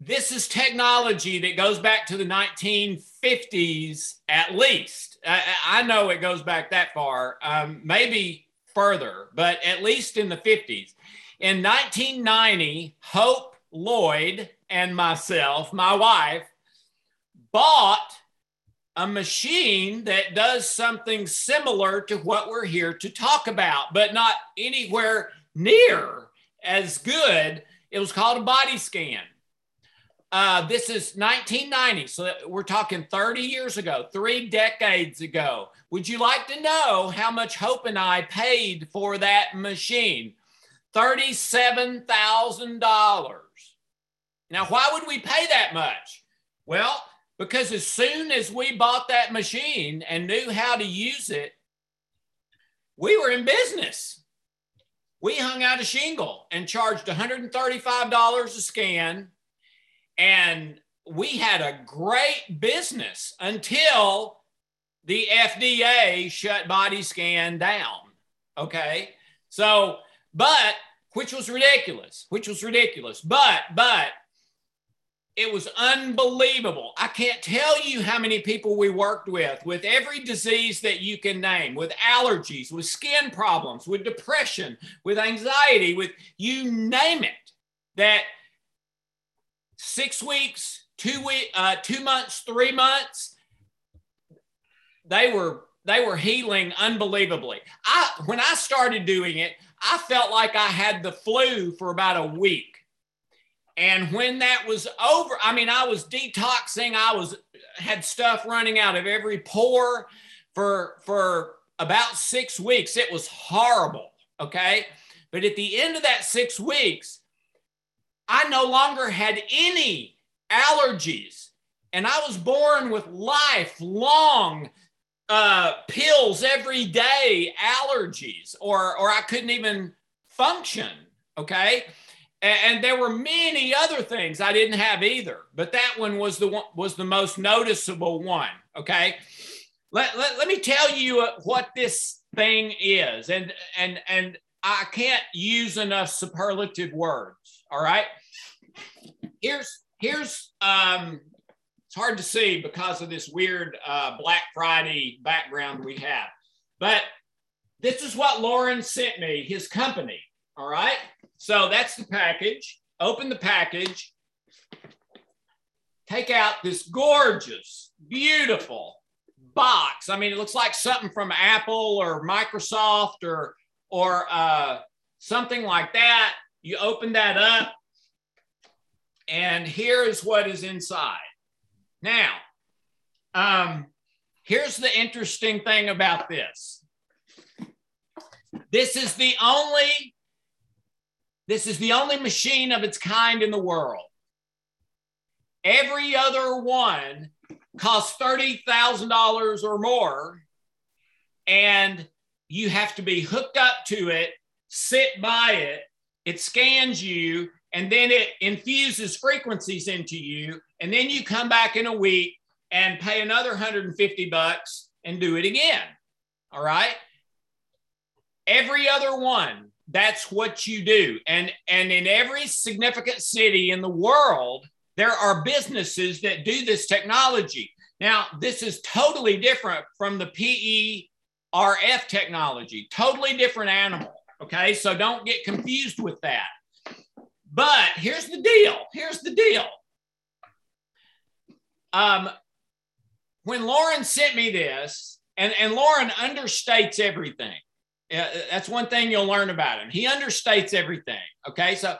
this is technology that goes back to the 1950s at least. I, I know it goes back that far, um, maybe further, but at least in the 50s. In 1990, Hope Loyd and myself, my wife, bought a machine that does something similar to what we're here to talk about, but not anywhere near as good. It was called a body scan. Uh, this is 1990, so we're talking 30 years ago, three decades ago. Would you like to know how much Hope and I paid for that machine? $37,000. Now, why would we pay that much? Well, because as soon as we bought that machine and knew how to use it, we were in business. We hung out a shingle and charged $135 a scan. And we had a great business until the FDA shut body scan down. Okay. So, but which was ridiculous, which was ridiculous. But, but it was unbelievable. I can't tell you how many people we worked with, with every disease that you can name, with allergies, with skin problems, with depression, with anxiety, with you name it, that six weeks, two week, uh, two months, three months, they were they were healing unbelievably. I when I started doing it, I felt like I had the flu for about a week. And when that was over, I mean, I was detoxing. I was had stuff running out of every pore for for about six weeks. It was horrible. Okay. But at the end of that six weeks, I no longer had any allergies. And I was born with lifelong uh, pills every day, allergies, or, or I couldn't even function. Okay. And, there were many other things I didn't have either, but that one was the one was the most noticeable one. Okay. Let, let, let me tell you what this thing is. And, and, and I can't use enough superlative words. All right. Here's, here's, um, it's hard to see because of this weird uh, Black Friday background we have. But this is what Lauren sent me, his company. All right. So that's the package. Open the package. Take out this gorgeous, beautiful box. I mean, it looks like something from Apple or Microsoft or or uh, something like that. You open that up, and here is what is inside. Now, um, here's the interesting thing about this. This is the only this is the only machine of its kind in the world. Every other one costs $30,000 or more and you have to be hooked up to it, sit by it, it scans you, and then it infuses frequencies into you. And then you come back in a week and pay another 150 bucks and do it again. All right. Every other one, that's what you do. And, and in every significant city in the world, there are businesses that do this technology. Now, this is totally different from the PERF technology, totally different animal. Okay. So don't get confused with that. But here's the deal. Here's the deal. Um, when Lauren sent me this, and, and Lauren understates everything. That's one thing you'll learn about him. He understates everything. Okay. So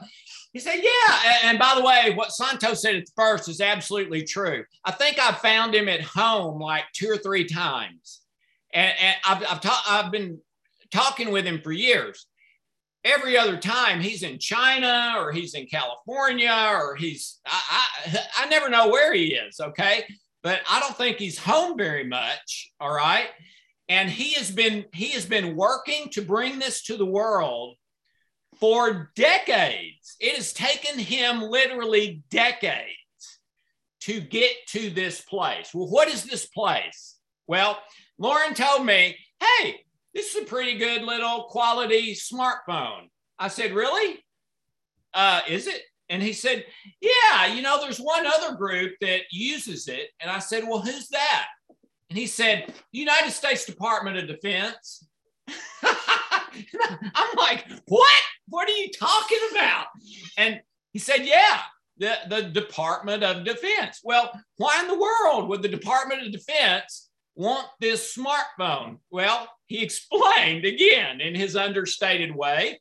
he said, Yeah. And by the way, what Santos said at first is absolutely true. I think I found him at home like two or three times. And, and I've, I've, ta- I've been talking with him for years. Every other time he's in China or he's in California or he's, I, I, I never know where he is. Okay. But I don't think he's home very much. All right. And he has been, he has been working to bring this to the world for decades. It has taken him literally decades to get to this place. Well, what is this place? Well, Lauren told me, hey, this is a pretty good little quality smartphone. I said, really? Uh, is it? And he said, yeah, you know, there's one other group that uses it. And I said, well, who's that? And he said, United States Department of Defense. I'm like, what? What are you talking about? And he said, yeah, the, the Department of Defense. Well, why in the world would the Department of Defense want this smartphone? Well, he explained again in his understated way.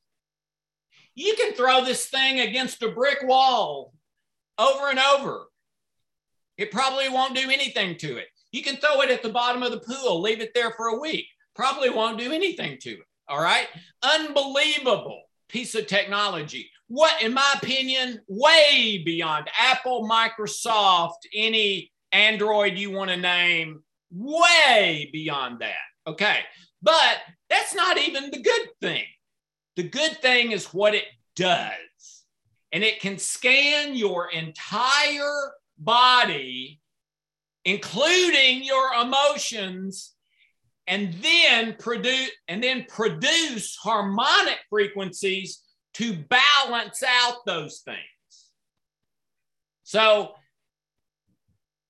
You can throw this thing against a brick wall over and over. It probably won't do anything to it. You can throw it at the bottom of the pool, leave it there for a week. Probably won't do anything to it. All right. Unbelievable piece of technology. What, in my opinion, way beyond Apple, Microsoft, any Android you want to name, way beyond that. Okay. But that's not even the good thing. The good thing is what it does. And it can scan your entire body, including your emotions, and then produce and then produce harmonic frequencies to balance out those things. So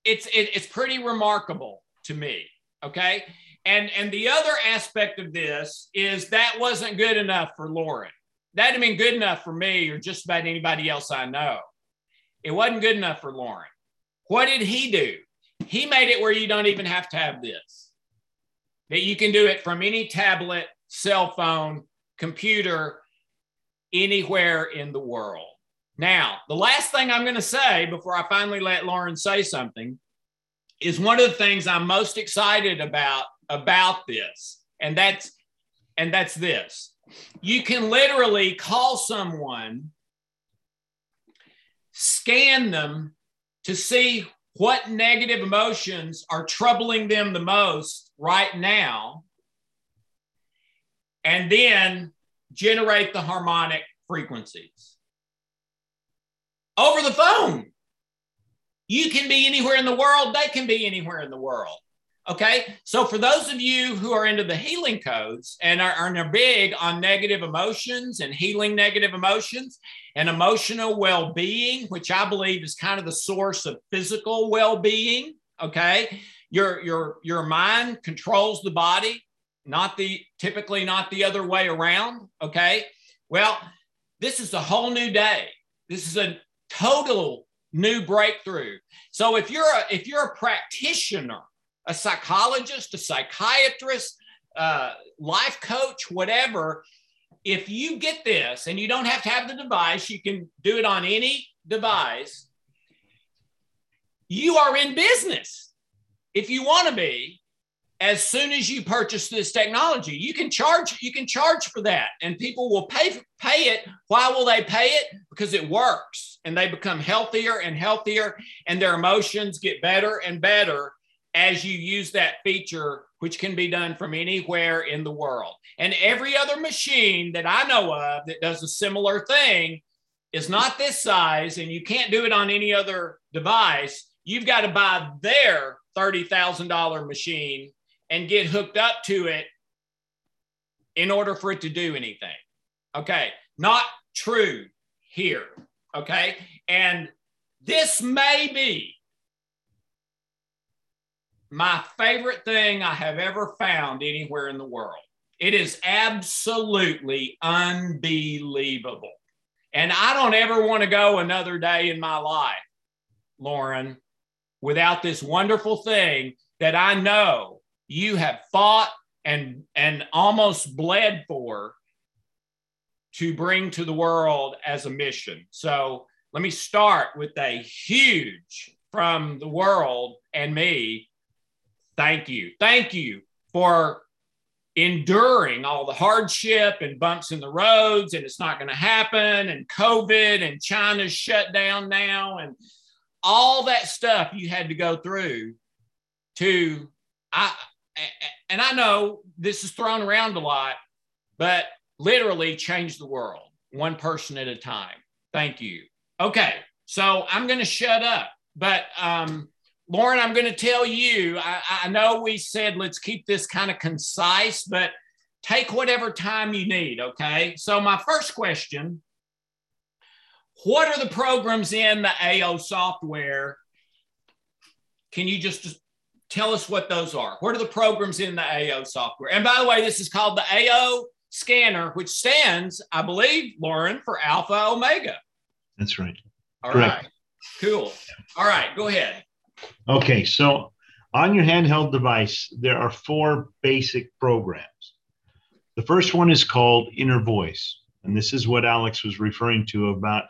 it's it, it's pretty remarkable to me okay? And and the other aspect of this is that wasn't good enough for lauren. That had been good enough for me or just about anybody else i know. It wasn't good enough for lauren. What did he do he made it where you don't even have to have this that you can do it from any tablet, cell phone, computer, anywhere in the world. Now, the last thing I'm going to say before I finally let Lauren say something is one of the things I'm most excited about about this, and that's and that's this. You can literally call someone, scan them to see what negative emotions are troubling them the most right now, and then generate the harmonic frequencies. Over the phone, you can be anywhere in the world, they can be anywhere in the world. Okay. So, for those of you who are into the healing codes and are, are big on negative emotions and healing negative emotions and emotional well being, which I believe is kind of the source of physical well being. Okay. Your, your, your mind controls the body, not the typically not the other way around. Okay. Well, this is a whole new day. This is a total new breakthrough. So if you're a, if you're a practitioner a psychologist, a psychiatrist, uh, life coach, whatever, if you get this and you don't have to have the device, you can do it on any device. You are in business. If you want to be as soon as you purchase this technology you can charge you can charge for that and people will pay pay it. Why will they pay it? Because it works and they become healthier and healthier and their emotions get better and better as you use that feature which can be done from anywhere in the world. And every other machine that I know of that does a similar thing is not this size, and you can't do it on any other device. You've got to buy their $30,000 machine and get hooked up to it in order for it to do anything. Okay, not true here. Okay, and this may be my favorite thing I have ever found anywhere in the world. It is absolutely unbelievable. And I don't ever want to go another day in my life, Lauren, without this wonderful thing that I know you have fought and and almost bled for to bring to the world as a mission. So let me start with a huge from the world and me Thank you. Thank you for enduring all the hardship and bumps in the roads, and it's not going to happen, and COVID, and China's shut down now, and all that stuff you had to go through to I and I know this is thrown around a lot, but literally change the world one person at a time. Thank you. Okay, so I'm going to shut up, but um, Lauren, I'm going to tell you, I, I know we said let's keep this kind of concise, but take whatever time you need. Okay. So, my first question What are the programs in the AO software? Can you just tell us what those are? What are the programs in the AO software? And by the way, this is called the AO scanner, which stands, I believe, Lauren, for Alpha Omega. That's right. All Correct. right. Cool. All right. Go ahead. Okay, so on your handheld device, there are four basic programs. The first one is called Inner Voice. And this is what Alex was referring to about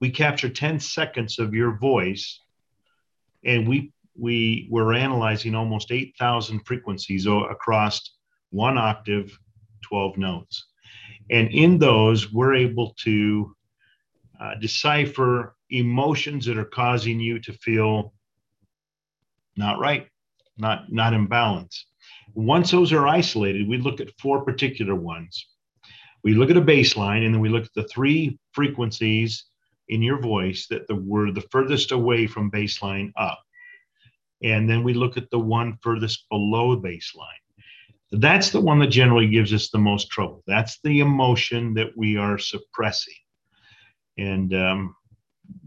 we capture 10 seconds of your voice and we we were analyzing almost 8,000 frequencies across one octave, 12 notes. And in those, we're able to uh, decipher emotions that are causing you to feel not right, not, not in balance. Once those are isolated, we look at four particular ones. We look at a baseline and then we look at the three frequencies in your voice that the, were the furthest away from baseline up. And then we look at the one furthest below baseline. That's the one that generally gives us the most trouble. That's the emotion that we are suppressing. And um,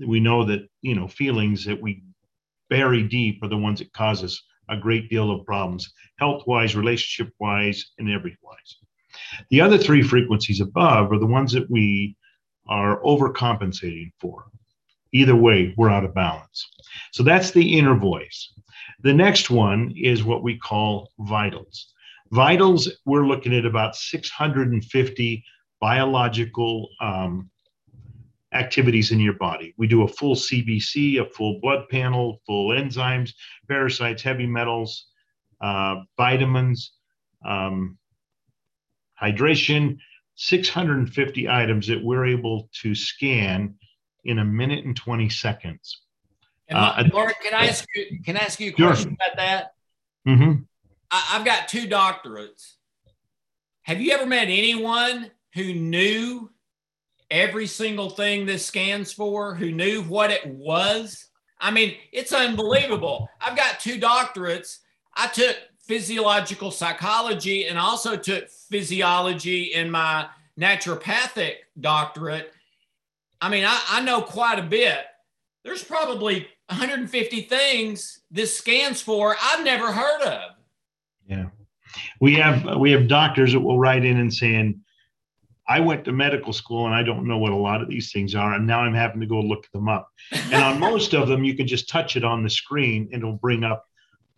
we know that, you know, feelings that we bury deep are the ones that cause us a great deal of problems, health wise, relationship wise, and every wise. The other three frequencies above are the ones that we are overcompensating for. Either way, we're out of balance. So that's the inner voice. The next one is what we call vitals. Vitals, we're looking at about 650 biological um, activities in your body. We do a full CBC, a full blood panel, full enzymes, parasites, heavy metals, uh, vitamins, um, hydration, 650 items that we're able to scan in a minute and 20 seconds. And uh, Laura, can I ask you, can I ask you a question about that? Mm-hmm. I, I've got two doctorates. Have you ever met anyone who knew every single thing this scans for, who knew what it was. I mean, it's unbelievable. I've got two doctorates. I took physiological psychology and also took physiology in my naturopathic doctorate. I mean, I, I know quite a bit. There's probably 150 things this scans for I've never heard of. Yeah. We have we have doctors that will write in and saying, I went to medical school and I don't know what a lot of these things are. And now I'm having to go look them up. And on most of them, you can just touch it on the screen and it'll bring up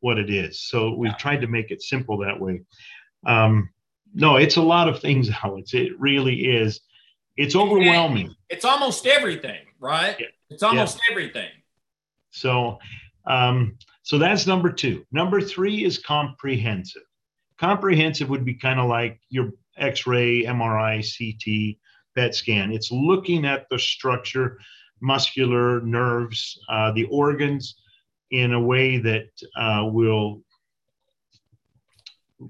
what it is. So we've tried to make it simple that way. Um, no, it's a lot of things, Alex. It really is. It's overwhelming. It's almost everything, right? Yeah. It's almost yeah. everything. So, um, so that's number two. Number three is comprehensive. Comprehensive would be kind of like your X-ray, MRI, CT, PET scan. It's looking at the structure, muscular, nerves, uh, the organs in a way that uh, will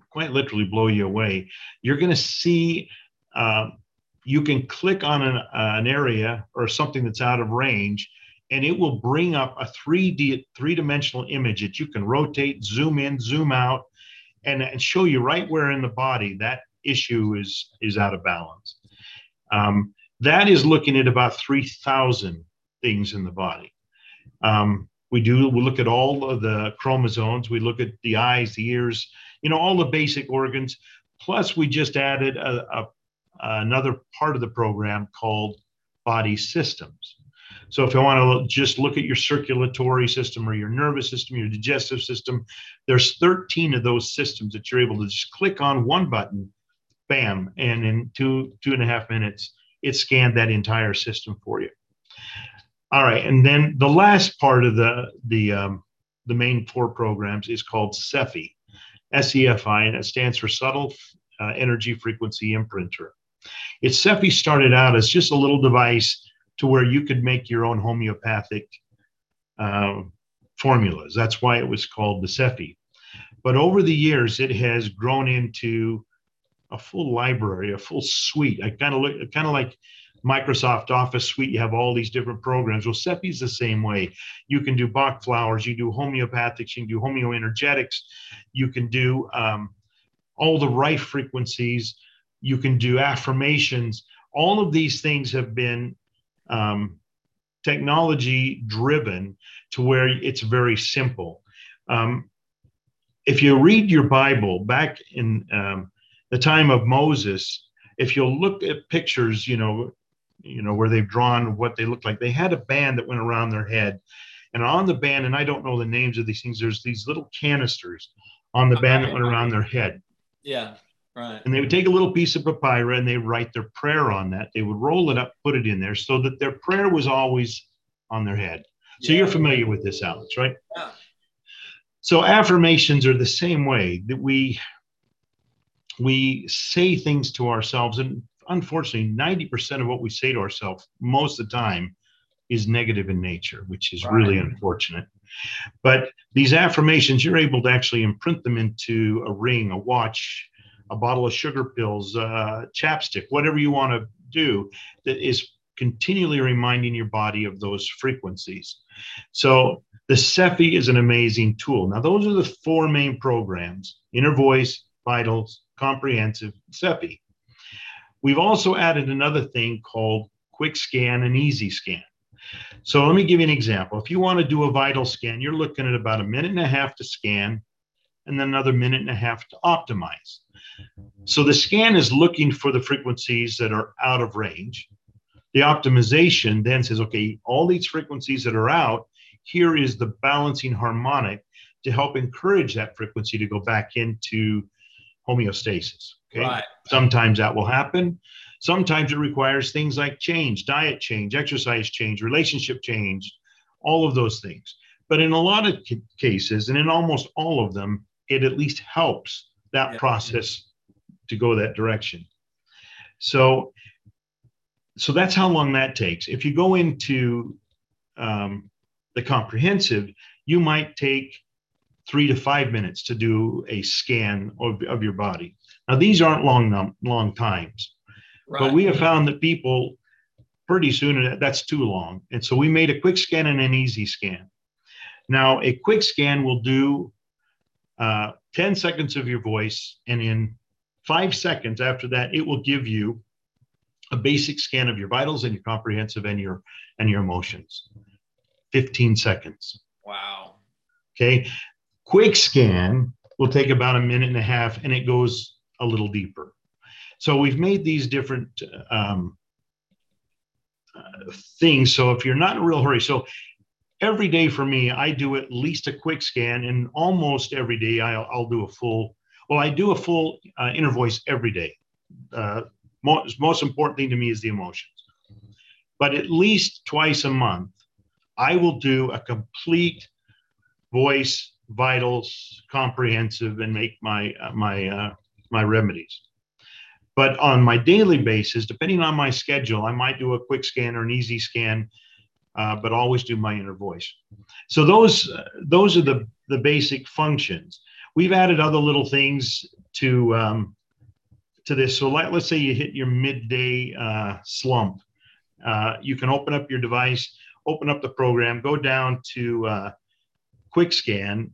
quite literally blow you away. You're going to see. Uh, you can click on an, an area or something that's out of range, and it will bring up a 3D three dimensional image that you can rotate, zoom in, zoom out, and, and show you right where in the body that issue is is out of balance. Um, that is looking at about 3,000 things in the body. Um, we do we look at all of the chromosomes. We look at the eyes, the ears, you know, all the basic organs. Plus, we just added a, a another part of the program called body systems. So if you want to just look at your circulatory system or your nervous system, your digestive system, there's 13 of those systems that you're able to just click on one button, bam, and in two two and a half minutes, it scanned that entire system for you. All right, and then the last part of the the um, the main four programs is called SEFI, S-E-F-I, and it stands for Subtle uh, Energy Frequency Imprinter. It SEFI started out as just a little device to where you could make your own homeopathic uh, formulas. That's why it was called the SEFI. But over the years, it has grown into a full library, a full suite. I kind of look, kind of like Microsoft Office suite. You have all these different programs. Well, SEFI's the same way. You can do Bach flowers. You do homeopathics. You can do homeoenergetics. You can do um, all the right frequencies. You can do affirmations. All of these things have been um, technology driven to where it's very simple. Um, if you read your Bible back in um, the time of Moses, if you'll look at pictures, you know, you know, where they've drawn what they look like, they had a band that went around their head. And on the band, and I don't know the names of these things, there's these little canisters on the band that went around their head. Yeah. Right. And they would take a little piece of papyrus and they write their prayer on that. They would roll it up, put it in there so that their prayer was always on their head. So yeah. you're familiar with this, Alex, right? Yeah. So affirmations are the same way that we we say things to ourselves and unfortunately 90% of what we say to ourselves most of the time is negative in nature, which is right. really unfortunate. But these affirmations, you're able to actually imprint them into a ring, a watch, a bottle of sugar pills, uh, chapstick, whatever you want to do that is continually reminding your body of those frequencies. So the SEFI is an amazing tool. Now, those are the four main programs inner voice, vitals, comprehensive, SEFI. We've also added another thing called quick scan and easy scan. So let me give you an example. If you want to do a vital scan, you're looking at about a minute and a half to scan and then another minute and a half to optimize. So the scan is looking for the frequencies that are out of range. The optimization then says, okay, all these frequencies that are out, here is the balancing harmonic to help encourage that frequency to go back into homeostasis. Okay. Right. Sometimes that will happen. Sometimes it requires things like change, diet change, exercise change, relationship change, all of those things. But in a lot of cases, and in almost all of them, it at least helps that yeah. process to go that direction. So, so that's how long that takes. If you go into um, the comprehensive, you might take three to five minutes to do a scan of, of your body. Now, these aren't long, long times, right. but we have found that people pretty soon that's too long. And so we made a quick scan and an easy scan. Now, a quick scan will do uh, 10 seconds of your voice, and in five seconds after that, it will give you a basic scan of your vitals and your comprehensive and your and your emotions. 15 seconds. Wow. Okay. Quick scan will take about a minute and a half and it goes a little deeper. So we've made these different um, uh, things. So if you're not in a real hurry, so every day for me, I do at least a quick scan, and almost every day I'll, I'll do a full. Well, I do a full uh, inner voice every day. Uh, most, most important thing to me is the emotions. But at least twice a month, I will do a complete voice, vitals, comprehensive, and make my uh, my uh, my remedies. But on my daily basis, depending on my schedule, I might do a quick scan or an easy scan uh, but always do my inner voice. So those uh, those are the the basic functions. We've added other little things to um, to this. So let, let's say you hit your midday uh, slump. Uh, you can open up your device, open up the program, go down to uh, quick scan,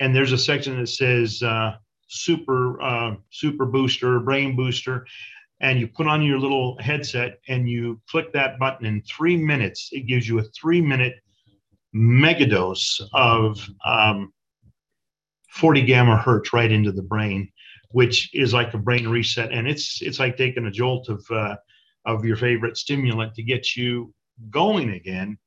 and there's a section that says uh, super uh, super booster, brain booster, and you put on your little headset and you click that button in three minutes. It gives you a three minute megadose of um, 40 gamma hertz right into the brain, which is like a brain reset, and it's it's like taking a jolt of uh, of your favorite stimulant to get you going again,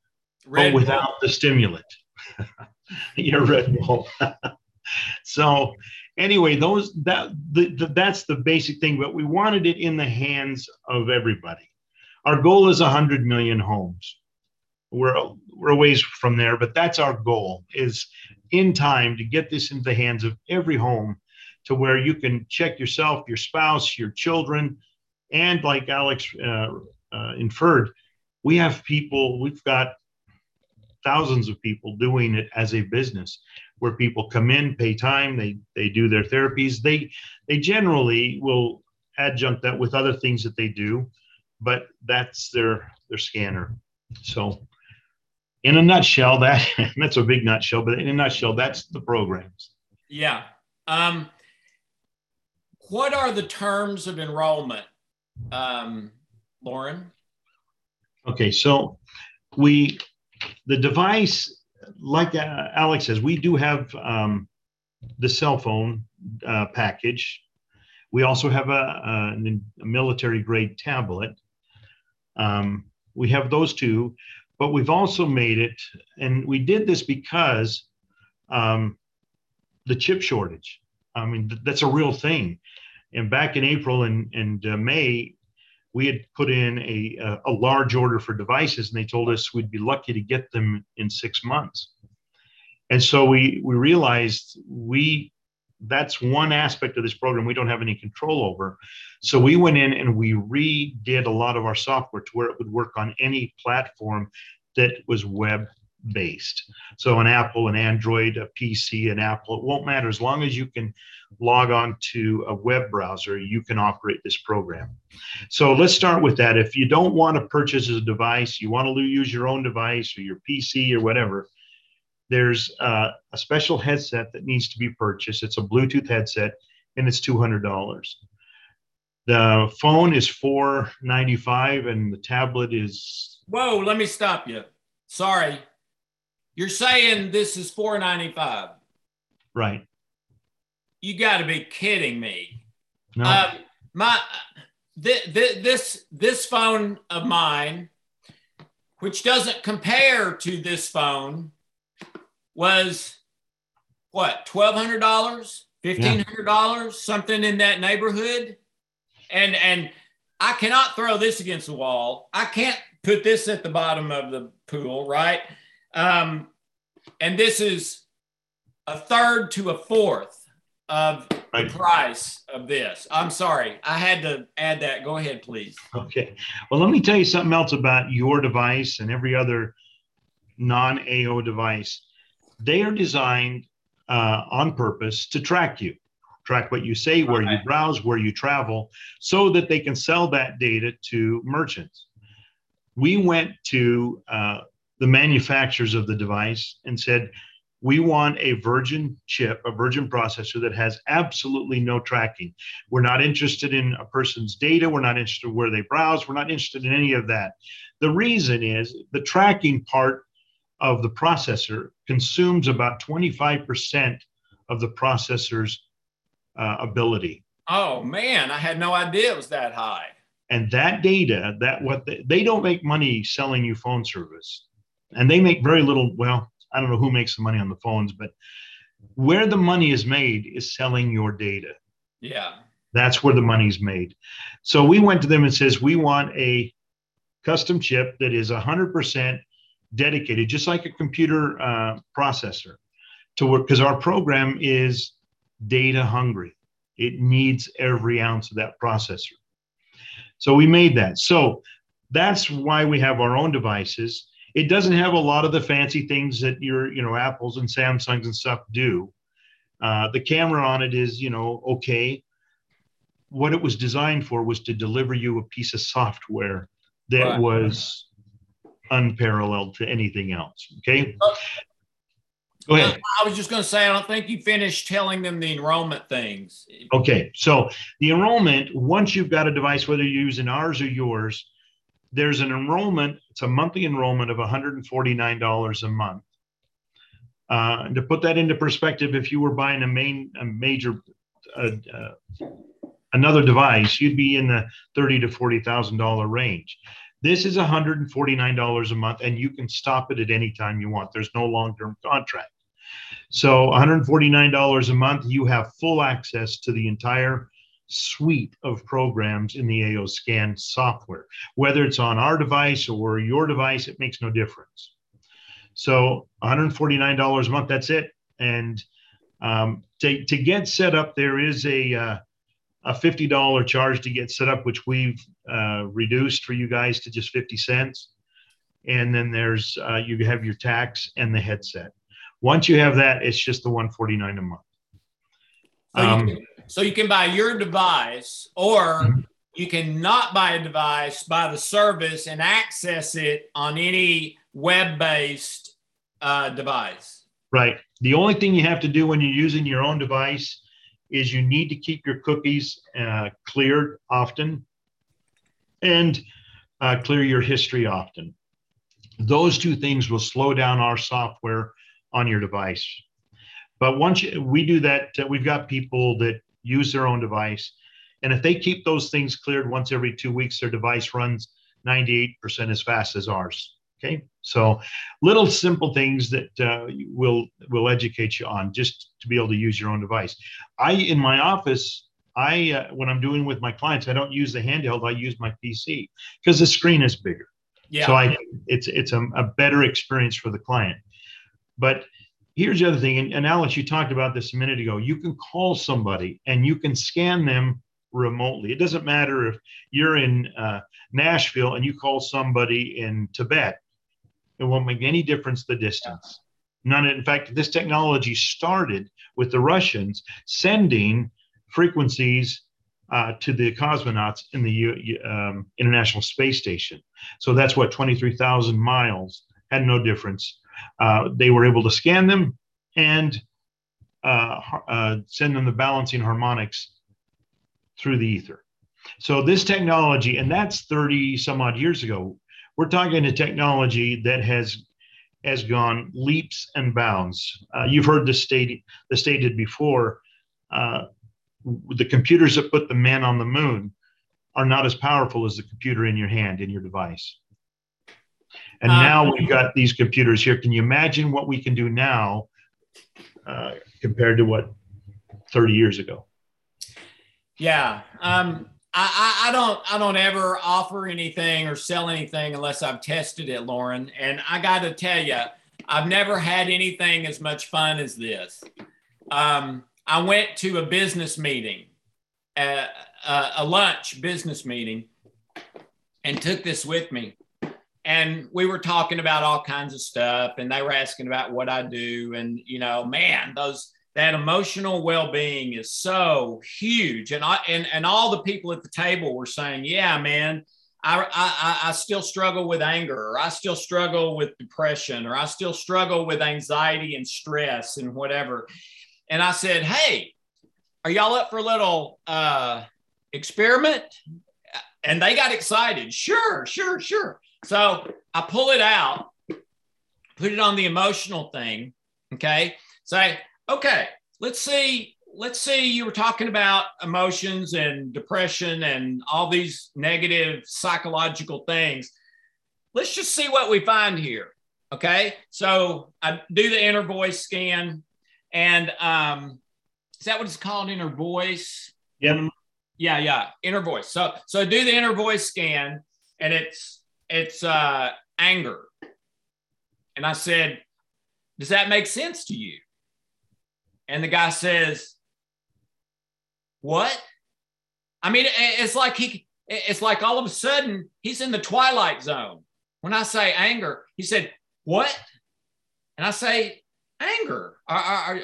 Red but without Bull. the stimulant. your Red Bull. so anyway, those that the, the, that's the basic thing. But we wanted it in the hands of everybody. Our goal is 100 million homes. We're we're ways from there, but that's our goal. Is in time to get this into the hands of every home, to where you can check yourself, your spouse, your children, and like Alex uh, uh, inferred, we have people. We've got thousands of people doing it as a business where people come in pay time they they do their therapies. They they generally will adjunct that with other things that they do but that's their their scanner. So in a nutshell that that's a big nutshell but in a nutshell that's the programs. Yeah. Um what are the terms of enrollment? Um lauren? Okay so we the device, like uh, Alex says, we do have um, the cell phone uh, package. We also have a, a, a military grade tablet. Um, we have those two, but we've also made it, and we did this because um, the chip shortage. I mean, th- that's a real thing. And back in April and, and uh, May, we had put in a, a, a large order for devices, and they told us we'd be lucky to get them in six months. And so we we realized we that's one aspect of this program we don't have any control over. So we went in and we redid a lot of our software to where it would work on any platform that was web based. So an Apple, an Android, a PC, an Apple, it won't matter as long as you can log on to a web browser, you can operate this program. So let's start with that. If you don't want to purchase a device, you want to use your own device or your PC or whatever, there's uh, a special headset that needs to be purchased. It's a Bluetooth headset and it's $200. The phone is 495 and the tablet is Whoa, let me stop you. Sorry. You're saying this is 495. Right. You got to be kidding me. No. Uh, my th- th- this this phone of mine, which doesn't compare to this phone, was what twelve hundred dollars, fifteen hundred dollars, something in that neighborhood, and and I cannot throw this against the wall. I can't put this at the bottom of the pool, right? Um, and this is a third to a fourth of the price of this. I'm sorry, I had to add that. Go ahead, please. Okay. Well, let me tell you something else about your device and every other non AO device. They are designed uh, on purpose to track you, track what you say, where right. you browse, where you travel, so that they can sell that data to merchants. We went to uh, the manufacturers of the device and said, we want a virgin chip, a virgin processor that has absolutely no tracking. We're not interested in a person's data. We're not interested in where they browse. We're not interested in any of that. The reason is the tracking part of the processor consumes about 25% of the processor's uh, ability. Oh man, I had no idea it was that high. And that data, that what they, they don't make money selling you phone service and they make very little. Well, I don't know who makes the money on the phones, but where the money is made is selling your data. Yeah. That's where the money's made. So we went to them and says, we want a custom chip that is 100% dedicated, just like a computer uh, processor, to work because our program is data hungry. It needs every ounce of that processor. So we made that. So that's why we have our own devices It doesn't have a lot of the fancy things that your, you know, Apples and Samsungs and stuff do. Uh, the camera on it is, you know, okay. What it was designed for was to deliver you a piece of software that Right. was unparalleled to anything else. Okay. Oh. Go ahead. I was just going to say, I don't think you finished telling them the enrollment things. Okay, so the enrollment, once you've got a device, whether you're using ours or yours, there's an enrollment, it's a monthly enrollment of $149 a month. Uh, and to put that into perspective, if you were buying a main, a major, uh, uh, another device, you'd be in the thirty to forty thousand dollar range. This is $149 a month, and you can stop it at any time you want. There's no long-term contract. So $149 a month, you have full access to the entire suite of programs in the AO Scan software. Whether it's on our device or your device, it makes no difference. So $149 a month, that's it. And um, to, to get set up, there is a, uh, a $50 charge to get set up, which we've uh, reduced for you guys to just 50 cents. And then there's, uh, you have your tax and the headset. Once you have that, it's just the 149 a month. You Um, so you can buy your device, or you can not buy a device, buy the service, and access it on any web-based uh, device. Right. The only thing you have to do when you're using your own device is you need to keep your cookies uh, cleared often and uh, clear your history often. Those two things will slow down our software on your device. But once you, we do that, uh, we've got people that use their own device. And if they keep those things cleared once every two weeks, their device runs 98% as fast as ours. Okay. So little simple things that uh, will will educate you on just to be able to use your own device. I in my office, I uh, when I'm doing with my clients, I don't use the handheld. I use my PC because the screen is bigger. Yeah. So I it's it's a, a better experience for the client. But here's the other thing, and, and you talked about this a minute ago. You can call somebody and you can scan them remotely. It doesn't matter if you're in uh, Nashville and you call somebody in Tibet. It won't make any difference the distance. None. In fact, this technology started with the Russians sending frequencies uh, to the cosmonauts in the um, International Space Station. So that's what 23,000 miles had no difference. Uh, they were able to scan them and uh, uh, send them the balancing harmonics through the ether. So this technology, and that's 30 some odd years ago. We're talking a technology that has has gone leaps and bounds. Uh, you've heard this stated the stated before. Uh, the computers that put the men on the moon are not as powerful as the computer in your hand in your device. And Uh, now we've got these computers here. Can you imagine what we can do now uh, compared to what 30 years ago? Yeah. Um, I, I, don't I don't ever offer anything or sell anything unless I've tested it, Lauren. And I got to tell you, I've never had anything as much fun as this. Um, I went to a business meeting, uh, uh, a lunch business meeting, and took this with me. And we were talking about all kinds of stuff, and they were asking about what I do. And you know, man, those that emotional well-being is so huge. And i and, and all the people at the table were saying yeah man I, I i still struggle with anger or i still struggle with depression or i still struggle with anxiety and stress and whatever. And i said hey are y'all up for a little uh experiment? And they got excited. Sure sure sure so i pull it out put it on the emotional thing okay? Say okay let's see let's see you were talking about emotions and depression and all these negative psychological things. Let's just see what we find here okay? So i do the inner voice scan and um is that what it's called inner voice? Yep. yeah yeah inner voice. So so I do the inner voice scan and it's it's uh anger and i said does that make sense to you and the guy says, What? I mean, it's like he, it's like all of a sudden he's in the twilight zone. when I say anger, he said, What? And I say, Anger. Are, are,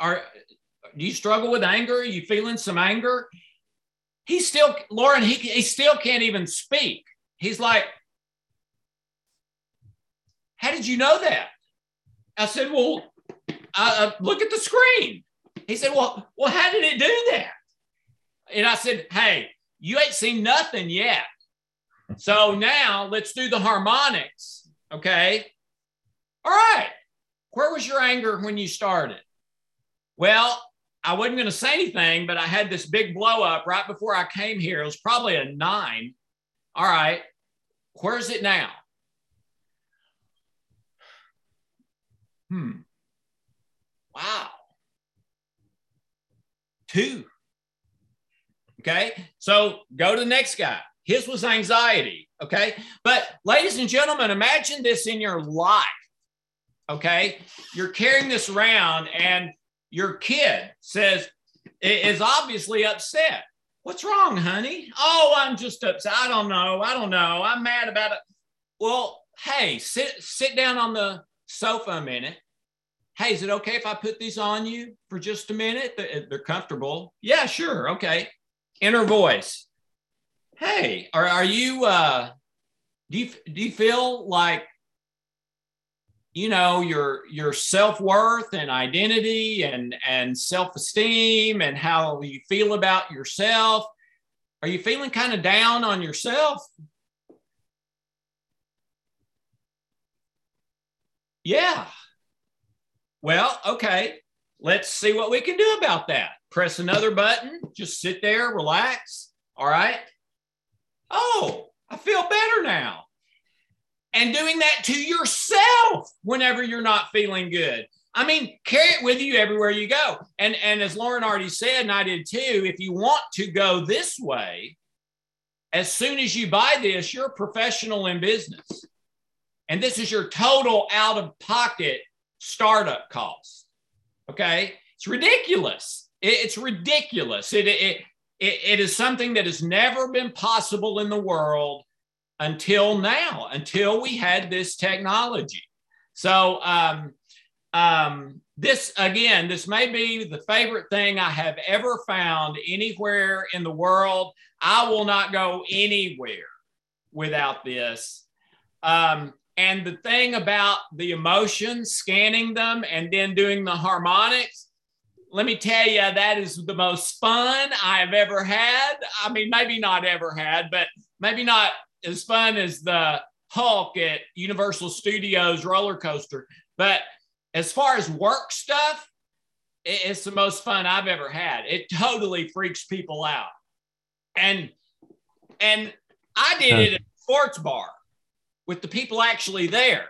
are, do you struggle with anger? Are you feeling some anger? He still, Lauren, he, he still can't even speak. He's like, How did you know that? I said, Well, uh, look at the screen. He said, Well, well, how did it do that? And I said, Hey, you ain't seen nothing yet. So now let's do the harmonics. Okay. All right. Where was your anger when you started? Well, I wasn't going to say anything, but I had this big blow up right before I came here. It was probably a nine. All right. Where's it now? Hmm. Wow. Two. Okay. So go to the next guy. His was anxiety. Okay. But ladies and gentlemen, imagine this in your life. Okay. You're carrying this around and your kid says, is obviously upset. What's wrong, honey? Oh, I'm just upset. I don't know. I don't know. I'm mad about it. Well, hey, sit sit down on the sofa a minute. Hey, is it okay if I put these on you for just a minute? They're comfortable. Yeah, sure. Okay. Inner voice hey, are, are you, uh, do you, do you feel like, you know, your, your self-worth and identity and, and self-esteem and how you feel about yourself? Are you feeling kind of down on yourself? Yeah. Well, okay. Let's see what we can do about that. Press another button, just sit there, relax. All right oh, I feel better now. And doing that to yourself whenever you're not feeling good. I mean, carry it with you everywhere you go. And, and as Lauren already said, and I did too, if you want to go this way, as soon as you buy this, you're a professional in business. And this is your total out of pocket startup cost. Okay. It's ridiculous. it's ridiculous. It, it, it, it is something that has never been possible in the world until now, until we had this technology. So, um, um, this again, this may be the favorite thing I have ever found anywhere in the world. I will not go anywhere without this. Um, and the thing about the emotions, scanning them and then doing the harmonics, let me tell you, that is the most fun I've ever had. I mean, maybe not ever had, but maybe not as fun as the Hulk at Universal Studios roller coaster. But as far as work stuff, it's the most fun I've ever had. It totally freaks people out. And and I did it at a sports bar with the people actually there.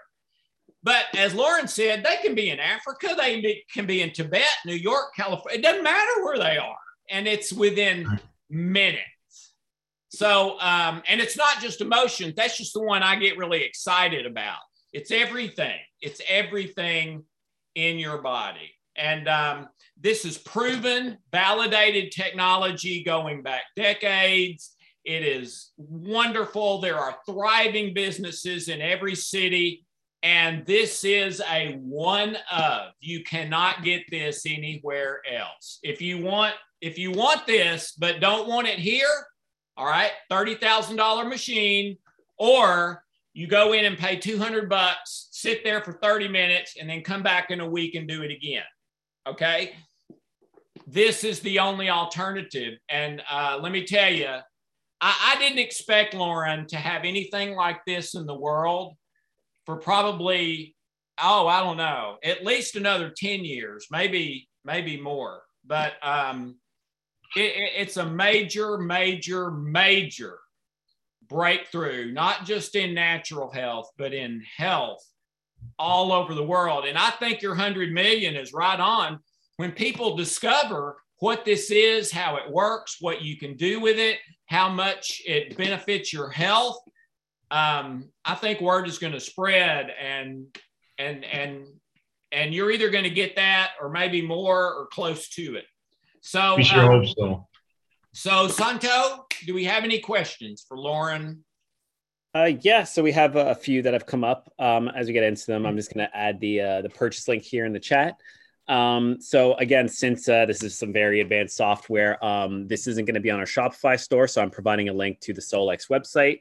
But as Lauren said, they can be in Africa, they can be in Tibet, New York, California. It doesn't matter where they are, and it's within minutes. So, um, and it's not just emotions. That's just the one I get really excited about. It's everything. It's everything in your body. And um, this is proven, validated technology going back decades. It is wonderful. There are thriving businesses in every city and this is a one of. You cannot get this anywhere else. If you want, if you want this, but don't want it here, all right, $30,000 machine, or you go in and pay 200 bucks, sit there for 30 minutes, and then come back in a week and do it again. Okay. This is the only alternative. And uh, let me tell you, I, I didn't expect Lauren to have anything like this in the world for probably oh i don't know at least another 10 years maybe maybe more. But um, it, it's a major major major breakthrough not just in natural health but in health all over the world. And i think your 100 million is right on. When people discover what this is how it works what you can do with it how much it benefits your health um, I think word is going to spread and and and and you're either going to get that or maybe more or close to it. So we sure um, hope so. So Santo, do we have any questions for Lauren? Uh, yeah, so we have a few that have come up. Um, as we get into them, I'm just going to add the uh, the purchase link here in the chat. Um, so again, since uh, this is some very advanced software, um, this isn't going to be on our Shopify store. So I'm providing a link to the Solex website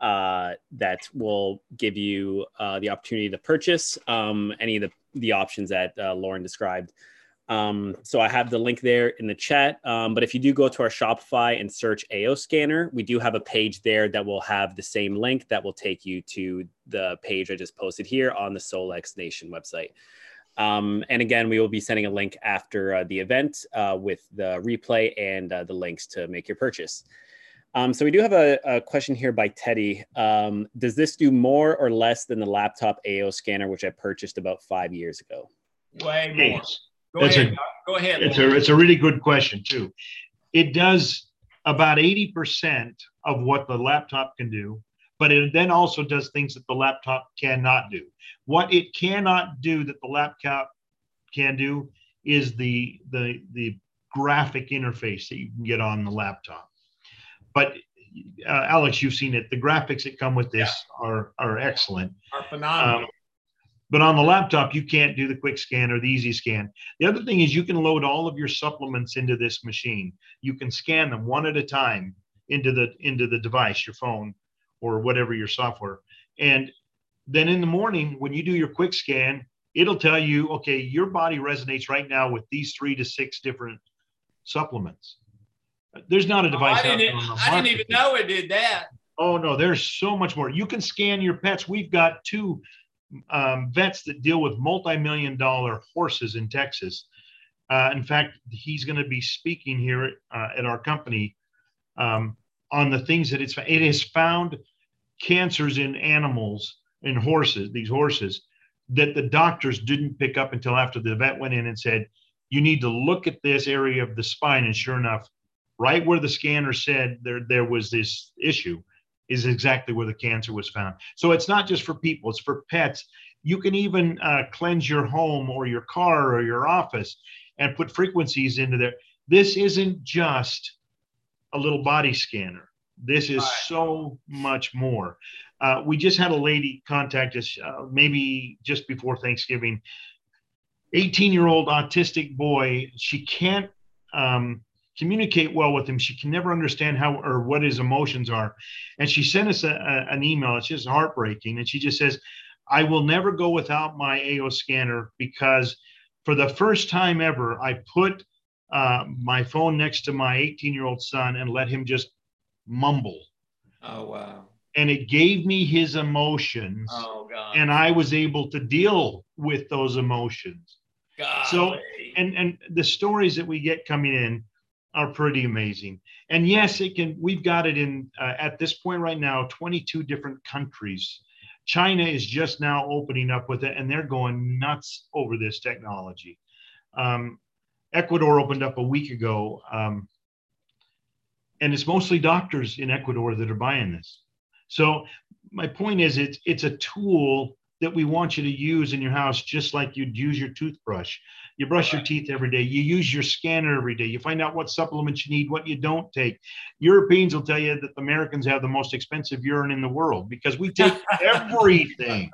uh, that will give you uh, the opportunity to purchase um, any of the, the options that uh, Lauren described. Um, so I have the link there in the chat. Um, but if you do go to our Shopify and search AO Scanner, we do have a page there that will have the same link that will take you to the page I just posted here on the Solex Nation website. Um, and again, we will be sending a link after uh, the event uh, with the replay and uh, the links to make your purchase. Um, so we do have a, a question here by Teddy. Um, does this do more or less than the laptop AO scanner, which I purchased about five years ago? Way more. Go That's ahead. a- Go ahead. It's Lauren. a, it's a really good question too. It does about 80% of what the laptop can do, but it then also does things that the laptop cannot do. What it cannot do that the laptop can do is the the the graphic interface that you can get on the laptop. But uh, Alex, you've seen it. The graphics that come with this are are excellent. Are phenomenal. Um, but on the laptop, you can't do the quick scan or the easy scan. The other thing is you can load all of your supplements into this machine. You can scan them one at a time into the into the device, your phone or whatever your software. And then in the morning, when you do your quick scan, it'll tell you, okay, your body resonates right now with these three to six different supplements. There's not a Oh, device I out there didn't, I didn't even know it did that. Oh no, there's so much more. You can scan your pets. We've got two um, vets that deal with multi-million dollar horses in Texas. Uh, in fact, he's going to be speaking here uh, at our company um, on the things that it's it has found cancers in animals in horses these horses that the doctors didn't pick up until after the vet went in and said you need to look at this area of the spine. And sure enough right where the scanner said there there was this issue is exactly where the cancer was found. So it's not just for people it's for pets. You can even uh, cleanse your home or your car or your office and put frequencies into there. This isn't just a little body scanner this is Right. so much more. Uh, we just had a lady contact us uh, maybe just before thanksgiving. 18 year old autistic boy she can't um, communicate well with him. She can never understand how or what his emotions are. And she sent us a, a- an email. It's just heartbreaking. And she just says i will never go without my ao scanner because for the first time ever i put uh, my phone next to my 18 year old son and let him just mumble. Oh wow. and it gave me his emotions. Oh god. and i was able to deal with those emotions. God. so- and and the stories that we get coming in are pretty amazing. And yes it can we've got it in uh, at this point right now 22 different countries. China is just now opening up with it and they're going nuts over this technology. Um, ecuador opened up a week ago. Um, and it's mostly doctors in ecuador that are buying this so my point is it's it's a tool that we want you to use in your house just like you'd use your toothbrush you brush your teeth every day. You use your scanner every day. You find out what supplements you need, what you don't take. Europeans will tell you that Americans have the most expensive urine in the world because we take everything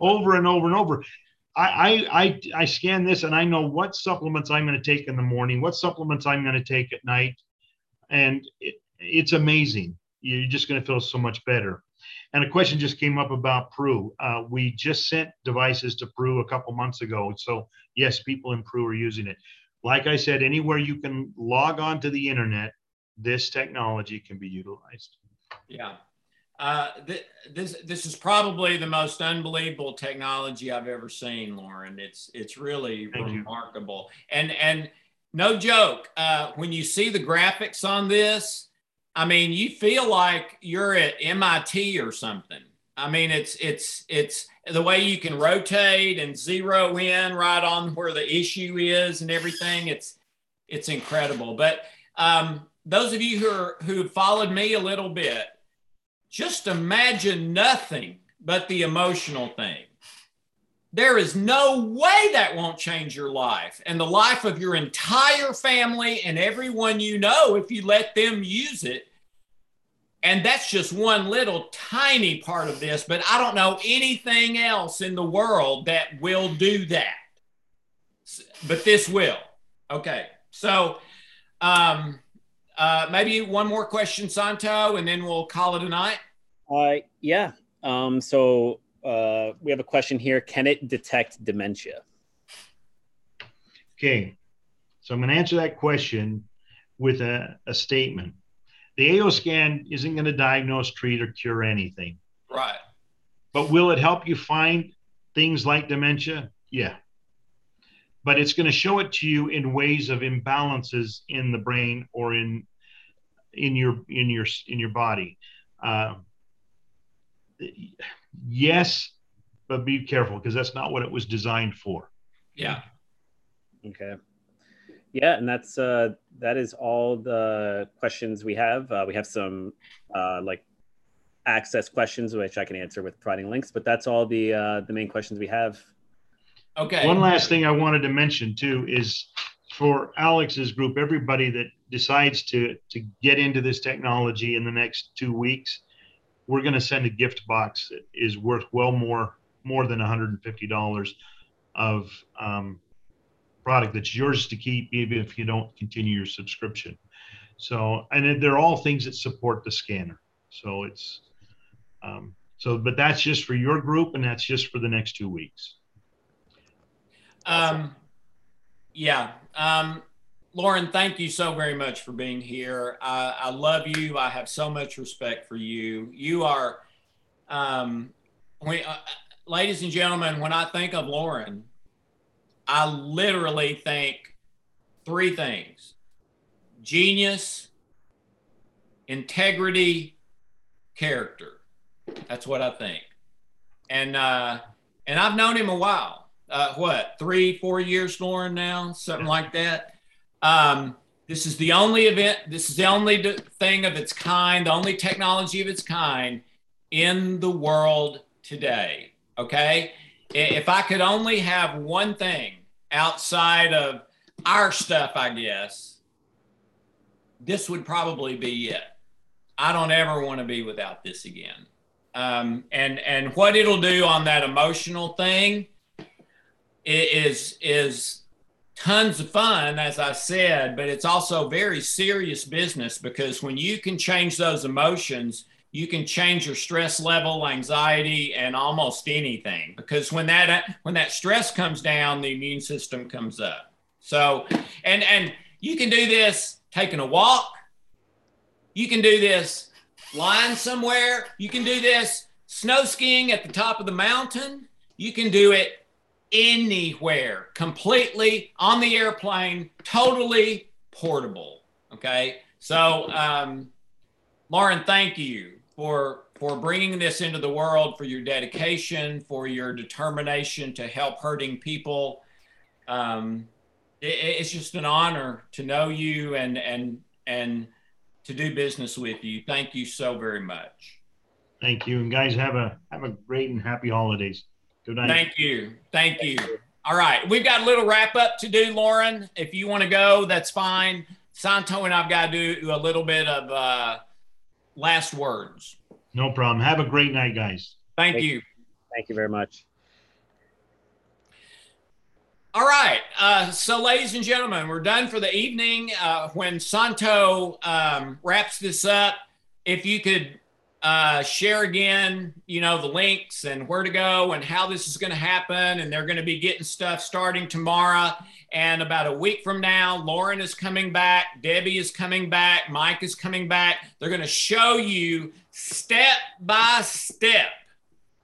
over and over and over. I, I I I scan this and I know what supplements I'm going to take in the morning, what supplements I'm going to take at night, and it, it's amazing. You're just going to feel so much better. And a question just came up about Peru. Uh, we just sent devices to Peru a couple months ago, so yes, people in Peru are using it. Like I said, anywhere you can log on to the internet, this technology can be utilized. Yeah. Uh, th- this this is probably the most unbelievable technology I've ever seen, Lauren. It's it's really Thank you. remarkable. And and no joke, uh, when you see the graphics on this, I mean, you feel like you're at MIT or something. I mean, it's it's it's the way you can rotate and zero in right on where the issue is and everything. It's it's incredible. But um, those of you who are who followed me a little bit, just imagine nothing but the emotional thing. There is no way that won't change your life and the life of your entire family and everyone you know if you let them use it. And that's just one little tiny part of this, but I don't know anything else in the world that will do that. But this will. Okay. So um, uh, maybe one more question, Santo, and then we'll call it a night. Uh, yeah. Um, so uh, we have a question here. Can it detect dementia? Okay. So I'm going to answer that question with a, a statement. The AO scan isn't going to diagnose, treat, or cure anything. Right. But will it help you find things like dementia? Yeah. But it's going to show it to you in ways of imbalances in the brain or in in your in your in your body. Uh, yes, but be careful because that's not what it was designed for. Yeah. Okay. Yeah, and that's uh, that is all the questions we have. Uh, we have some uh, like access questions, which I can answer with providing links, but that's all the uh, the main questions we have. Okay. One last thing I wanted to mention too is for Alex's group, everybody that decides to to get into this technology in the next two weeks, we're going to send a gift box that is worth well more more than $150 of um, product that's yours to keep, even if you don't continue your subscription. So, and they're all things that support the scanner. So it's, um, so, but that's just for your group and that's just for the next two weeks. Um, yeah. Um, Lauren, thank you so very much for being here. I, I love you. I have so much respect for you. You are, um, when, uh, ladies and gentlemen, when I think of Lauren, I literally think three things genius, integrity, character. That's what I think. And, uh, and I've known him a while. Uh, what, three, four years, Lauren, now? Something like that. Um, this is the only event, this is the only thing of its kind, the only technology of its kind in the world today. Okay. If I could only have one thing outside of our stuff, I guess, this would probably be it. I don't ever want to be without this again. Um, and and what it'll do on that emotional thing is is tons of fun, as I said, but it's also very serious business because when you can change those emotions, you can change your stress level, anxiety, and almost anything. Because when that when that stress comes down, the immune system comes up. So, and and you can do this taking a walk. You can do this flying somewhere. You can do this snow skiing at the top of the mountain. You can do it anywhere, completely on the airplane, totally portable. Okay. So, um, Lauren, thank you for for bringing this into the world, for your dedication, for your determination to help hurting people. Um, it, it's just an honor to know you and and and to do business with you. Thank you so very much. Thank you, and guys, have a have a great and happy holidays. Good night. Thank you. Thank you. All right. We've got a little wrap up to do, Lauren. If you want to go, that's fine. Santo and I've got to do a little bit of uh, last words. No problem. Have a great night, guys. Thank, Thank you. Thank you very much. All right. Uh, so, ladies and gentlemen, we're done for the evening. Uh, when Santo um, wraps this up, if you could uh, share again, you know, the links and where to go and how this is going to happen. And they're going to be getting stuff starting tomorrow. And about a week from now, Lauren is coming back, Debbie is coming back, Mike is coming back. They're going to show you step by step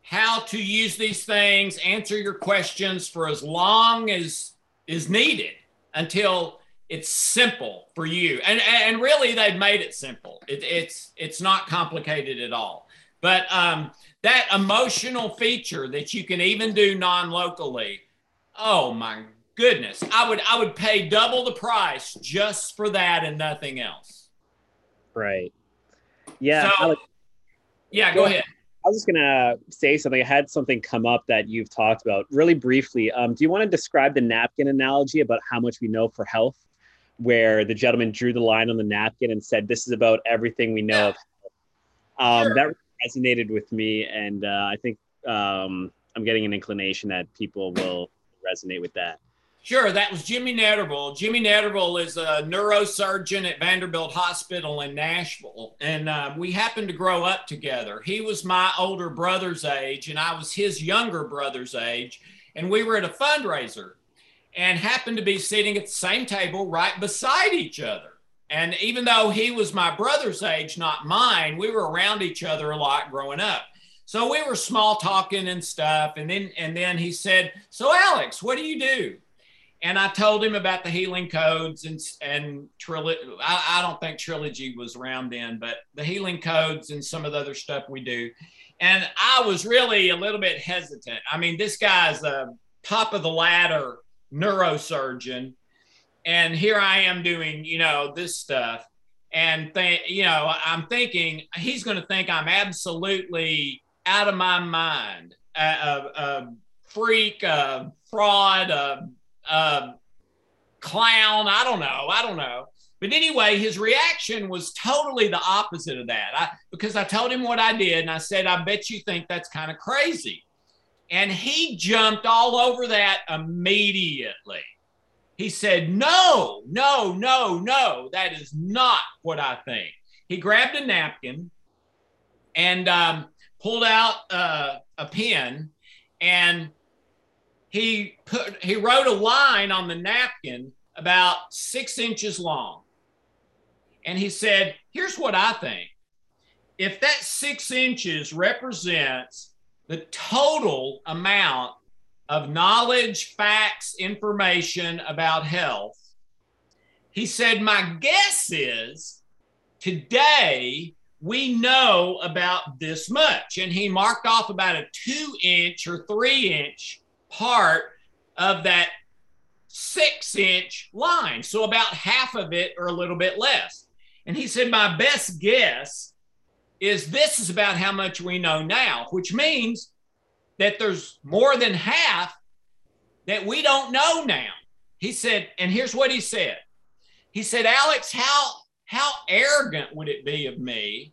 how to use these things, answer your questions for as long as is needed until it's simple for you. And and really they've made it simple. It, it's it's not complicated at all. But um, that emotional feature that you can even do non-locally oh my goodness. I would i would pay double the price just for that and nothing else. Right. Yeah so, yeah go ahead. I was just gonna say something. I had something come up that you've talked about really briefly. Um, do you want to describe the napkin analogy about how much we know for health? Where the gentleman drew the line on the napkin and said, "This is about everything we know." Um, Sure. That resonated with me, and uh, I think um, I'm getting an inclination that people will resonate with that. Sure, that was Jimmy Netterville. Jimmy Netterville is a neurosurgeon at Vanderbilt Hospital in Nashville, and uh, we happened to grow up together. He was my older brother's age, and I was his younger brother's age, and we were at a fundraiser, and happened to be sitting at the same table right beside each other. And even though he was my brother's age, not mine, we were around each other a lot growing up. So we were small talking and stuff, and then and then he said, "So Alex, what do you do?" and I told him about the healing codes and and trilogy. I, I don't think trilogy was around then, but the healing codes and some of the other stuff we do. And I was really a little bit hesitant. I mean, this guy's a top of the ladder neurosurgeon, and here I am doing you know this stuff, and th- you know I'm thinking he's going to think I'm absolutely out of my mind, a, a, a freak, a fraud, a uh, clown. I don't know. I don't know. But anyway, his reaction was totally the opposite of that. I, because I told him what I did, and I said, "I bet you think that's kind of crazy," and he jumped all over that immediately. He said, "No, no, no, no. That is not what I think." He grabbed a napkin and um, pulled out uh, a pen and he put he wrote a line on the napkin about six inches long and he said here's what i think if that six inches represents the total amount of knowledge facts information about health he said my guess is today we know about this much and he marked off about a two inch or three inch part of that six inch line. So about half of it or a little bit less. And he said, My best guess is this is about how much we know now, which means that there's more than half that we don't know now. He said, and here's what he said. He said, Alex, how how arrogant would it be of me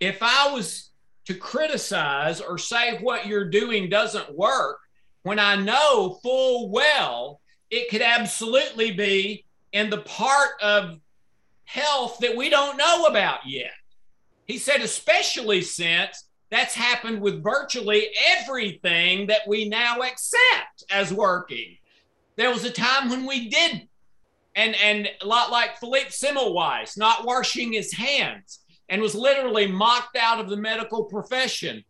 if I was to criticize or say what you're doing doesn't work when I know full well it could absolutely be in the part of health that we don't know about yet. He said, especially since that's happened with virtually everything that we now accept as working. There was a time when we didn't. And, and a lot like Philippe Semmelweis, not washing his hands and was literally mocked out of the medical profession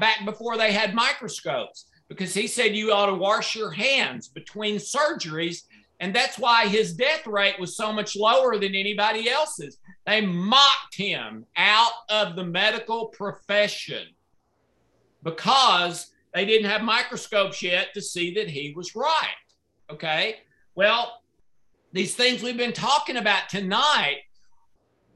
back before they had microscopes because he said you ought to wash your hands between surgeries. And that's why his death rate was so much lower than anybody else's. They mocked him out of the medical profession because they didn't have microscopes yet to see that he was right. Okay. Well, these things we've been talking about tonight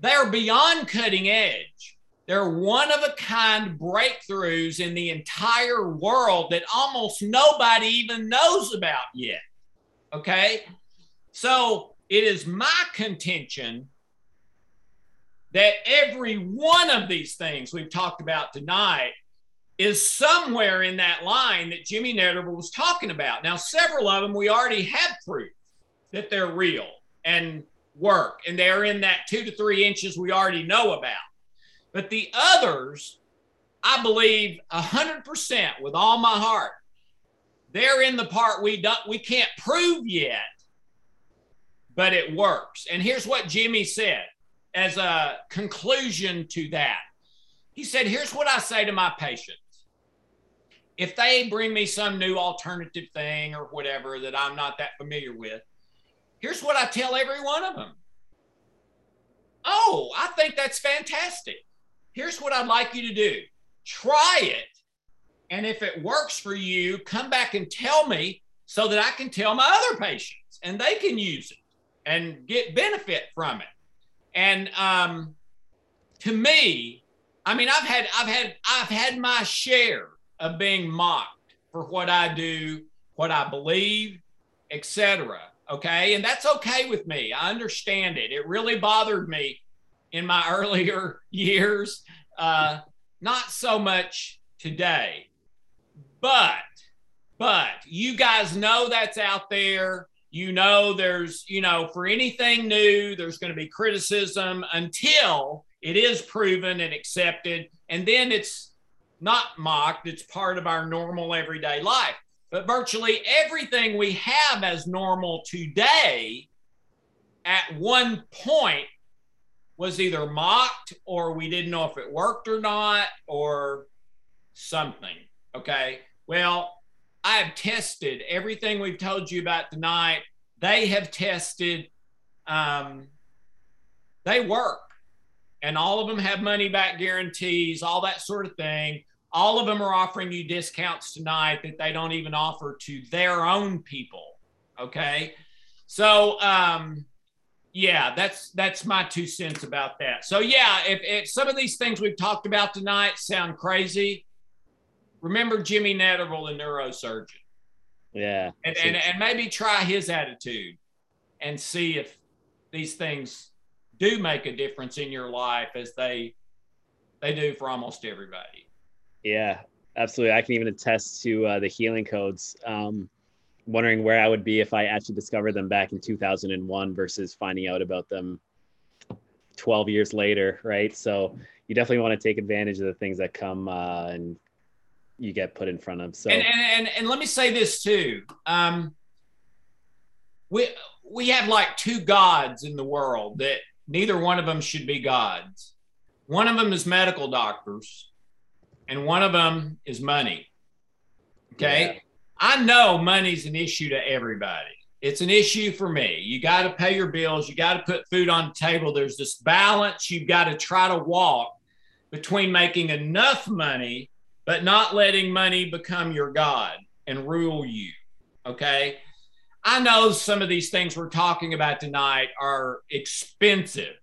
they're beyond cutting edge. They're one of a kind breakthroughs in the entire world that almost nobody even knows about yet. Okay. So it is my contention that every one of these things we've talked about tonight is somewhere in that line that Jimmy Netterville was talking about. Now, several of them we already have proof that they're real and work, and they're in that two to three inches we already know about. But the others, I believe 100% with all my heart, they're in the part we don't we can't prove yet, but it works. And here's what Jimmy said as a conclusion to that. He said, "Here's what I say to my patients. If they bring me some new alternative thing or whatever that I'm not that familiar with, Here's what I tell every one of them. Oh, I think that's fantastic. Here's what I'd like you to do try it. And if it works for you, come back and tell me so that I can tell my other patients and they can use it and get benefit from it. And um, to me, I mean, I've had, I've had, I've had my share of being mocked for what I do, what I believe, etc Okay. And that's okay with me. I understand it. It really bothered me in my earlier years. Uh, not so much today. But, but you guys know that's out there. You know, there's, you know, for anything new, there's going to be criticism until it is proven and accepted. And then it's not mocked, it's part of our normal everyday life. But virtually everything we have as normal today at one point was either mocked or we didn't know if it worked or not or something. Okay. Well, I have tested everything we've told you about tonight. They have tested, um, they work. And all of them have money back guarantees, all that sort of thing all of them are offering you discounts tonight that they don't even offer to their own people okay so um yeah that's that's my two cents about that so yeah if, if some of these things we've talked about tonight sound crazy remember jimmy netterville the neurosurgeon yeah and, and, and maybe try his attitude and see if these things do make a difference in your life as they they do for almost everybody yeah, absolutely. I can even attest to uh, the healing codes. Um, wondering where I would be if I actually discovered them back in 2001 versus finding out about them 12 years later, right? So you definitely want to take advantage of the things that come uh, and you get put in front of. So and and, and, and let me say this too. Um, we we have like two gods in the world that neither one of them should be gods. One of them is medical doctors, and one of them is money. Okay. Yeah. I know money's an issue to everybody. It's an issue for me. You got to pay your bills. You got to put food on the table. There's this balance you've got to try to walk between making enough money, but not letting money become your God and rule you. Okay. I know some of these things we're talking about tonight are expensive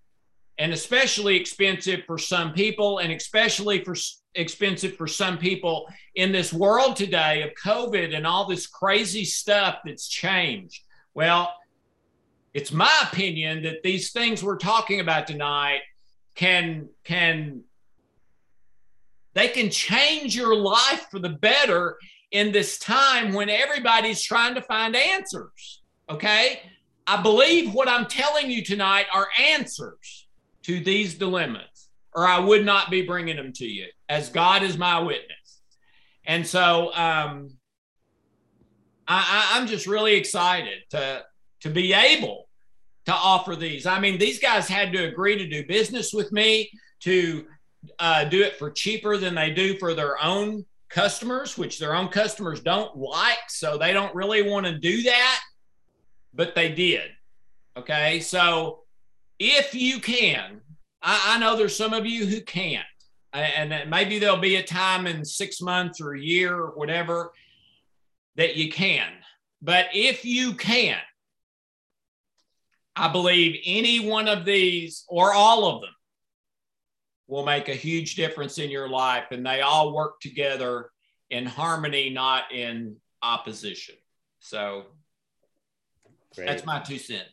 and especially expensive for some people and especially for expensive for some people in this world today of COVID and all this crazy stuff that's changed. Well, it's my opinion that these things we're talking about tonight can can they can change your life for the better in this time when everybody's trying to find answers. Okay? I believe what I'm telling you tonight are answers to these dilemmas or I would not be bringing them to you, as God is my witness. And so um, I, I'm just really excited to to be able to offer these. I mean, these guys had to agree to do business with me to uh, do it for cheaper than they do for their own customers, which their own customers don't like. So they don't really want to do that, but they did. Okay. So if you can, I, I know there's some of you who can't. And maybe there'll be a time in six months or a year or whatever that you can. But if you can, I believe any one of these or all of them will make a huge difference in your life. And they all work together in harmony, not in opposition. So Great. that's my two cents.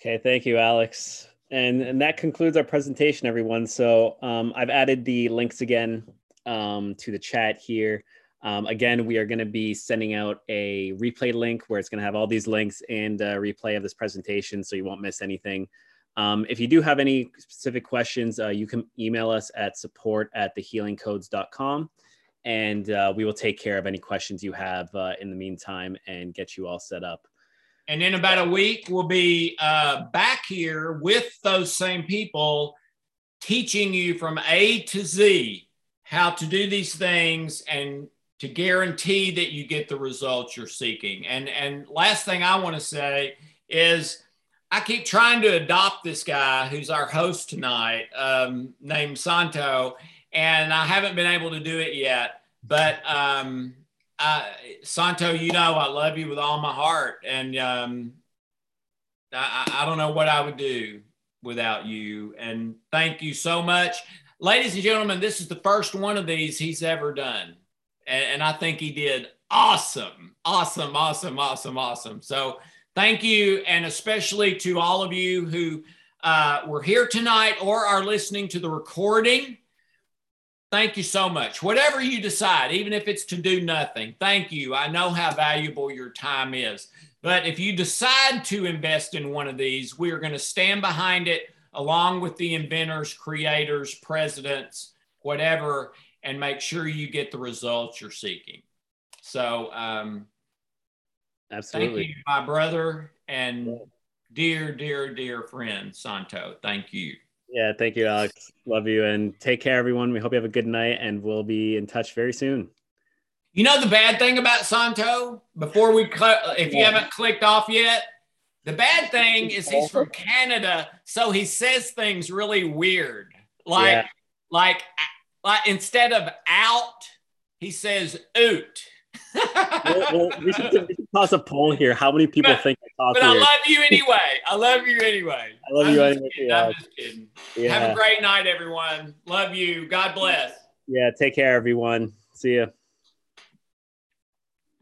Okay. Thank you, Alex. And, and that concludes our presentation, everyone. So um, I've added the links again um, to the chat here. Um, again, we are going to be sending out a replay link where it's going to have all these links and a replay of this presentation so you won't miss anything. Um, if you do have any specific questions, uh, you can email us at support at thehealingcodes.com and uh, we will take care of any questions you have uh, in the meantime and get you all set up. And in about a week, we'll be uh, back here with those same people teaching you from A to Z how to do these things and to guarantee that you get the results you're seeking. And, and last thing I want to say is I keep trying to adopt this guy who's our host tonight, um, named Santo, and I haven't been able to do it yet. But um, uh, Santo, you know I love you with all my heart, and um, I, I don't know what I would do without you. And thank you so much, ladies and gentlemen. This is the first one of these he's ever done, and, and I think he did awesome, awesome, awesome, awesome, awesome. So thank you, and especially to all of you who uh, were here tonight or are listening to the recording. Thank you so much. Whatever you decide, even if it's to do nothing, thank you. I know how valuable your time is. But if you decide to invest in one of these, we are going to stand behind it along with the inventors, creators, presidents, whatever, and make sure you get the results you're seeking. So, um, absolutely. Thank you, my brother and dear, dear, dear friend, Santo. Thank you. Yeah, thank you, Alex. Love you and take care, everyone. We hope you have a good night and we'll be in touch very soon. You know the bad thing about Santo? Before we, cl- if you haven't clicked off yet, the bad thing is he's from Canada, so he says things really weird. Like, yeah. like, like instead of out, he says oot. Well, well, we, should, we, should, toss a poll here. How many people but, think I talk But weird? I love you anyway. I love you anyway. I love I'm you anyway. Kidding. I'm just kidding. Yeah. Have a great night, everyone. Love you. God bless. Yeah. Take care, everyone. See you.